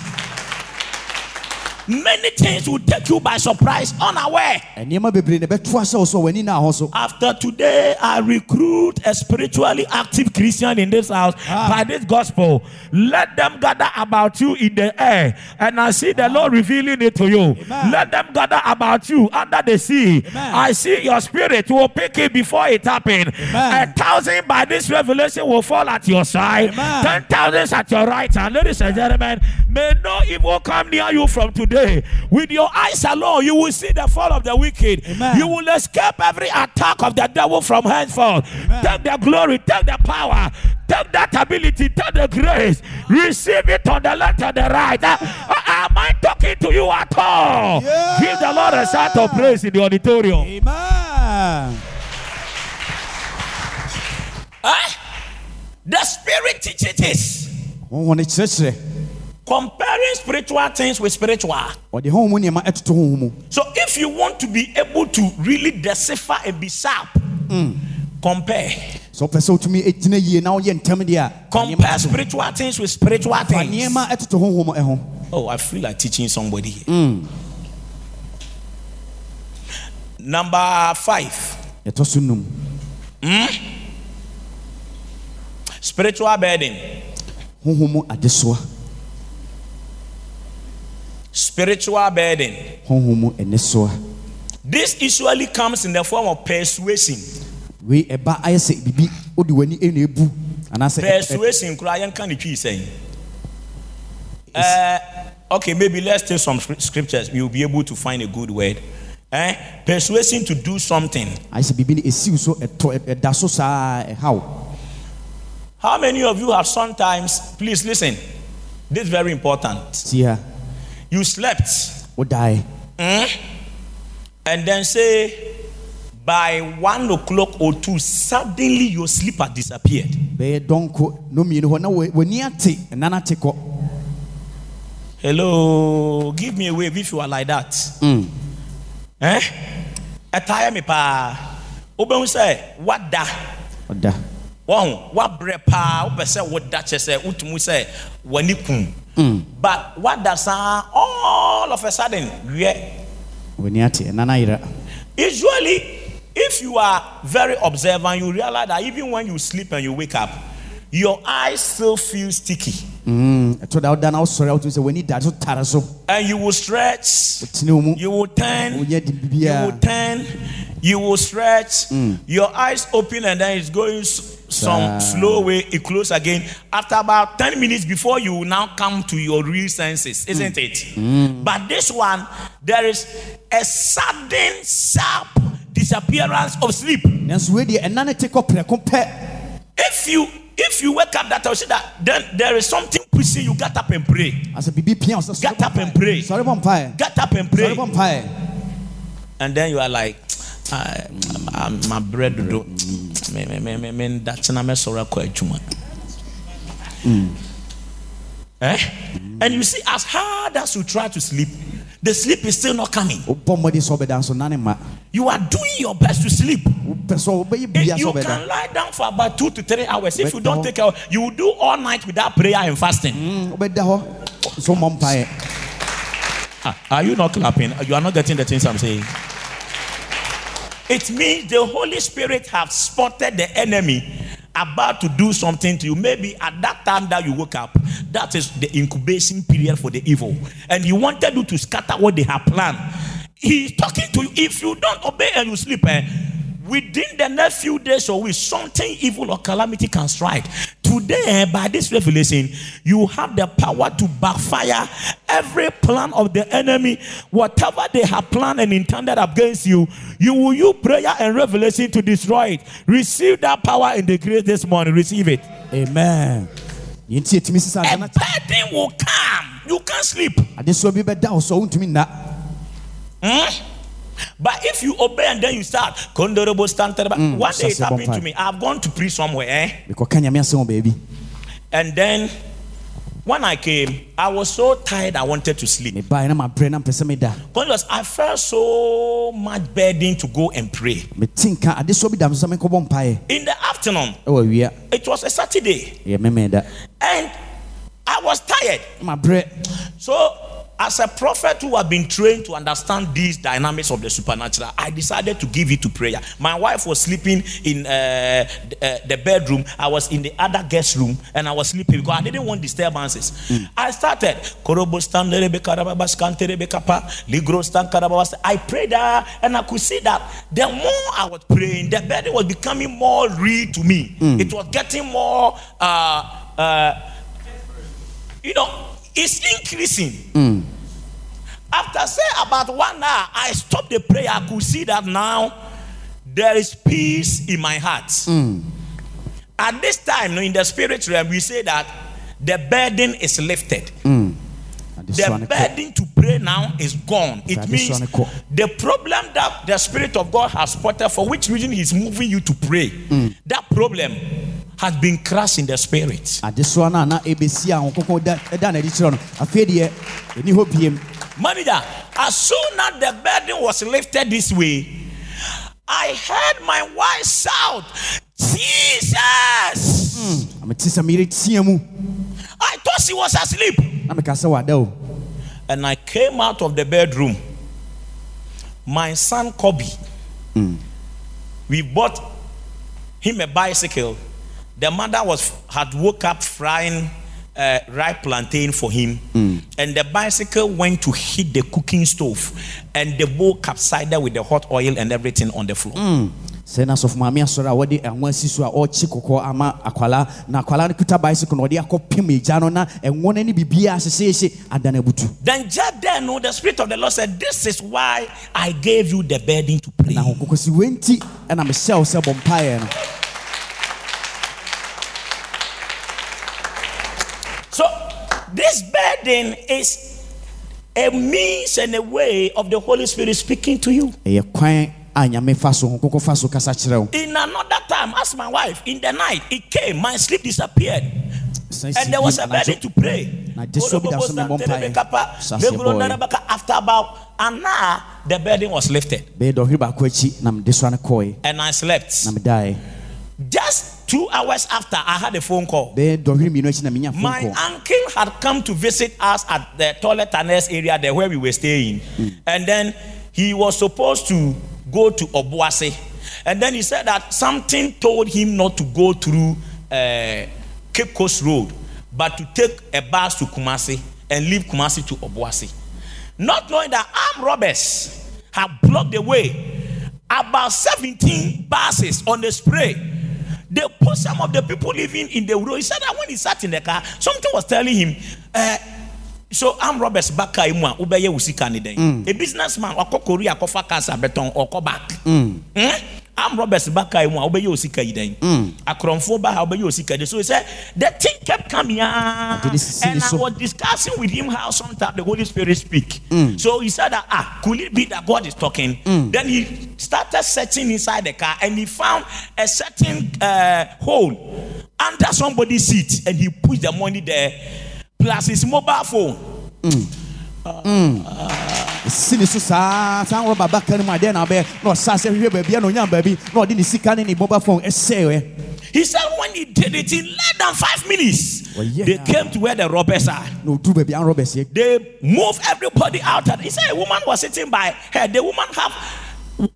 many things will take you by surprise unaware nneɛma bebree na ɛbɛto ahyɛ wo so a w'ani na hɔ so After today, I recruit a spiritually active Christian in this house ah. by this gospel. Let them gather about you in the air, and I see the Lord revealing it to you. Let them gather about you under the sea. I see your spirit will pick it before it happens. A thousand by this revelation will fall at your side, Amen. ten thousands at your right hand. Ladies and gentlemen, may no evil come near you from today. With your eyes alone, you will see the fall of the wicked. Amen. You will escape every attack of the devil from henceforth. Take the glory, take the power, take that ability, take the grace. Receive it on the left and the right. Uh, uh, am I talking to you at all? Yeah. Give the Lord a shout of praise in the auditorium. amen Eh? The spirit teaches this. Honhom no kyerɛkyerɛ Comparing spiritual things with spiritual. ɔde honhom mu nneɛma ɛtoto honhom mu So if you want to be able to really decipher and be sharp, mm. compare. So wopɛ sɛ wotumi ɛgyina yie na woyɛ ntɛm deɛ a fa Compare to- spiritual things with spiritual things. nneɛma ɛtoto honhom ɛho Oh, I feel like teaching somebody here. Mm. Number five, yɛtɔ so num hmm? spiritual burden. honhom adesoa Spiritual burden. honhom mu ɛnesoa This usually comes in the form of persuasion. Persuasion, can you saying? Uh, okay, maybe let's take some scriptures. We will be able to find a good word. Eh? Persuasion to do something. ayɛ sɛ biribi no ɛsiw so ɛtɔ ɛ- ɛda so saa ɛhaw How many of you have sometimes, please listen, this is very important. tia You slept wodae and then say, by one o'clock or two, suddenly your sleep had disappeared. bɛyɛ dɔnko no mmienu hɔ na wɔ- w'ani ate ɛnan ate kɔ Hello, give me a wave if you are like that. Eh? Ɛtaayɛ me paa. Wobɛhu sɛ wada ɔda wɔn wabrɛ paa wopɛ sɛ woda kyɛ sɛ wotumi sɛ w'ani kum. But wada saa uh, all of a sudden wiɛ. w'ani ate ɛnan ayera Usually, if you are very observant, you realize that even when you sleep and you wake up, your eyes still feel sticky. Mm, ɛtɔ da woda na wosɔre a wotumi sɛ w'ani da so tare so. And you will stretch, tene wo mu you will turn, you will turn, you will stretch, your eyes open, and then it's going s- some slow way, it close again. After about 10 minutes before you now come to your real senses, isn't it? Mm. But this one, there is a sudden, sharp disappearance of sleep. nanso wei deɛ ɛnan te kɔ prɛko pɛ If you if you wake up that I see that then there is something pushing you get up and pray. asɛ biribi pia wo sɛ Get up and pray. sɔre bɔ mpaeɛ Get up and pray. And then you are like, "Ah, I'm my bread do. Me me me me me that's na me sorry kwa adwuma." Eh? And you see, as hard as you try to sleep, the sleep is still not coming. wobɔ mmɔden sɛ wobɛda nso nane You are doing your best to sleep. wopɛ sɛ wobɛyɛ biribiaa Eh, You can lie down for about two to three hours. If you don't take care, you will do all night without prayer and fasting. Mm, wobɛda hɔ nso mmɔ mpaeɛ Ah, Are you not clapping? You are not getting the things I'm saying. It means the Holy Spirit have spotted the enemy about to do something to you. Maybe at that time that you woke up, that is the incubation period for the evil, and he wanted you to scatter what they have planned. He's talking to you. If you don't obey and you sleep, eh, within the next few days or weeks, something evil or calamity can strike. Today, eh, by this revelation, you have the power to backfire every plan of the enemy, whatever they have planned and intended against you. You will use prayer and revelation to destroy it. Receive that power in the grace this morning. Receive it. amen yɛnti yɛtumi sisa A burden will come. You can't sleep. adesoa bi bɛda wo so wontumi nna Hmm? But if you obey and then you start, Kondorobo stand one day it happened to me. I've gone to preach somewhere, eh? mekɔka nyame asɛm wɔ baabi And then when I came, I was so tired I wanted to sleep. mebaeɛ na mabrɛ na mpɛ sɛ meda Because I felt so much burden to go and pray. mete nka adesoa bi da me so sɛ menkɔbɔ mpaeɛ In the afternoon, awia it was a Saturday, and I was tired. So, as a prophet who had been trained to understand these dynamics of the supernatural, I decided to give it to prayer. My wife was sleeping in uh, the, uh, the bedroom. I was in the other guest room, and I was sleeping because I didn't want disturbances. I started. "Korobo stan lerebe karababa skan terebe kapa, ligro stan karababa stan." I prayed that, and I could see that the more I was praying, the better it was becoming more real to me. It was getting more. Uh, uh, you know, it's increasing. Mm. After say about one hour, I stopped the prayer. I could see that now there is peace in my heart. Mm. At this time, in the spirit realm, we say that the burden is lifted. Mm. adesoa The burden to pray now is gone. It means the problem that the Spirit of God has spotted, for which reason He's moving you to pray, that problem has been crushed in the spirit. adesoa no a na ɛbɛsi a honkronkron da ɛda n'adi kyerɛ no afei deɛ ɛni hɔ biem Manager, as soon as the burden was lifted this way, I heard my wife shout, Jesus! Hmm, mete sɛ meyere tea mu I thought she was asleep. na meka sɛ wada o And I came out of the bedroom. My son Kobe, hmm. we bought him a bicycle. The mother was had woke up frying uh, ripe plantain for him, and the bicycle went to hit the cooking stove, and the bowl capsized with the hot oil and everything on the floor. sɛ na asɔfo maame asɔre a wɔde ɛho asi so a ɔrekye kɔkɔ ama akwala. Na akwala no kuta bicycle na ɔde akɔpem agya no na ɛnwo no ne biribiaa hyehyɛhye ada no abutu Then just then, no, the spirit of the Lord said, "This is why I gave you the burden to pray." na honkoko si wenti ɛna mehyɛ wo sɛ bɔ mpaeɛ no So this burden is a means and a way of the Holy Spirit speaking to you. ɛyɛ kwan a nyame fa so honhom kronkron fa so kasa kyerɛ wo In another time, ask my wife, in the night, it came, my sleep disappeared. And there was a burden to pray. Na de so bi da so memmɔ mpaeɛ. Sase. After about an hour, the burden was lifted. bɛyɛ dɔhwere baako akyi na mede so ano kɔe And I slept. Just two hours after, I had a phone call. bɛyɛ dɔhwere mmienu akyi na menya My uncle had come to visit us at the toilet tunnels area there where we were staying. And then he was supposed to go to Obuasi. And then he said that something told him not to go through uh, Cape Coast Road, but to take a bus to Kumasi and leave Kumasi to Obuasi. Not knowing that armed robbers have blocked the way. About 17 buses on the spray. They put some of the people living in the road. He said that when he sat in the car, something was telling him, eh, so armed robbers back mu a wobɛyɛ wo sika ne dɛn a businessman wakɔ korea akɔfa cars abɛtɔn ɔkɔ back Hmm? Armed robbers back car mu a wobɛyɛ wo sika yi dɛn akorɔmfoɔ ba ha wobɛyɛ wo sika de so he said the thing kept coming ah, Ade ne sisi ne and I was discussing with him how sometimes the Holy Spirit speak. So he said that ah, could it be that God is talking? Then he started searching inside the car and he found a certain uh, hole under somebody's seat and he put the money there plus his mobile phone. Si ne so saa saa rɔba baka no mu adeɛ na wobɛyɛ na ɔsa sɛ hwehwɛ baabi a na ɔnya baabi na ɔde ne sika ne ne mobile phone ɛsɛeɛ He said when he did it in less than five minutes, Oh, yeah. they came to where the robbers are. na ɔduru baabi a rɔbɛseɛ They moved everybody out. And he said a woman was sitting by her. The woman have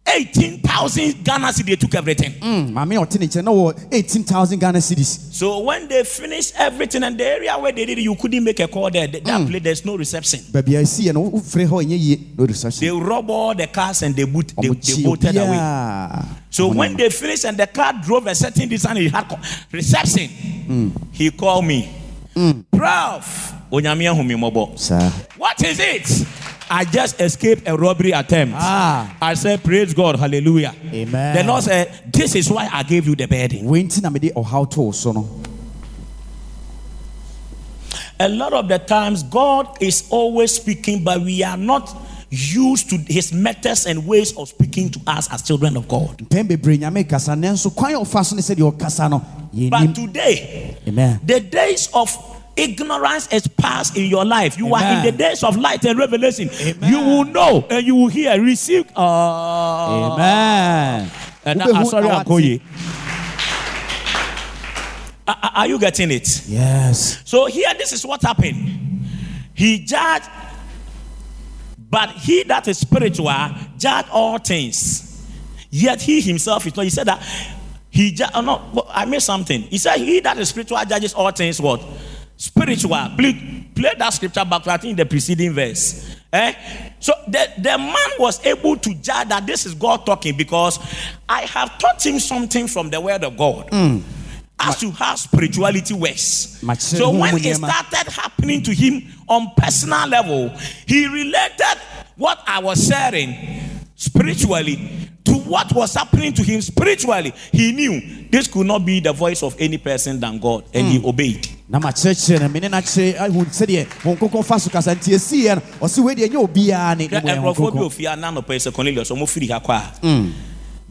18,000 Ghana cedi. They took everything. maame a ɔte ne nkyɛn na wɔ 18000 ghana cities So when they finished everything and the area where they did it, you couldn't make a call there. That that place, there's no reception. baabi a ɛsiiɛ no wofrɛ hɔ ɛnyɛ yie no reception They robbed all the cars and they, boot, they, they bolted away. So Ɔmo when nam. they finished and the car drove a certain distance, he had reception. He called me, Prof. Onyame ahumi mobo. saa What is it? I just escaped a robbery attempt. Ah. I said, Praise God, hallelujah. Amen. The Lord said, This is why I gave you the burden. wei nti na mede ɔhaw too so no A lot of the times, God is always speaking, but we are not used to his methods and ways of speaking to us as children of God. mpɛn bebree nyame kasa nanso kwan a ɔfa so ne sɛdeɛ no But today, amen the days of ignorance is past in your life. You are in the days of light and revelation. You will know and you will hear, receive. Uh, amen And Wobɛhu I'm sorry, na Akoye. Are- Are are you getting it? yes So here, this is what happened. He judged, but he that is spiritual judge all things. Yet he himself is not. He said that he judge. Oh uh, no, I missed something. He said he that is spiritual judges all things. What? Spiritual. Play, play that scripture back. I think in the preceding verse. Eh? So the, the man was able to judge that this is God talking because I have taught him something from the word of God as to how spirituality works. So when it started happening to him on personal level, he related what I was sharing spiritually to what was happening to him spiritually. He knew this could not be the voice of any person than God, and he hmm. obeyed. na makyerɛkyerɛ no mene no akyerɛ ahu sɛdeɛ wɔn nkronkron fa so kasa nti ɛsiiɛ no ɔse wei deɛ ɛnyɛ obiaa ne ne Hwɛ mmom ɛyɛ Honhom nkurɔfoɔ bi ofie a na sɛ Cornelius ɔmofiri ha kɔ a hmm.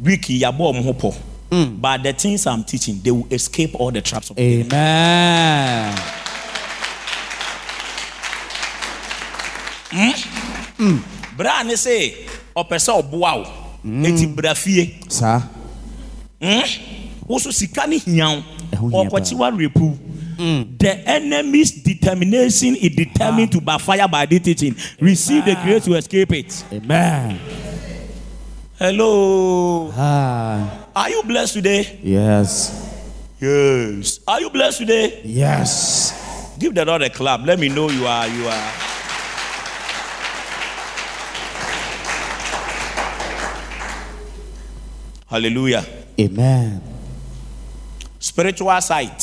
week yabɔ ɔmo ho pɔ. Hmm. But the things I'm teaching, they will escape all the traps of the enemy. amen Bra ne se ɔpɛ sɛ ɔboa wo. Eti bra fie. saa woso sika ne hia wo Ɛho hia ɔkɔkye wa repu. The enemy's determination is determined to backfire by this teaching. Receive the grace to escape it. Amen. Hello. Ah, are you blessed today? Yes. Yes. Are you blessed today? Yes. Give the lord a clap. Let me know you are you are hallelujah. Amen. Spiritual sight.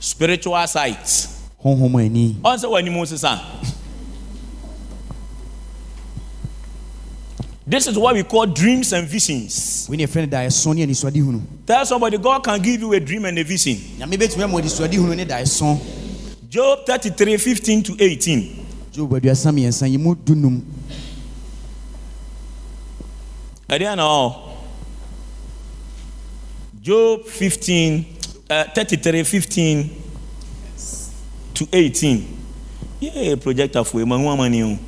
Spiritual sight. Ɔn sɛ w'anim this is what we call dreams and visions. Ne ɛfrɛ no daeɛso ne anisoade hunu. Tell somebody god can give you a dream and a vision. Nyame bɛtumi ama anisoade hunu job 33 15 to 18 ɛdeɛ na ɔ job 15 uh, 33 15 to 18 yɛ projector foe ma ho amane o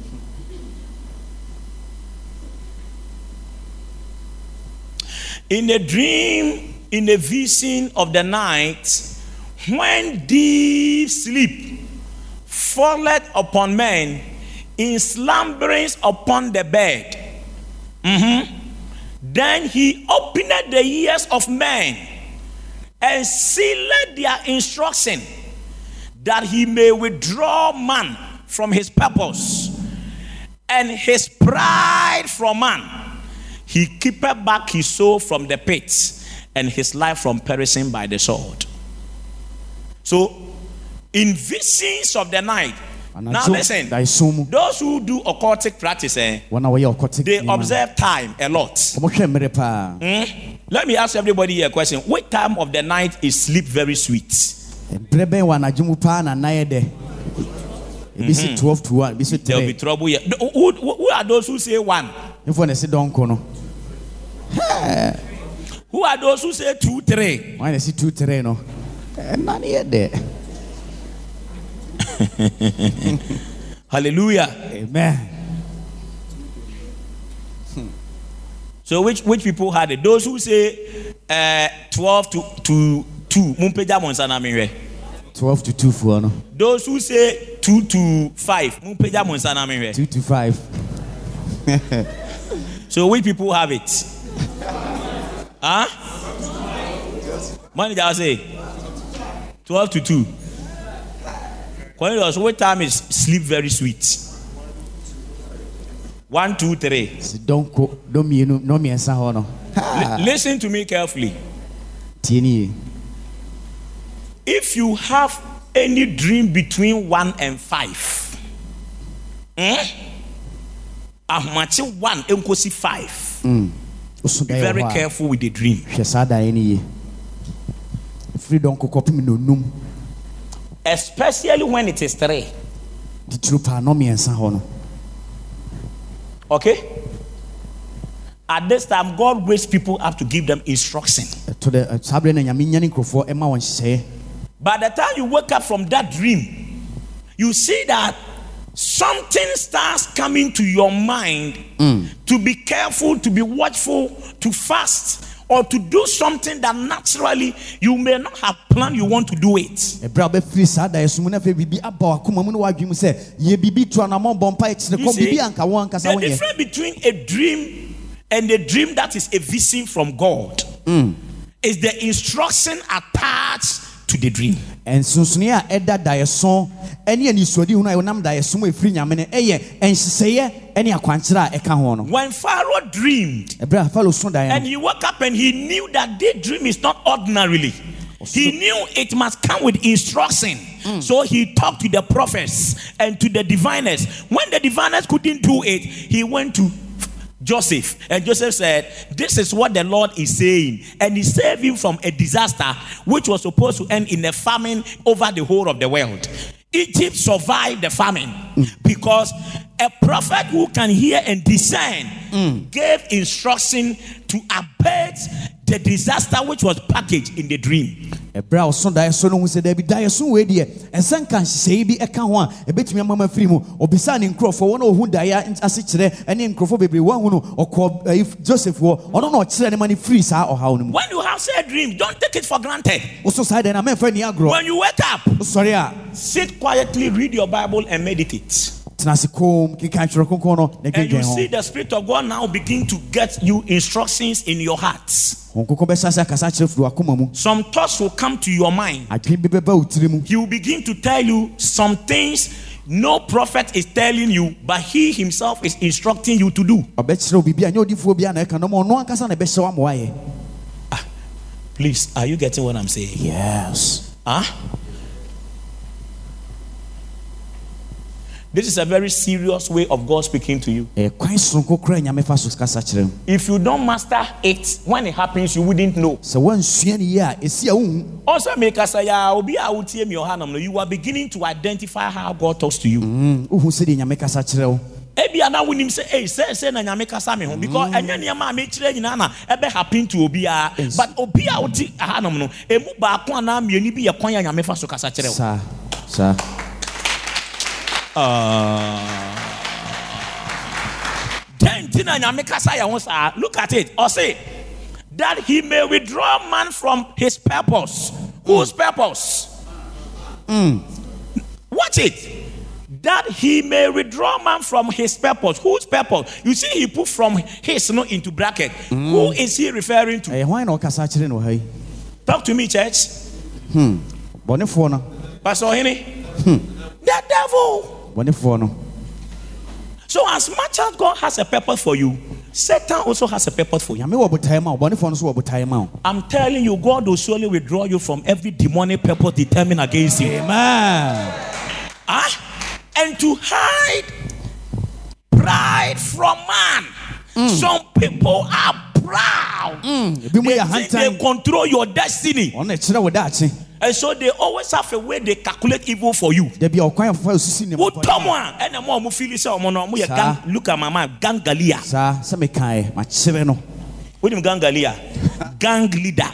in a dream in a vision of the night when deep sleep falleth upon men in slumberings upon the bed. Mhm. Then he opened the ears of men and sealed their instruction that he may withdraw man from his purpose and his pride from man. He keepeth back his soul from the pit and his life from perishing by the sword. So, in visions of the night, now listen, those who do occultic practice, eh, wɔn a wɔyɛ ɔkɔte they observe time a lot. paa hmm? Let me ask everybody here a question. What time of the night is sleep very sweet? mmerɛ bɛn wɔ anadwo mu paa na nan yɛ dɛ ebi si mm-hmm. twelve to one ebi si There will be trouble here. Who, who, who are those who say one? nfɔ na ɛsi dɔnko no Who are those who say two, three? wɔn a na ɛsi two three no eh, ɛna ne yɛ dɛ Hallelujah. amen So which which people had it? Those who say uh, 12 to, to 2. Mumpeja monsana minwe. twelve to two foɔ no Those who say 2 to 5. Mumpeja monsana minwe. two to five So which people have it? Huh? Manager I say 12 to 2. Cornelius, what time is sleep very sweet? One, two, three. si dɔnko dɔn mmienu dɔn mmiɛnsa hɔ no Li- Listen to me carefully. yie If you have any dream between one and five, eh? Ahomakye one enkosi five. osu Be very careful with the dream. hwɛ saa no ne yie firi dɔnko kɔpem na onum Especially when it is three. titiri paa dɔn mmiɛnsa hɔ no Okay? At this time, God wakes people up to give them instruction. Eh, ɛtɔ dɛ eh, saa bere na nyame nya ne nkurɔfoɔ ɛma wɔn nhyehyɛeɛ By the time you wake up from that dream, you see that something starts coming to your mind mm. to be careful, to be watchful, to fast, or to do something that naturally you may not have planned you want to do it. ɛberɛ a wobɛfiri saa da ɛso mu na afei biribi aba wakoma mu ne woadwene mu sɛ yɛ biribi to anammɔ bɔ mpa kyerɛ You see, biribi anka wo ankasa the difference between a dream and a dream that is a vision from God mm. is the instruction attached to the dream. ɛnsonsoneɛ a ɛda daeɛso ne anisoade hu no a ɛwonam daeɛso mu ɛfiri nyame no ɛyɛ nhyehyɛeɛ ne akwankyerɛ a ɛka ho no When Pharaoh dreamed, ɛberɛ a falo so daeɛ And no he woke up and he knew that this dream is not ordinarily. He knew it must come with instruction. So he talked to the prophets and to the diviners. When the diviners couldn't do it, he went to Joseph. And Joseph said, This is what the Lord is saying. And he saved him from a disaster which was supposed to end in a famine over the whole of the world. Egypt survived the famine because a prophet who can hear and discern gave instruction to abate the disaster which was packaged in the dream. Ɛberɛ a ɔso daeɛso no hu sɛ daabi daeɛso wei deɛ ɛnsɛ nka nhyehyɛeɛ bi ɛka ho a ɛbɛtumi amama firi mu ɔbisaa ne nkurɔfoɔ wɔn a ɔhu daeɛ ase kyerɛ ne nkurɔfoɔ bebree woahu no ɔkɔ ɛyi eh, joseph hɔ ɔno na ɔkyerɛ ne ma no firi saa ɔhaw no mu When you have said dream, don't take it for granted. woso saa deɛ na mɛmfa ni agorɔ When you wake up, wosɔre a sit quietly, read your Bible, and meditate. Tena ase kom keka twerɛ kronkron no na And you see the Spirit of God now begin to get you instructions in your hearts. Honhom Kronkron bɛhyɛ ase akasa kyerɛ firi wakoma mu Some thoughts will come to your mind. adwene bi bɛba wo tiri mu He will begin to tell you some things no prophet is telling you, but he himself is instructing you to do. ɔbɛkyerɛ wo biribi a nyɛ odifoɔ bi a na ɛka no ma ɔno ankasa na ɛbɛhyɛ wo ama woayɛ Please, are you getting what I'm saying? yes Huh? This is a very serious way of God speaking to you. ɛyɛ kwan soronko kora a nyame fa so kasa kyerɛ wo If you don't master it, when it happens, you wouldn't know. sɛ woansua no yie a ɛsi a Also, make us say, yeah, obi a wotie me ɔha nam no, you are beginning to identify how God talks to you. Mm, wohu sɛdeɛ nyame kasa kyerɛ wo. Ebi ana wonim sɛ ei sɛ sɛ na nyame kasa me ho because ɛnyɛ nneɛma a mekyerɛ nyinaa na ɛbɛ happen to obiara but obi a wote ahanom no ɛmu baako anaa mmienu bi yɛ kwan a nyame fa so kasa kyerɛ wo. Saa saa dɛn nti na nyame kasa yɛ ho saa look at it. Ɔse that he may withdraw man from his purpose. Whose purpose? Watch it. That he may withdraw man from his purpose. Whose purpose? You see he put from his no into bracket. Who is he referring to? Ɛyɛ hwan na ɔkasa kyerɛ no wɔ ha yi talk to me church. No pastor Ohene. the devil so as much as god has a purpose for you satan also has a purpose for you nyame wɔ botae ma wo bɔnefoɔ no nso wɔ botae ma wo I'm telling you, God will surely withdraw you from every demonic purpose determined against you. amen Ah? And to hide pride from man. Some people are proud. mu They they hantan control your destiny. Ɔno na ɛkyerɛ wo daakye And so they always have a way they calculate evil for you. da bi a ɔkwan fa osusi ne Wotɔ mo a ɛna mo a mo feel sɛ ɔmo no ɔmo yɛ gang Saa. look at my man gang galia. saa sɛ mekae makyerɛ no Wonim gang galia? gang leader.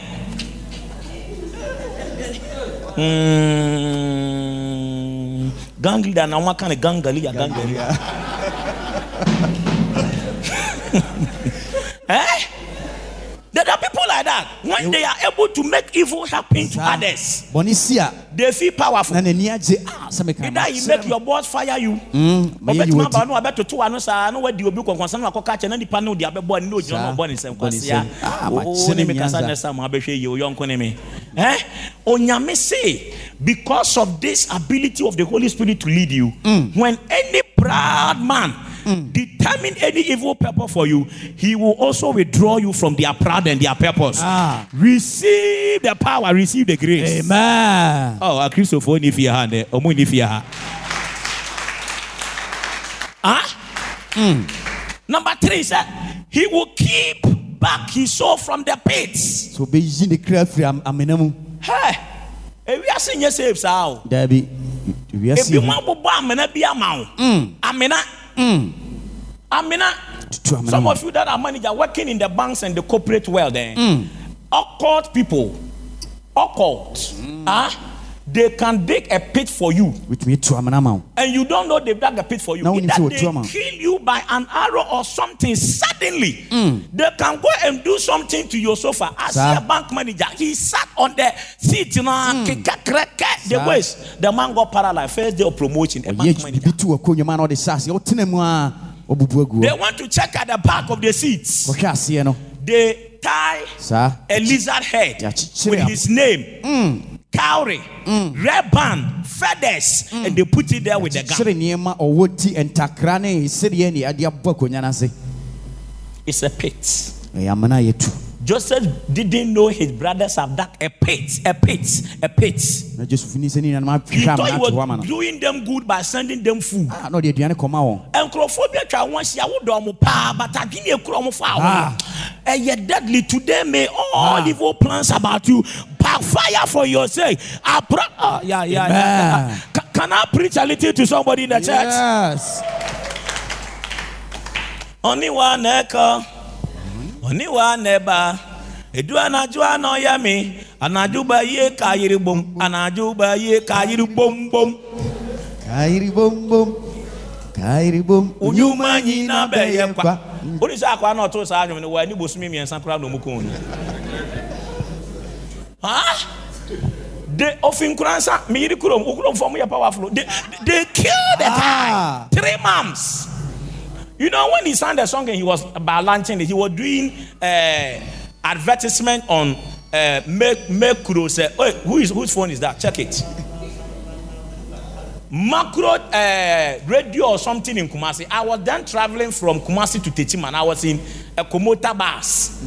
Mm, gang leader na wọn kan ne gang galia gang galia. eh? There are people like that. When they are able to make evil happen to others, they feel powerful. na n'ani agye a sɛ mekae Either he makyerɛ make your boss fire you. yi ɔbɛtumi wadi. aba no wabɛtoto wa no saa na wadi obi kɔnkɔnsa na wakɔka kyɛ na nipa no de abɛbɔ ne na ogyina Saa. no ɔbɔ ne nsɛm Bɔ ne kwasea nsɛm. Ah, wo makyɛ ne ne me kasa nyansa. ne sa ma abɛhwɛ yie o yɔnko eh onyame say because of this ability of the holy spirit to lead you Mm. when any proud man determine any evil purpose for you he will also withdraw you from their pride and their purpose Ah. receive the power receive the grace amen Oh, a Christopher ni fie ha ne. Omo ni fie ha. Ah? Number three that he will keep back his soul from the pits. sɛ ɔbɛyi ne kra firi am- amena mu Hey, ewiase nyɛ safe saa o. daabi wiase Ebi hu mo abobɔ amena bi ama wo. Amena. Tutu amena Some of you that are manager working in the banks and the corporate world, eh? Occult people, occult, ah, they can dig a pit for you. wotumi tu amena ma wo and you don't know they've dug a pit for you. Now Either they kill you by an arrow or something suddenly. They can go and do something to your sofa. I see a bank manager. He sat on the seat, you know, keka, the Sir. waist. The man got paralyzed. First day of promotion. A ɔyɛ bank manager. biribi to akonnwa ma na ɔde hyɛ aseɛ ɔtena mu a ɔbubu aguɔ They want to check at the back of the seats. kɔhwɛ aseɛ no They tie saa a lizard head with his name, cowrie, mm. red band, feathers, mm. and they put it there with the gun. kyerɛ nneɛma ɔwɔ ti ntakra ne sɛdeɛ ne ade abɔ akonnwa no ase It's a pit. Eh, ɛyɛ amena a yɛtu Joseph didn't know his brothers have dug a pit, a pit, a pit. na joseph ni sɛ ne nuanom He ahwehwɛ thought he amena ato hɔ ama was no doing them good by sending them food. Ah, na ɔde aduane kɔma wɔn nkurɔfoɔ bi atwa wɔn ahyia wodɔ ɔmo paa but adwene ekura ɔmo fa Ah. wɔn ɛyɛ deadly. Today may all evil plans about you backfire for your sake. Apra ah yeah yeah yeah. Amen. Ca- can I preach a little to somebody in the church? Yes. Oniwa na ɛkɔ oniwa na ɛba edu anadu ana ɔya mi. Anadu ba yie ka yiri bom. Anadu ba yie ka yiri bom bom. Kairi bom bom. Kairi bom. Onyuma nyina bɛyɛ kwa. o de sɛ akwa na ɔto saa anwom no wɔ ani bosomi mmiɛnsa koraa na ɔmu kɔn no ha? De ofin kura nsa meyiri kurom okurom fam yɛ powerful. They they killed the Ah. guy three months you know when he sang the song and he was balancing it he was doing uh, advertisement on uh, make make say who is whose phone is that check it macro uh, radio or something in Kumasi. I was then traveling from Kumasi to Techim and I was in a Komota bus.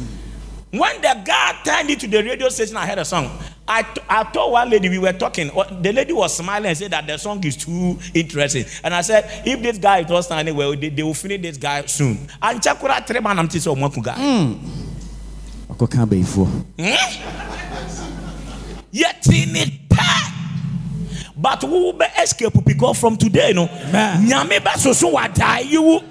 When the guy turned into the radio station, I heard a song. I, t- I told one lady we were talking. The lady was smiling and said that the song is too interesting. And I said, if this guy is not standing well, they, they will finish this guy soon. And chakura three man am tisi omokuga. ɔkɔka abayifoɔ Yet in it. But we will be escape because from today, no. Nyame ba so so wa die you.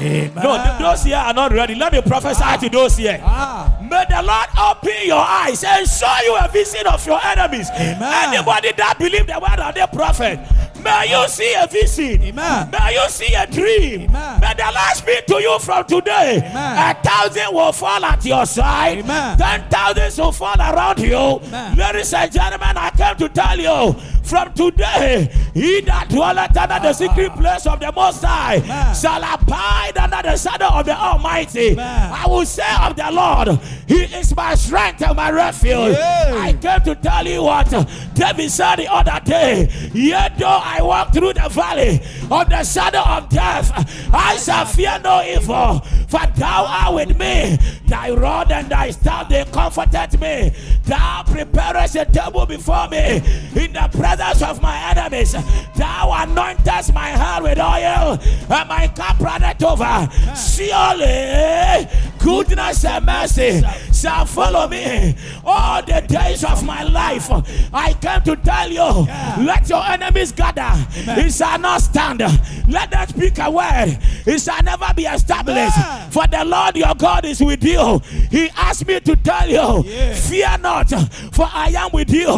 Will- No, those here are not ready. Let me prophesy ah. to those here. Ah. May the Lord open your eyes and show you a vision of your enemies. Amen. Anybody that believe the word of the prophet, may you ah. see a vision. Amen. May you see a dream. Amen. May the Lord speak to you from today. Amen. A thousand will fall at your side. Amen. Ten thousands will fall around you. Amen. Ladies and gentlemen, I came to tell you from today, he that dwelleth under the secret place of the Most High Amen. shall abide under the shadow of the Almighty. Amen. I will say of the Lord, He is my strength and my refuge. Yeah. I came to tell you what David said the other day. Yet though I walk through the valley of the shadow of death, I shall fear no evil, for thou art with me. Thy rod and thy staff they comforted me. Thou preparest a table before me in the presence of my enemies. Thou anointest my head with oil, and my cup runneth over. Surely goodness and mercy shall follow me all the days of my life. I came to tell you, let your enemies gather. It shall not stand. Let them speak a word. It shall never be established. Amen. For the Lord your God is with you. He asked me to tell you, fear not, for I am with you.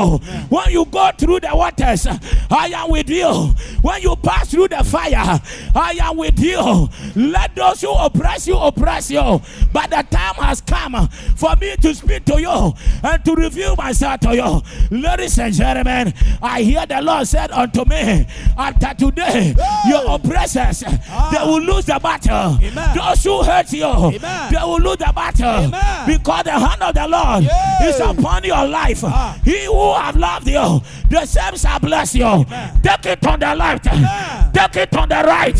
When you go through the waters, I am with you. When you pass through the fire, I am with you. Let those who oppress you oppress you. But the time has come for me to speak to you and to reveal myself to you. Ladies and gentlemen, I hear the Lord said unto me, after today, your oppressors, they will lose the battle. Amen. Those who hurt you, Amen. they will lose the battle. Amen. Because the hand of the Lord Yeah. is upon your life. Ah. He who have loved you, the same shall bless you. Take it on the left, take it on the right,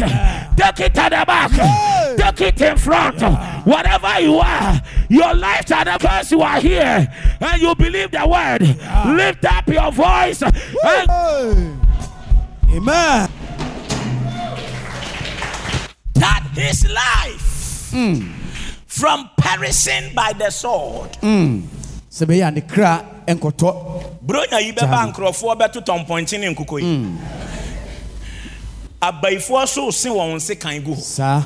take it at the back, take it in front. Whatever you are, your life shall never because you are here and you believe the word. Lift up your voice and Amen. that his life hmm. from perishing by the sword. sɛ bɛyɛ a ne kra nkɔtɔ Bronya yi bɛba nkurɔfoɔ bɛtotɔ mpɔnkye ne nkokɔ yi. Abayifoɔ so se wɔn nse kan gu hɔ. saa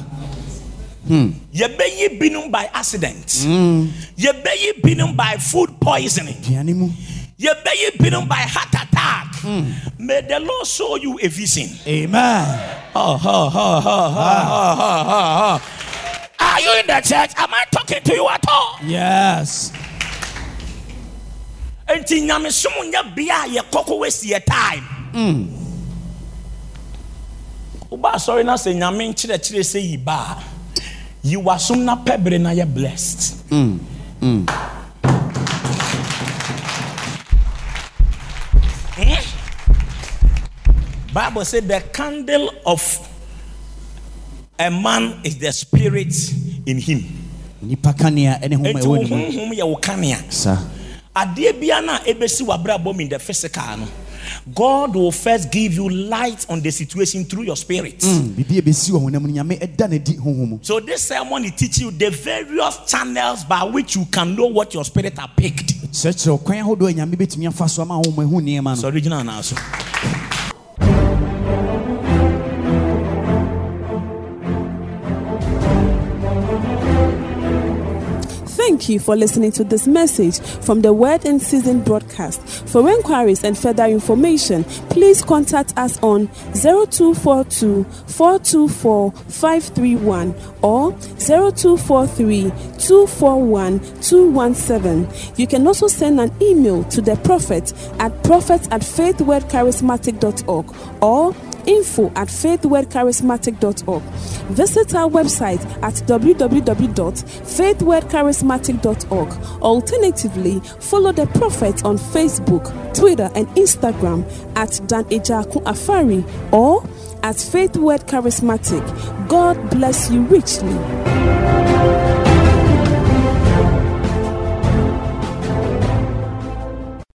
Hmm. yɛbɛyi binom by accident. Hmm. Yɛbɛyi binom by food poisoning. Yɛbɛyi binom by heart attack. Hmm. May the lord show you a vision. Amen. Oh, oh, oh, oh, oh, oh. are you in the church? Am i talking to you at all? Yes. Nti nyamesom nyɛ bea a yɛkɔkɔ wasi yɛ time. Wobaa sɔre na se nyame nkyerɛkyerɛ sɛ yi baa a, yi w'asom na pɛ bere na blessed. Hmm? Bible said the candle of a man is the spirit in him. nipa kanea ɛne homa ɛwɔ ne mu honhom yɛ wo kanea. saa adeɛ bia no a w'abrabɔ mu in the physical no god will first give you light on the situation through your spirit. Mm, Biribi a bɛsi wɔ honam no nyame ɛda no di honhom mu. So this sermon is teaching you the various channels by which you can know what your spirit are picked. Kyerɛkyerɛ ɔkwan ahodoɔ Thank you for listening to this message from the Word in Season broadcast. For inquiries and further information, please contact us on 0242 424 531 or 0243 241 217. You can also send an email to the prophet at prophet at faithwordcharismatic.org or info at faithwordcharismatic.org. Visit our website at www.faithwordcharismatic.org. Alternatively, follow the prophet on Facebook, Twitter, and Instagram at Dan Ejaku Afari or at Faith Word Charismatic. God bless you richly.